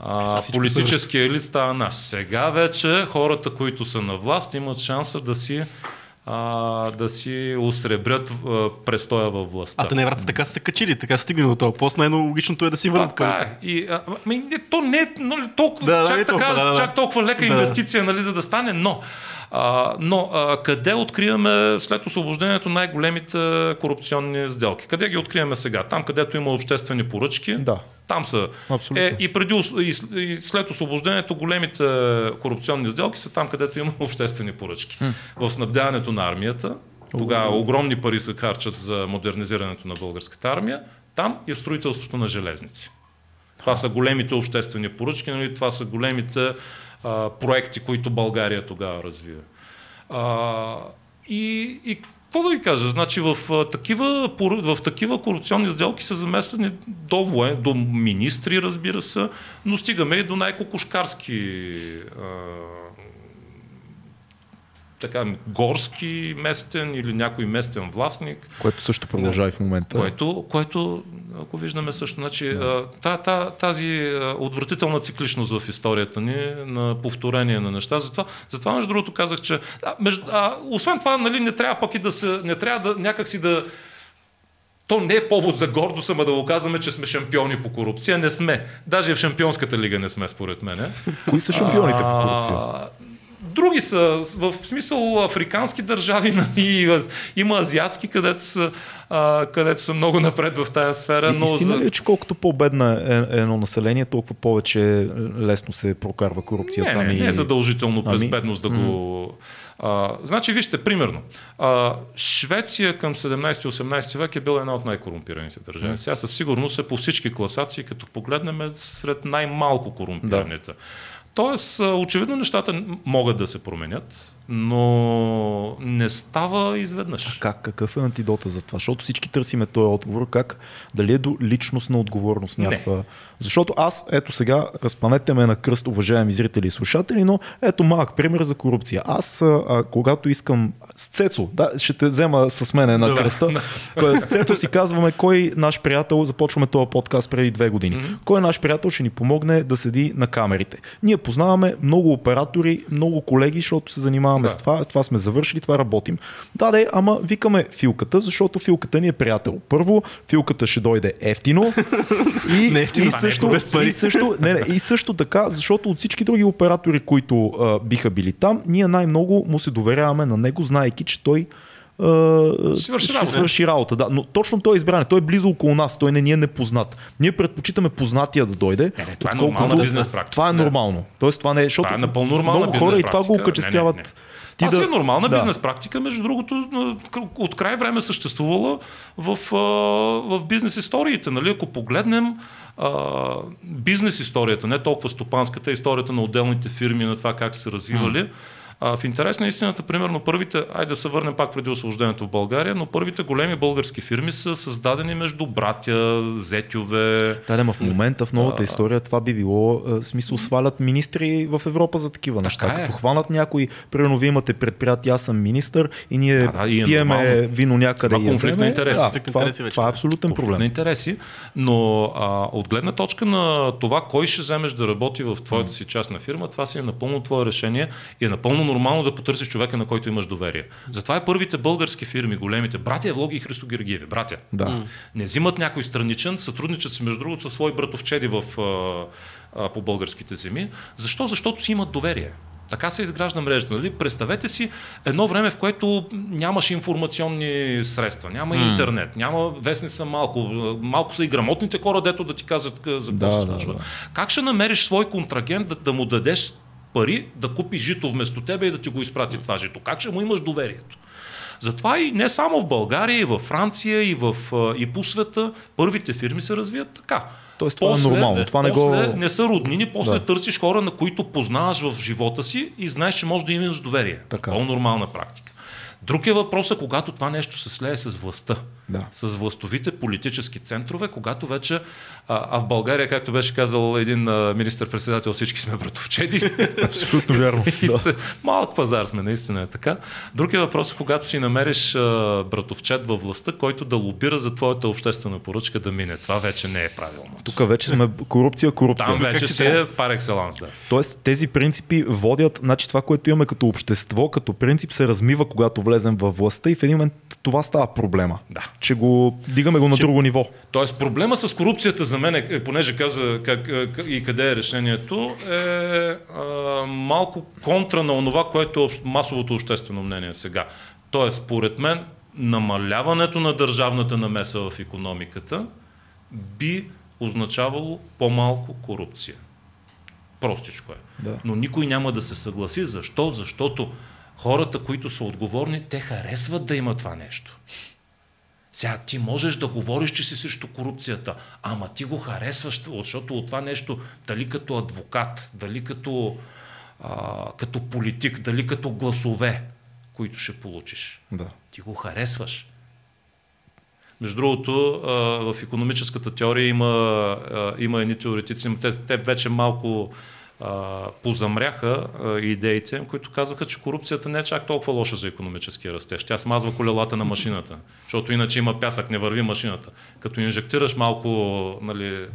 [SPEAKER 3] А,
[SPEAKER 2] всичко
[SPEAKER 3] политическия елит става наш. Сега вече хората, които са на власт, имат шанса да си, а, да си осребрят а, престоя във властта.
[SPEAKER 2] А те най-вероятно така са се качили, така са стигнали до този пост. Най-логичното е да си върнат
[SPEAKER 3] Така е. И, а, ами, не, то не е нали, толкова,
[SPEAKER 2] Да,
[SPEAKER 3] чак,
[SPEAKER 2] не е
[SPEAKER 3] така,
[SPEAKER 2] толкова, да, да.
[SPEAKER 3] чак толкова лека
[SPEAKER 2] Да.
[SPEAKER 3] инвестиция, нали, за да стане, но, а, но а, къде откриваме след освобождението най-големите корупционни сделки? Къде ги откриваме сега? Там, където има обществени поръчки,
[SPEAKER 1] Да.
[SPEAKER 3] там са.
[SPEAKER 1] Абсолютно.
[SPEAKER 3] Е, и, преди, и след освобождението големите корупционни сделки са там, където има обществени поръчки. В снабдяването на армията, тогава огромни пари се харчат за модернизирането на българската армия, там и в строителството на железници. Това са големите обществени поръчки, нали? това са големите а, проекти, които България тогава развива. А, и, и какво да ви кажа? Значи в, такива, в такива корупционни сделки са замесени до, воен, до министри, разбира се, но стигаме и до най-кокошкарски а, така, горски местен или някой местен властник.
[SPEAKER 1] Което също продължава и в момента.
[SPEAKER 3] Което, което, ако виждаме също, значи, та, та, тази отвратителна цикличност в историята ни на повторение на неща. Затова, затова между другото, казах, че а, между, а, освен това, нали, не трябва пък и да се, не трябва да някакси да то не е повод за гордост, ама да го казваме, че сме шампиони по корупция. Не сме. Даже в Шампионската лига не сме, според мен.
[SPEAKER 1] Кои са шампионите по корупция?
[SPEAKER 3] Други са, в смисъл африкански държави, нали, има азиатски, където са, а, където са много напред в тази сфера.
[SPEAKER 1] И-
[SPEAKER 3] Но
[SPEAKER 1] Истина
[SPEAKER 3] за...
[SPEAKER 1] ли е, че колкото по-бедна е е едно население, толкова повече лесно се прокарва корупцията?
[SPEAKER 3] Не, не,
[SPEAKER 1] Ами-
[SPEAKER 3] не е задължително през
[SPEAKER 1] Ами?
[SPEAKER 3] бедност да го... А, значи, вижте, примерно, а, Швеция към 17-18 век е била една от най-корумпираните държави. Сега със сигурност е по всички класации, като погледнем, е сред най-малко корумпираните. Тоест, очевидно нещата могат да се променят. Но не става изведнъж.
[SPEAKER 1] Как? Какъв е антидота за това? Защото всички търсиме този отговор. Как? Дали е до личностна отговорност някаква? Не. Защото аз, ето сега, разпанете ме на кръст, уважаеми зрители и слушатели, но ето малък пример за корупция. Аз, а, когато искам с Цецо, да, ще те взема с мене на кръста, с Цецо си казваме кой наш приятел, започваме този подкаст преди две години, mm-hmm. кой наш приятел ще ни помогне да седи на камерите. Ние познаваме много оператори, много колеги, защото се занимаваме да. с това, това сме завършили, това работим. Да, да, ама викаме филката, защото филката ни е приятел. Първо, филката ще дойде ефтино и, не ефтино, и, също, без пари. и, също, не, не, и също така, защото от всички други оператори, които а, биха били там, ние най-много му се доверяваме на него, знаеки, че той
[SPEAKER 3] свърши
[SPEAKER 1] ще
[SPEAKER 3] работа.
[SPEAKER 1] свърши работа. Да. Но точно той е избран. Той е близо около нас. Той не ни е непознат. Ние предпочитаме познатия да дойде.
[SPEAKER 3] Не, не, това е нормална бизнес практика.
[SPEAKER 1] Това е нормално. Тоест, това не е, защото
[SPEAKER 3] това е напълно нормална
[SPEAKER 1] много хора и това го окачествяват. Не, не, не.
[SPEAKER 3] Ти Това да... е нормална да. бизнес практика, между другото, от край време съществувала в, в бизнес историите. Нали? Ако погледнем а, бизнес историята, не толкова стопанската, историята на отделните фирми, на това как се развивали, mm а, в интерес на истината, примерно първите, айде да се върнем пак преди освобождението в България, но първите големи български фирми са създадени между братя, зетюве.
[SPEAKER 1] Да, да, в момента в новата а, история това би било, в смисъл свалят министри в Европа за такива неща. Е. Като хванат някой, примерно вие имате предприятие, аз съм министър и ние да, да, и е пиеме нормално. вино някъде.
[SPEAKER 3] Това конфликт на интереси.
[SPEAKER 1] Да, това, интереси това, това е абсолютен проблем.
[SPEAKER 3] на интереси, но а, от гледна точка на това кой ще вземеш да работи в твоята си част на фирма, това си е напълно твое решение и е напълно нормално да потърсиш човека, на който имаш доверие. Затова е първите български фирми, големите, братя Евлоги и Христо Георгиеви, братя.
[SPEAKER 1] Да.
[SPEAKER 3] Не взимат някой страничен, сътрудничат си между другото със свои братовчеди в, а, а, по българските земи. Защо? Защото си имат доверие. Така се изгражда мрежата. Нали? Представете си едно време, в което нямаше информационни средства, няма mm. интернет, няма вестни са малко, малко са и грамотните хора, дето да ти казват за какво да, се случва. Да, да. Как ще намериш свой контрагент да, да му дадеш пари да купи жито вместо тебе и да ти го изпрати това жито. Как ще му имаш доверието? Затова и не само в България, и във Франция, и, в, и по света, първите фирми се развият така.
[SPEAKER 1] Тоест това е после, е нормално. Това не,
[SPEAKER 3] го... не са роднини, после да. търсиш хора, на които познаваш в живота си и знаеш, че може да имаш доверие. Така. Това е нормална практика. Друг е въпросът, когато това нещо се слее с властта.
[SPEAKER 1] Да.
[SPEAKER 3] С властовите политически центрове, когато вече, а, а в България, както беше казал един министр-председател, всички сме братовчеди.
[SPEAKER 1] Абсолютно вярно.
[SPEAKER 3] да. Малък пазар сме, наистина е така. Друг е въпросът, когато си намериш а, братовчет във властта, който да лобира за твоята обществена поръчка да мине. Това вече не е правилно.
[SPEAKER 1] Тук вече сме корупция, корупция.
[SPEAKER 3] Там вече си е пар екселанс, да.
[SPEAKER 1] Тоест тези принципи водят, значи това, което имаме като общество, като принцип се размива, когато влезем във властта и в един момент това става проблема.
[SPEAKER 3] Да.
[SPEAKER 1] Че го дигаме го на че, друго ниво.
[SPEAKER 3] Тоест проблема с корупцията за мен, е, понеже каза как, и къде е решението, е а, малко контра на онова, което е масовото обществено мнение сега. Тоест, според мен, намаляването на държавната намеса в економиката би означавало по-малко корупция. Простичко е.
[SPEAKER 1] Да.
[SPEAKER 3] Но никой няма да се съгласи. Защо? Защото хората, които са отговорни, те харесват да има това нещо. Сега ти можеш да говориш, че си срещу корупцията, ама ти го харесваш, защото от това нещо, дали като адвокат, дали като, а, като политик, дали като гласове, които ще получиш.
[SPEAKER 1] Да.
[SPEAKER 3] Ти го харесваш. Между другото, в економическата теория има, има едни теоретици, те, те вече малко а, позамряха а, идеите, които казваха, че корупцията не е чак толкова лоша за економическия растеж. Тя смазва колелата на машината, защото иначе има пясък, не върви машината. Като инжектираш малко нали,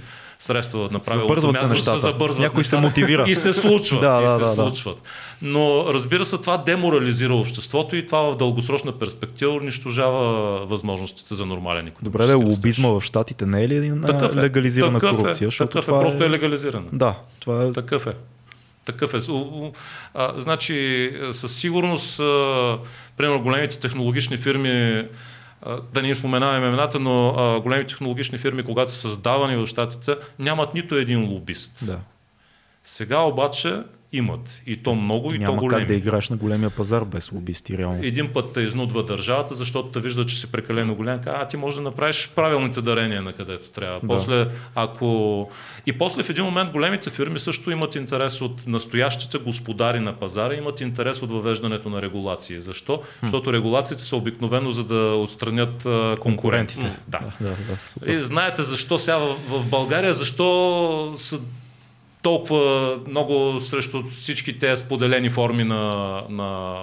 [SPEAKER 3] средства на правилното място, се, нещата. се забързват
[SPEAKER 1] Някой нещата, се мотивира.
[SPEAKER 3] И се случват.
[SPEAKER 1] да,
[SPEAKER 3] и
[SPEAKER 1] да,
[SPEAKER 3] се
[SPEAKER 1] да,
[SPEAKER 3] случват. Но разбира се, това деморализира обществото и това в дългосрочна перспектива унищожава възможностите за нормален економически
[SPEAKER 1] Добре, да, лобизма в Щатите не е ли една такъв е, легализирана
[SPEAKER 3] такъв
[SPEAKER 1] корупция?
[SPEAKER 3] Е, такъв е, просто е легализирана.
[SPEAKER 1] Да, това е...
[SPEAKER 3] Такъв е. Такъв е. А, значи, със сигурност, а, примерно големите технологични фирми да не им споменаваме имената, но а, големи технологични фирми, когато са създавани в щатите, нямат нито един лобист.
[SPEAKER 1] Да.
[SPEAKER 3] Сега обаче Имат. И то много, и
[SPEAKER 1] Няма
[SPEAKER 3] то големи.
[SPEAKER 1] как да играеш на големия пазар без лобисти, реално.
[SPEAKER 3] Един път те изнудва държавата, защото те вижда, че си прекалено голям. А ти можеш да направиш правилните дарения на където трябва.
[SPEAKER 1] Да.
[SPEAKER 3] После, ако... И после в един момент големите фирми също имат интерес от настоящите господари на пазара, имат интерес от въвеждането на регулации. Защо? Защото регулациите са обикновено за да отстранят а, конкурентите. Да.
[SPEAKER 1] Да, да, супер.
[SPEAKER 3] И знаете защо сега в, в България, защо са толкова много срещу всички тези споделени форми на, на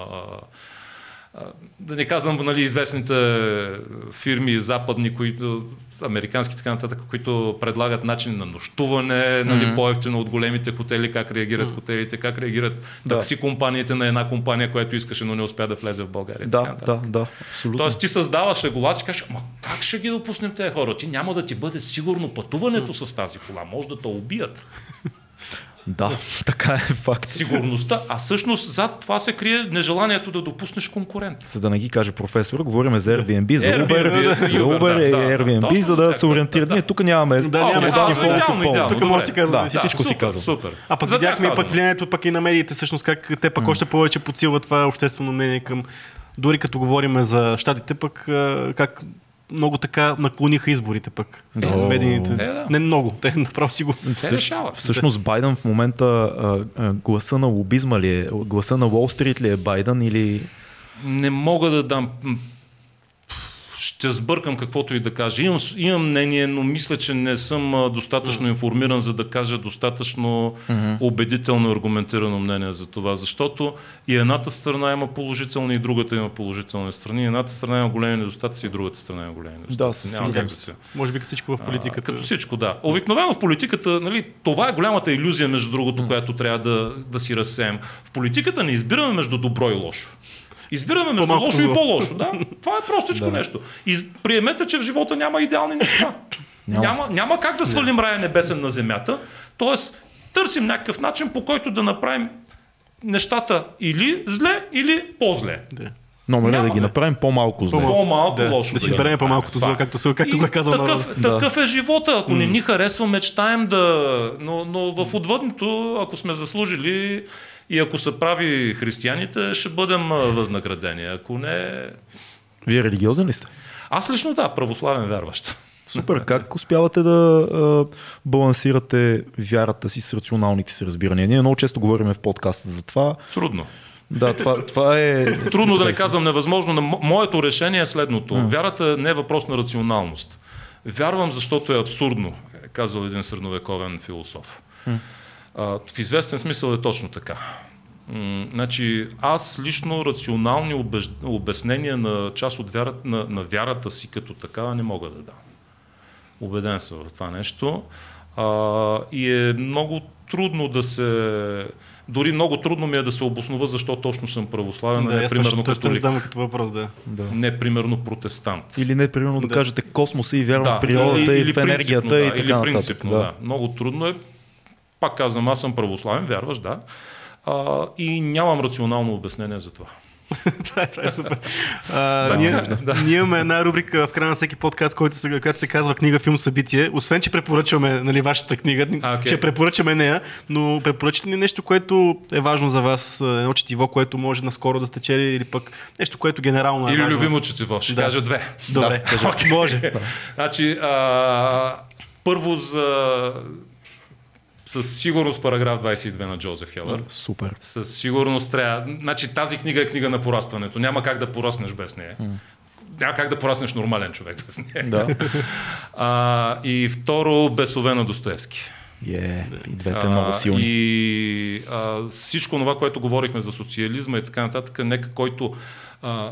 [SPEAKER 3] да не казвам нали, известните фирми западни, които американски така нататък, които предлагат начин на нощуване, нали,
[SPEAKER 1] Мгм.
[SPEAKER 3] по-ефтино от големите хотели, как реагират хотелите, как реагират
[SPEAKER 1] Да.
[SPEAKER 3] такси компаниите на една компания, която искаше, но не успя да влезе в България.
[SPEAKER 1] Да, да, да, абсолютно.
[SPEAKER 3] Тоест ти създаваш регулация и кажеш, ама как ще ги допуснем тези хора? Ти няма да ти бъде сигурно пътуването с тази кола. Може да те убият.
[SPEAKER 1] Да, така е факт.
[SPEAKER 3] Сигурността. А всъщност зад това се крие нежеланието да допуснеш конкурент.
[SPEAKER 1] За да не ги каже професор, говорим за Airbnb, за
[SPEAKER 3] Airbnb,
[SPEAKER 1] Uber, за
[SPEAKER 3] Uber, да,
[SPEAKER 1] и
[SPEAKER 3] да,
[SPEAKER 1] Airbnb, за да се ориентират.
[SPEAKER 3] да.
[SPEAKER 1] Ние тук нямаме
[SPEAKER 2] Да, нямаме
[SPEAKER 1] да, пълно.
[SPEAKER 3] идеално.
[SPEAKER 2] Тук може да си казваме.
[SPEAKER 1] Да, всичко си
[SPEAKER 3] супер,
[SPEAKER 1] казвам.
[SPEAKER 3] Супер.
[SPEAKER 2] А пък видяхме пък влиянието пък и на медиите, всъщност как те пък още повече подсилват това обществено мнение към... Дори като говорим за щатите, пък как много така наклониха изборите пък.
[SPEAKER 1] Да.
[SPEAKER 2] Медийните.
[SPEAKER 3] Е, да.
[SPEAKER 2] Не много, те направо си го...
[SPEAKER 1] Всъщ-
[SPEAKER 3] решават.
[SPEAKER 1] Всъщност Байден в момента а, а, гласа на лобизма ли е? Гласа на Уолл Стрит ли е Байден или...
[SPEAKER 3] Не мога да дам ще сбъркам каквото и да кажа. Имам, имам мнение, но мисля, че не съм а, достатъчно информиран, за да кажа достатъчно убедително и аргументирано мнение за това. Защото и едната страна има положителни, и другата има положителни страни. И едната страна има големи недостатъци, и другата страна има големи недостатъци.
[SPEAKER 1] със
[SPEAKER 3] Няма как да се.
[SPEAKER 2] Може би като всичко в
[SPEAKER 3] А,
[SPEAKER 2] политиката.
[SPEAKER 3] като всичко, да. Обикновено в политиката, нали, това е голямата иллюзия, между другото, която трябва да, да си разсеем. В политиката не избираме между добро и лошо. Избираме между
[SPEAKER 2] По-малко
[SPEAKER 3] лошо
[SPEAKER 2] зло.
[SPEAKER 3] и по-лошо. Да? Това е простичко
[SPEAKER 1] Да.
[SPEAKER 3] нещо. И приемете, че в живота няма идеални неща.
[SPEAKER 1] Няма.
[SPEAKER 3] Няма, няма как да свалим рая небесен на земята. Тоест, търсим някакъв начин, по който да направим нещата или зле, или по-зле.
[SPEAKER 2] Да.
[SPEAKER 1] Номер е да
[SPEAKER 3] Няма,
[SPEAKER 1] ги направим по-малко зле.
[SPEAKER 3] По-малко
[SPEAKER 2] Да,
[SPEAKER 3] лошо.
[SPEAKER 2] да си изберем по-малкото зло, както се- както го казал
[SPEAKER 3] такъв, такъв е живота. Ако не ни харесва, мечтаем да... Но, но в отвъдното, ако сме заслужили и ако са прави християните, ще бъдем а, възнаградени. Ако не...
[SPEAKER 1] Вие религиозен ли сте?
[SPEAKER 3] Аз лично да, православен вярващ.
[SPEAKER 1] Супер, как успявате да а, балансирате вярата си с рационалните си разбирания? Ние много често говорим в подкаста за това.
[SPEAKER 3] Трудно.
[SPEAKER 1] Да, това, това е...
[SPEAKER 3] Трудно да не казвам невъзможно. но мо- Моето решение е следното. Вярата не е въпрос на рационалност. Вярвам, защото е абсурдно, е казал един средновековен философ. А, в известен смисъл е точно така. М, значи, аз лично рационални обеж... обяснения на част от вярата, на, на вярата си като такава не мога да дам. Убеден съм в това нещо. А, и е много трудно да се... Дори много трудно ми е да се обоснова защо точно съм православен, а
[SPEAKER 2] Да,
[SPEAKER 3] не примерно католик.
[SPEAKER 2] задаваме като въпрос, да.
[SPEAKER 1] Да.
[SPEAKER 3] Не примерно протестант.
[SPEAKER 1] Или не, примерно да,
[SPEAKER 2] Да.
[SPEAKER 1] кажете космоса и вярвам в природата
[SPEAKER 3] или-
[SPEAKER 1] и в енергията
[SPEAKER 3] принципно,
[SPEAKER 1] и
[SPEAKER 3] да,
[SPEAKER 1] така
[SPEAKER 3] или
[SPEAKER 1] нататък.
[SPEAKER 3] принципно, да. Много трудно е. Пак казвам, аз съм православен, вярваш, да. А, и нямам рационално обяснение за това.
[SPEAKER 2] това, е, това е супер. А,
[SPEAKER 3] Да,
[SPEAKER 2] ние,
[SPEAKER 3] да.
[SPEAKER 2] ние имаме една рубрика в края на всеки подкаст, който се, която се казва книга, филм, събитие. Освен, че препоръчваме нали, вашата книга,
[SPEAKER 3] окей.
[SPEAKER 2] ще препоръчаме нея, но препоръчате ли нещо, което е важно за вас, а, едно четиво, което може наскоро да сте чели или пък нещо, което генерално е
[SPEAKER 3] Или
[SPEAKER 2] важно?
[SPEAKER 3] любимо четиво. Ще
[SPEAKER 2] Да.
[SPEAKER 3] кажа две.
[SPEAKER 2] Добре,
[SPEAKER 1] Да,
[SPEAKER 2] кажи. може.
[SPEAKER 3] Значи, а, първо за със сигурност параграф 22 на Джозеф Хелър.
[SPEAKER 1] Супер.
[SPEAKER 3] Със сигурност трябва. Значи тази книга е книга на порастването. Няма как да пораснеш без нея. Няма как да пораснеш нормален човек без нея.
[SPEAKER 1] Да.
[SPEAKER 3] А, и второ, Бесове на Достоевски.
[SPEAKER 1] Е, и двете много силни.
[SPEAKER 3] И а, всичко това, което говорихме за социализма и така нататък, нека който а,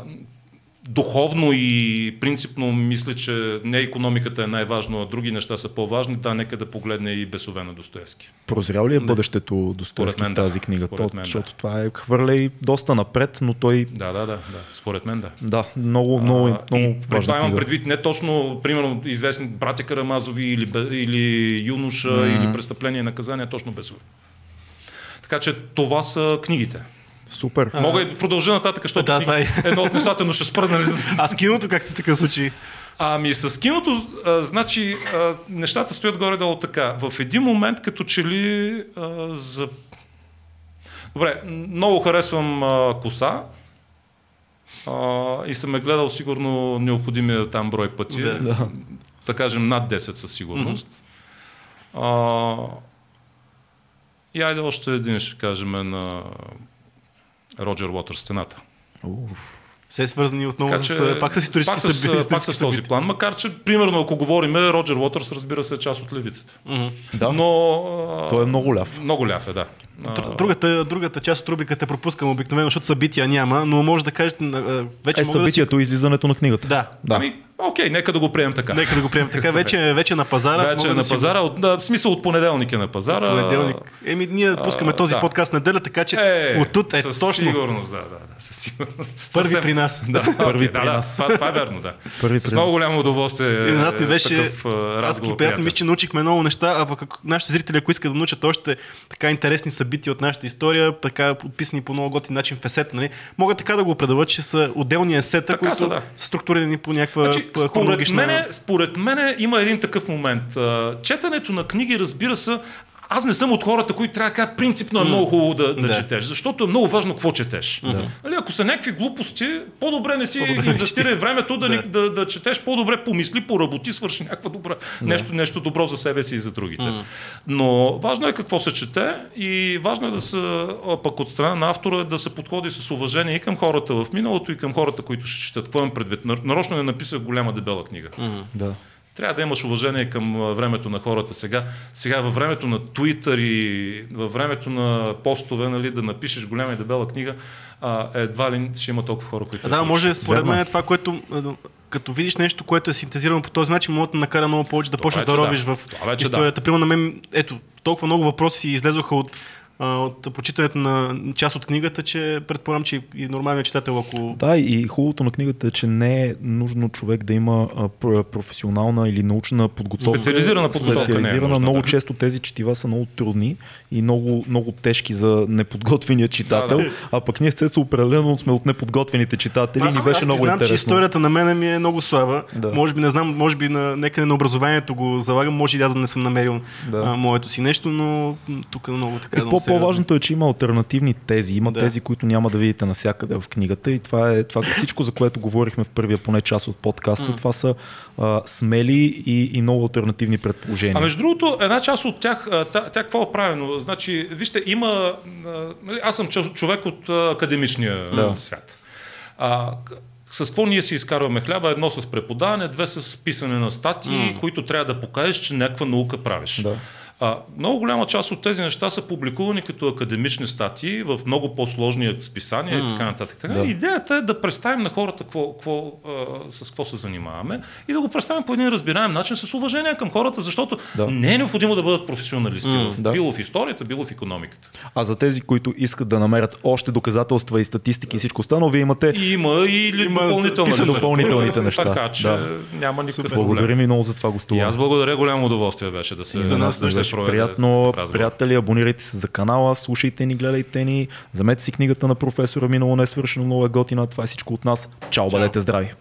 [SPEAKER 3] духовно и принципно мисля, че не економиката е най-важно, а други неща са по-важни, да, нека да погледне и Бесове на Достоевски.
[SPEAKER 1] Прозрял ли е бъдещето Достоевски
[SPEAKER 3] мен
[SPEAKER 1] в тази
[SPEAKER 3] да.
[SPEAKER 1] книга?
[SPEAKER 3] Според
[SPEAKER 1] То,
[SPEAKER 3] мен да.
[SPEAKER 1] защото това е хвърля и доста напред, но той,
[SPEAKER 3] Да, да, да, да. Според мен да.
[SPEAKER 1] да, много, много,
[SPEAKER 3] А,
[SPEAKER 1] много
[SPEAKER 3] и
[SPEAKER 1] важна
[SPEAKER 3] това имам предвид не точно, примерно, известни братя Карамазови или, или Юноша,
[SPEAKER 1] Мгм.
[SPEAKER 3] или Престъпление и наказание, точно Бесове. Така че това са книгите.
[SPEAKER 1] Супер.
[SPEAKER 3] Мога и да продължа нататък, защото
[SPEAKER 2] Да, това е.
[SPEAKER 3] едно от нещата, но ще спра, нали?
[SPEAKER 2] А с киното как сте в такъв случай?
[SPEAKER 3] Ами с киното, а, значи, а, нещата стоят горе-долу така. В един момент, като че ли а, за... Добре, много харесвам а, коса. А, и съм е гледал сигурно необходимия там брой пъти.
[SPEAKER 2] Да.
[SPEAKER 1] Да.
[SPEAKER 3] Да кажем над 10 със сигурност. А, и айде още един ще кажем на Роджер Уотър стената.
[SPEAKER 1] Уф.
[SPEAKER 2] Все свързани отново
[SPEAKER 3] Така,
[SPEAKER 2] с,
[SPEAKER 3] че,
[SPEAKER 2] пак с исторически
[SPEAKER 3] пак с,
[SPEAKER 2] събития.
[SPEAKER 3] пак с този план, макар че, примерно, ако говорим, Роджер Уотърс, разбира се, е част от левицата.
[SPEAKER 2] Мгм.
[SPEAKER 1] Да,
[SPEAKER 3] Но...
[SPEAKER 1] той е много ляв.
[SPEAKER 3] Много ляв е, да. А,
[SPEAKER 2] Др- Другата, другата част от рубриката пропускам обикновено, защото събития няма, но може да кажете, а, вече
[SPEAKER 1] Е,
[SPEAKER 2] мога
[SPEAKER 1] събитието и излизането на книгата.
[SPEAKER 2] да си...
[SPEAKER 1] Да.
[SPEAKER 3] Ами, окей, нека да го приемем така.
[SPEAKER 2] Да, нека да го приемем така. Вече, вече на пазара.
[SPEAKER 3] Вече е
[SPEAKER 2] да
[SPEAKER 3] на
[SPEAKER 2] си
[SPEAKER 3] пазара, от, да, в смисъл от понеделник е на пазара.
[SPEAKER 2] Понеделник. Еми, ние пускаме този
[SPEAKER 3] да.
[SPEAKER 2] подкаст неделя, така че
[SPEAKER 3] Е,
[SPEAKER 2] от тут е
[SPEAKER 3] със
[SPEAKER 2] точно
[SPEAKER 3] сигурност, да, да, да, със сигурност.
[SPEAKER 2] първи
[SPEAKER 3] Съвсем-
[SPEAKER 2] при нас.
[SPEAKER 3] Да,
[SPEAKER 1] Първи при
[SPEAKER 3] да,
[SPEAKER 1] нас.
[SPEAKER 3] Да, това, това е верно, да.
[SPEAKER 1] Първи
[SPEAKER 3] С
[SPEAKER 1] при
[SPEAKER 3] много
[SPEAKER 1] нас.
[SPEAKER 3] голямо удоволствие.
[SPEAKER 2] И на нас ни
[SPEAKER 3] е
[SPEAKER 2] беше
[SPEAKER 3] такъв, а,
[SPEAKER 2] адски приятно. Мисля, че научихме много неща, а пък нашите зрители, ако искат да научат още така интересни събития от нашата история, така подписани по много готин начин в есета, нали, могат така да го предават, че са отделни есета,
[SPEAKER 3] Така
[SPEAKER 2] които
[SPEAKER 3] са, да.
[SPEAKER 2] са структурирани по някаква
[SPEAKER 3] Значи, според,
[SPEAKER 2] хронологична...
[SPEAKER 3] мене, според мене има един такъв момент. Четенето на книги, разбира се, аз не съм от хората, които трябва да кажат принципно е много хубаво да, да,
[SPEAKER 2] Да.
[SPEAKER 3] четеш, защото е много важно какво четеш. Нали, ако са някакви глупости, по-добре не си
[SPEAKER 2] По-добре
[SPEAKER 3] инвестирай времето да,
[SPEAKER 2] Да.
[SPEAKER 3] да. Да, да, четеш, по-добре помисли, поработи, свърши някаква добра, нещо, нещо добро за себе си и за другите. Но важно е какво се чете и важно е да се, пък от страна на автора, да се подходи с уважение и към хората в миналото, и към хората, които ще четат. Какво имам предвид? Нар- Нарочно не написах голяма дебела книга.
[SPEAKER 1] Да.
[SPEAKER 3] Трябва да имаш уважение към времето на хората сега. Сега във времето на Twitter и във времето на постове, нали, да напишеш голяма и дебела книга, а, едва ли ще има толкова хора, които...
[SPEAKER 2] А, да, може според
[SPEAKER 1] е.
[SPEAKER 2] мен това, което като видиш нещо, което е синтезирано по този начин, може да накара много повече да почнеш да
[SPEAKER 3] да.
[SPEAKER 2] ровиш в
[SPEAKER 3] вече да.
[SPEAKER 2] историята. Примерно на мен, ето, толкова много въпроси излезоха от, а, от прочитането на част от книгата, че предполагам, че и нормалният читател, ако
[SPEAKER 1] Да, и хубавото на книгата е, че не е нужно човек да има професионална или научна подготовка.
[SPEAKER 3] Специализирана подготовка не е
[SPEAKER 1] Специализирана.
[SPEAKER 3] нужна,
[SPEAKER 1] много
[SPEAKER 3] да.
[SPEAKER 1] често тези четива са много трудни и много, много тежки за неподготвения читател.
[SPEAKER 3] Да, да.
[SPEAKER 1] А пък ние с определено сме от неподготвените читатели и ни беше
[SPEAKER 2] аз
[SPEAKER 1] много
[SPEAKER 2] признам,
[SPEAKER 1] интересно.
[SPEAKER 2] че историята на мен ми е много слаба.
[SPEAKER 1] Да.
[SPEAKER 2] Може би не знам, може би на, някъде на образованието го залагам, може и аз да не съм намерил
[SPEAKER 1] Да.
[SPEAKER 2] а, моето си нещо, но тук много така.
[SPEAKER 1] И
[SPEAKER 2] много
[SPEAKER 1] по-. По-важното е, че има альтернативни тези. Има
[SPEAKER 2] Да.
[SPEAKER 1] тези, които няма да видите навсякъде в книгата. И това е това, всичко, за което говорихме в първия поне част от подкаста. Това са а, смели и, и много альтернативни предположения.
[SPEAKER 3] А между другото, една част от тях, тя, тя какво е правено? Значи, вижте, има... а, Нали, аз съм чо- човек от академичния
[SPEAKER 1] Да.
[SPEAKER 3] свят. А, с какво ние си изкарваме хляба? Едно с преподаване, две с писане на статии, които трябва да покажеш, че някаква наука правиш.
[SPEAKER 1] Да.
[SPEAKER 3] А, много голяма част от тези неща са публикувани като академични статии в много по-сложни списания и така нататък. Така.
[SPEAKER 1] Да.
[SPEAKER 3] Идеята е да представим на хората какво, какво, а, с какво се занимаваме и да го представим по един разбираем начин с уважение към хората, защото
[SPEAKER 1] Да.
[SPEAKER 3] не е необходимо да бъдат професионалисти в,
[SPEAKER 1] да.
[SPEAKER 3] било в историята, било в економиката.
[SPEAKER 1] А за тези, които искат да намерят още доказателства и статистики и всичко останало, вие имате.
[SPEAKER 3] И има и
[SPEAKER 2] Има
[SPEAKER 3] допълнителна
[SPEAKER 2] писано
[SPEAKER 3] литература,
[SPEAKER 1] допълнителните неща.
[SPEAKER 3] Така че
[SPEAKER 1] Да.
[SPEAKER 3] няма никакъв проблем.
[SPEAKER 1] Благодарим ви много за това
[SPEAKER 3] И
[SPEAKER 1] гостуване.
[SPEAKER 3] аз благодаря, голямо удоволствие беше да се,
[SPEAKER 1] И за нас
[SPEAKER 3] да
[SPEAKER 1] беше
[SPEAKER 3] проведе
[SPEAKER 1] приятно.
[SPEAKER 3] разговор.
[SPEAKER 1] Приятели, абонирайте се за канала, слушайте ни, гледайте ни, замете си книгата на професора Минало не е свършено много е готина. Това е всичко от нас. Чао, бъдете здрави!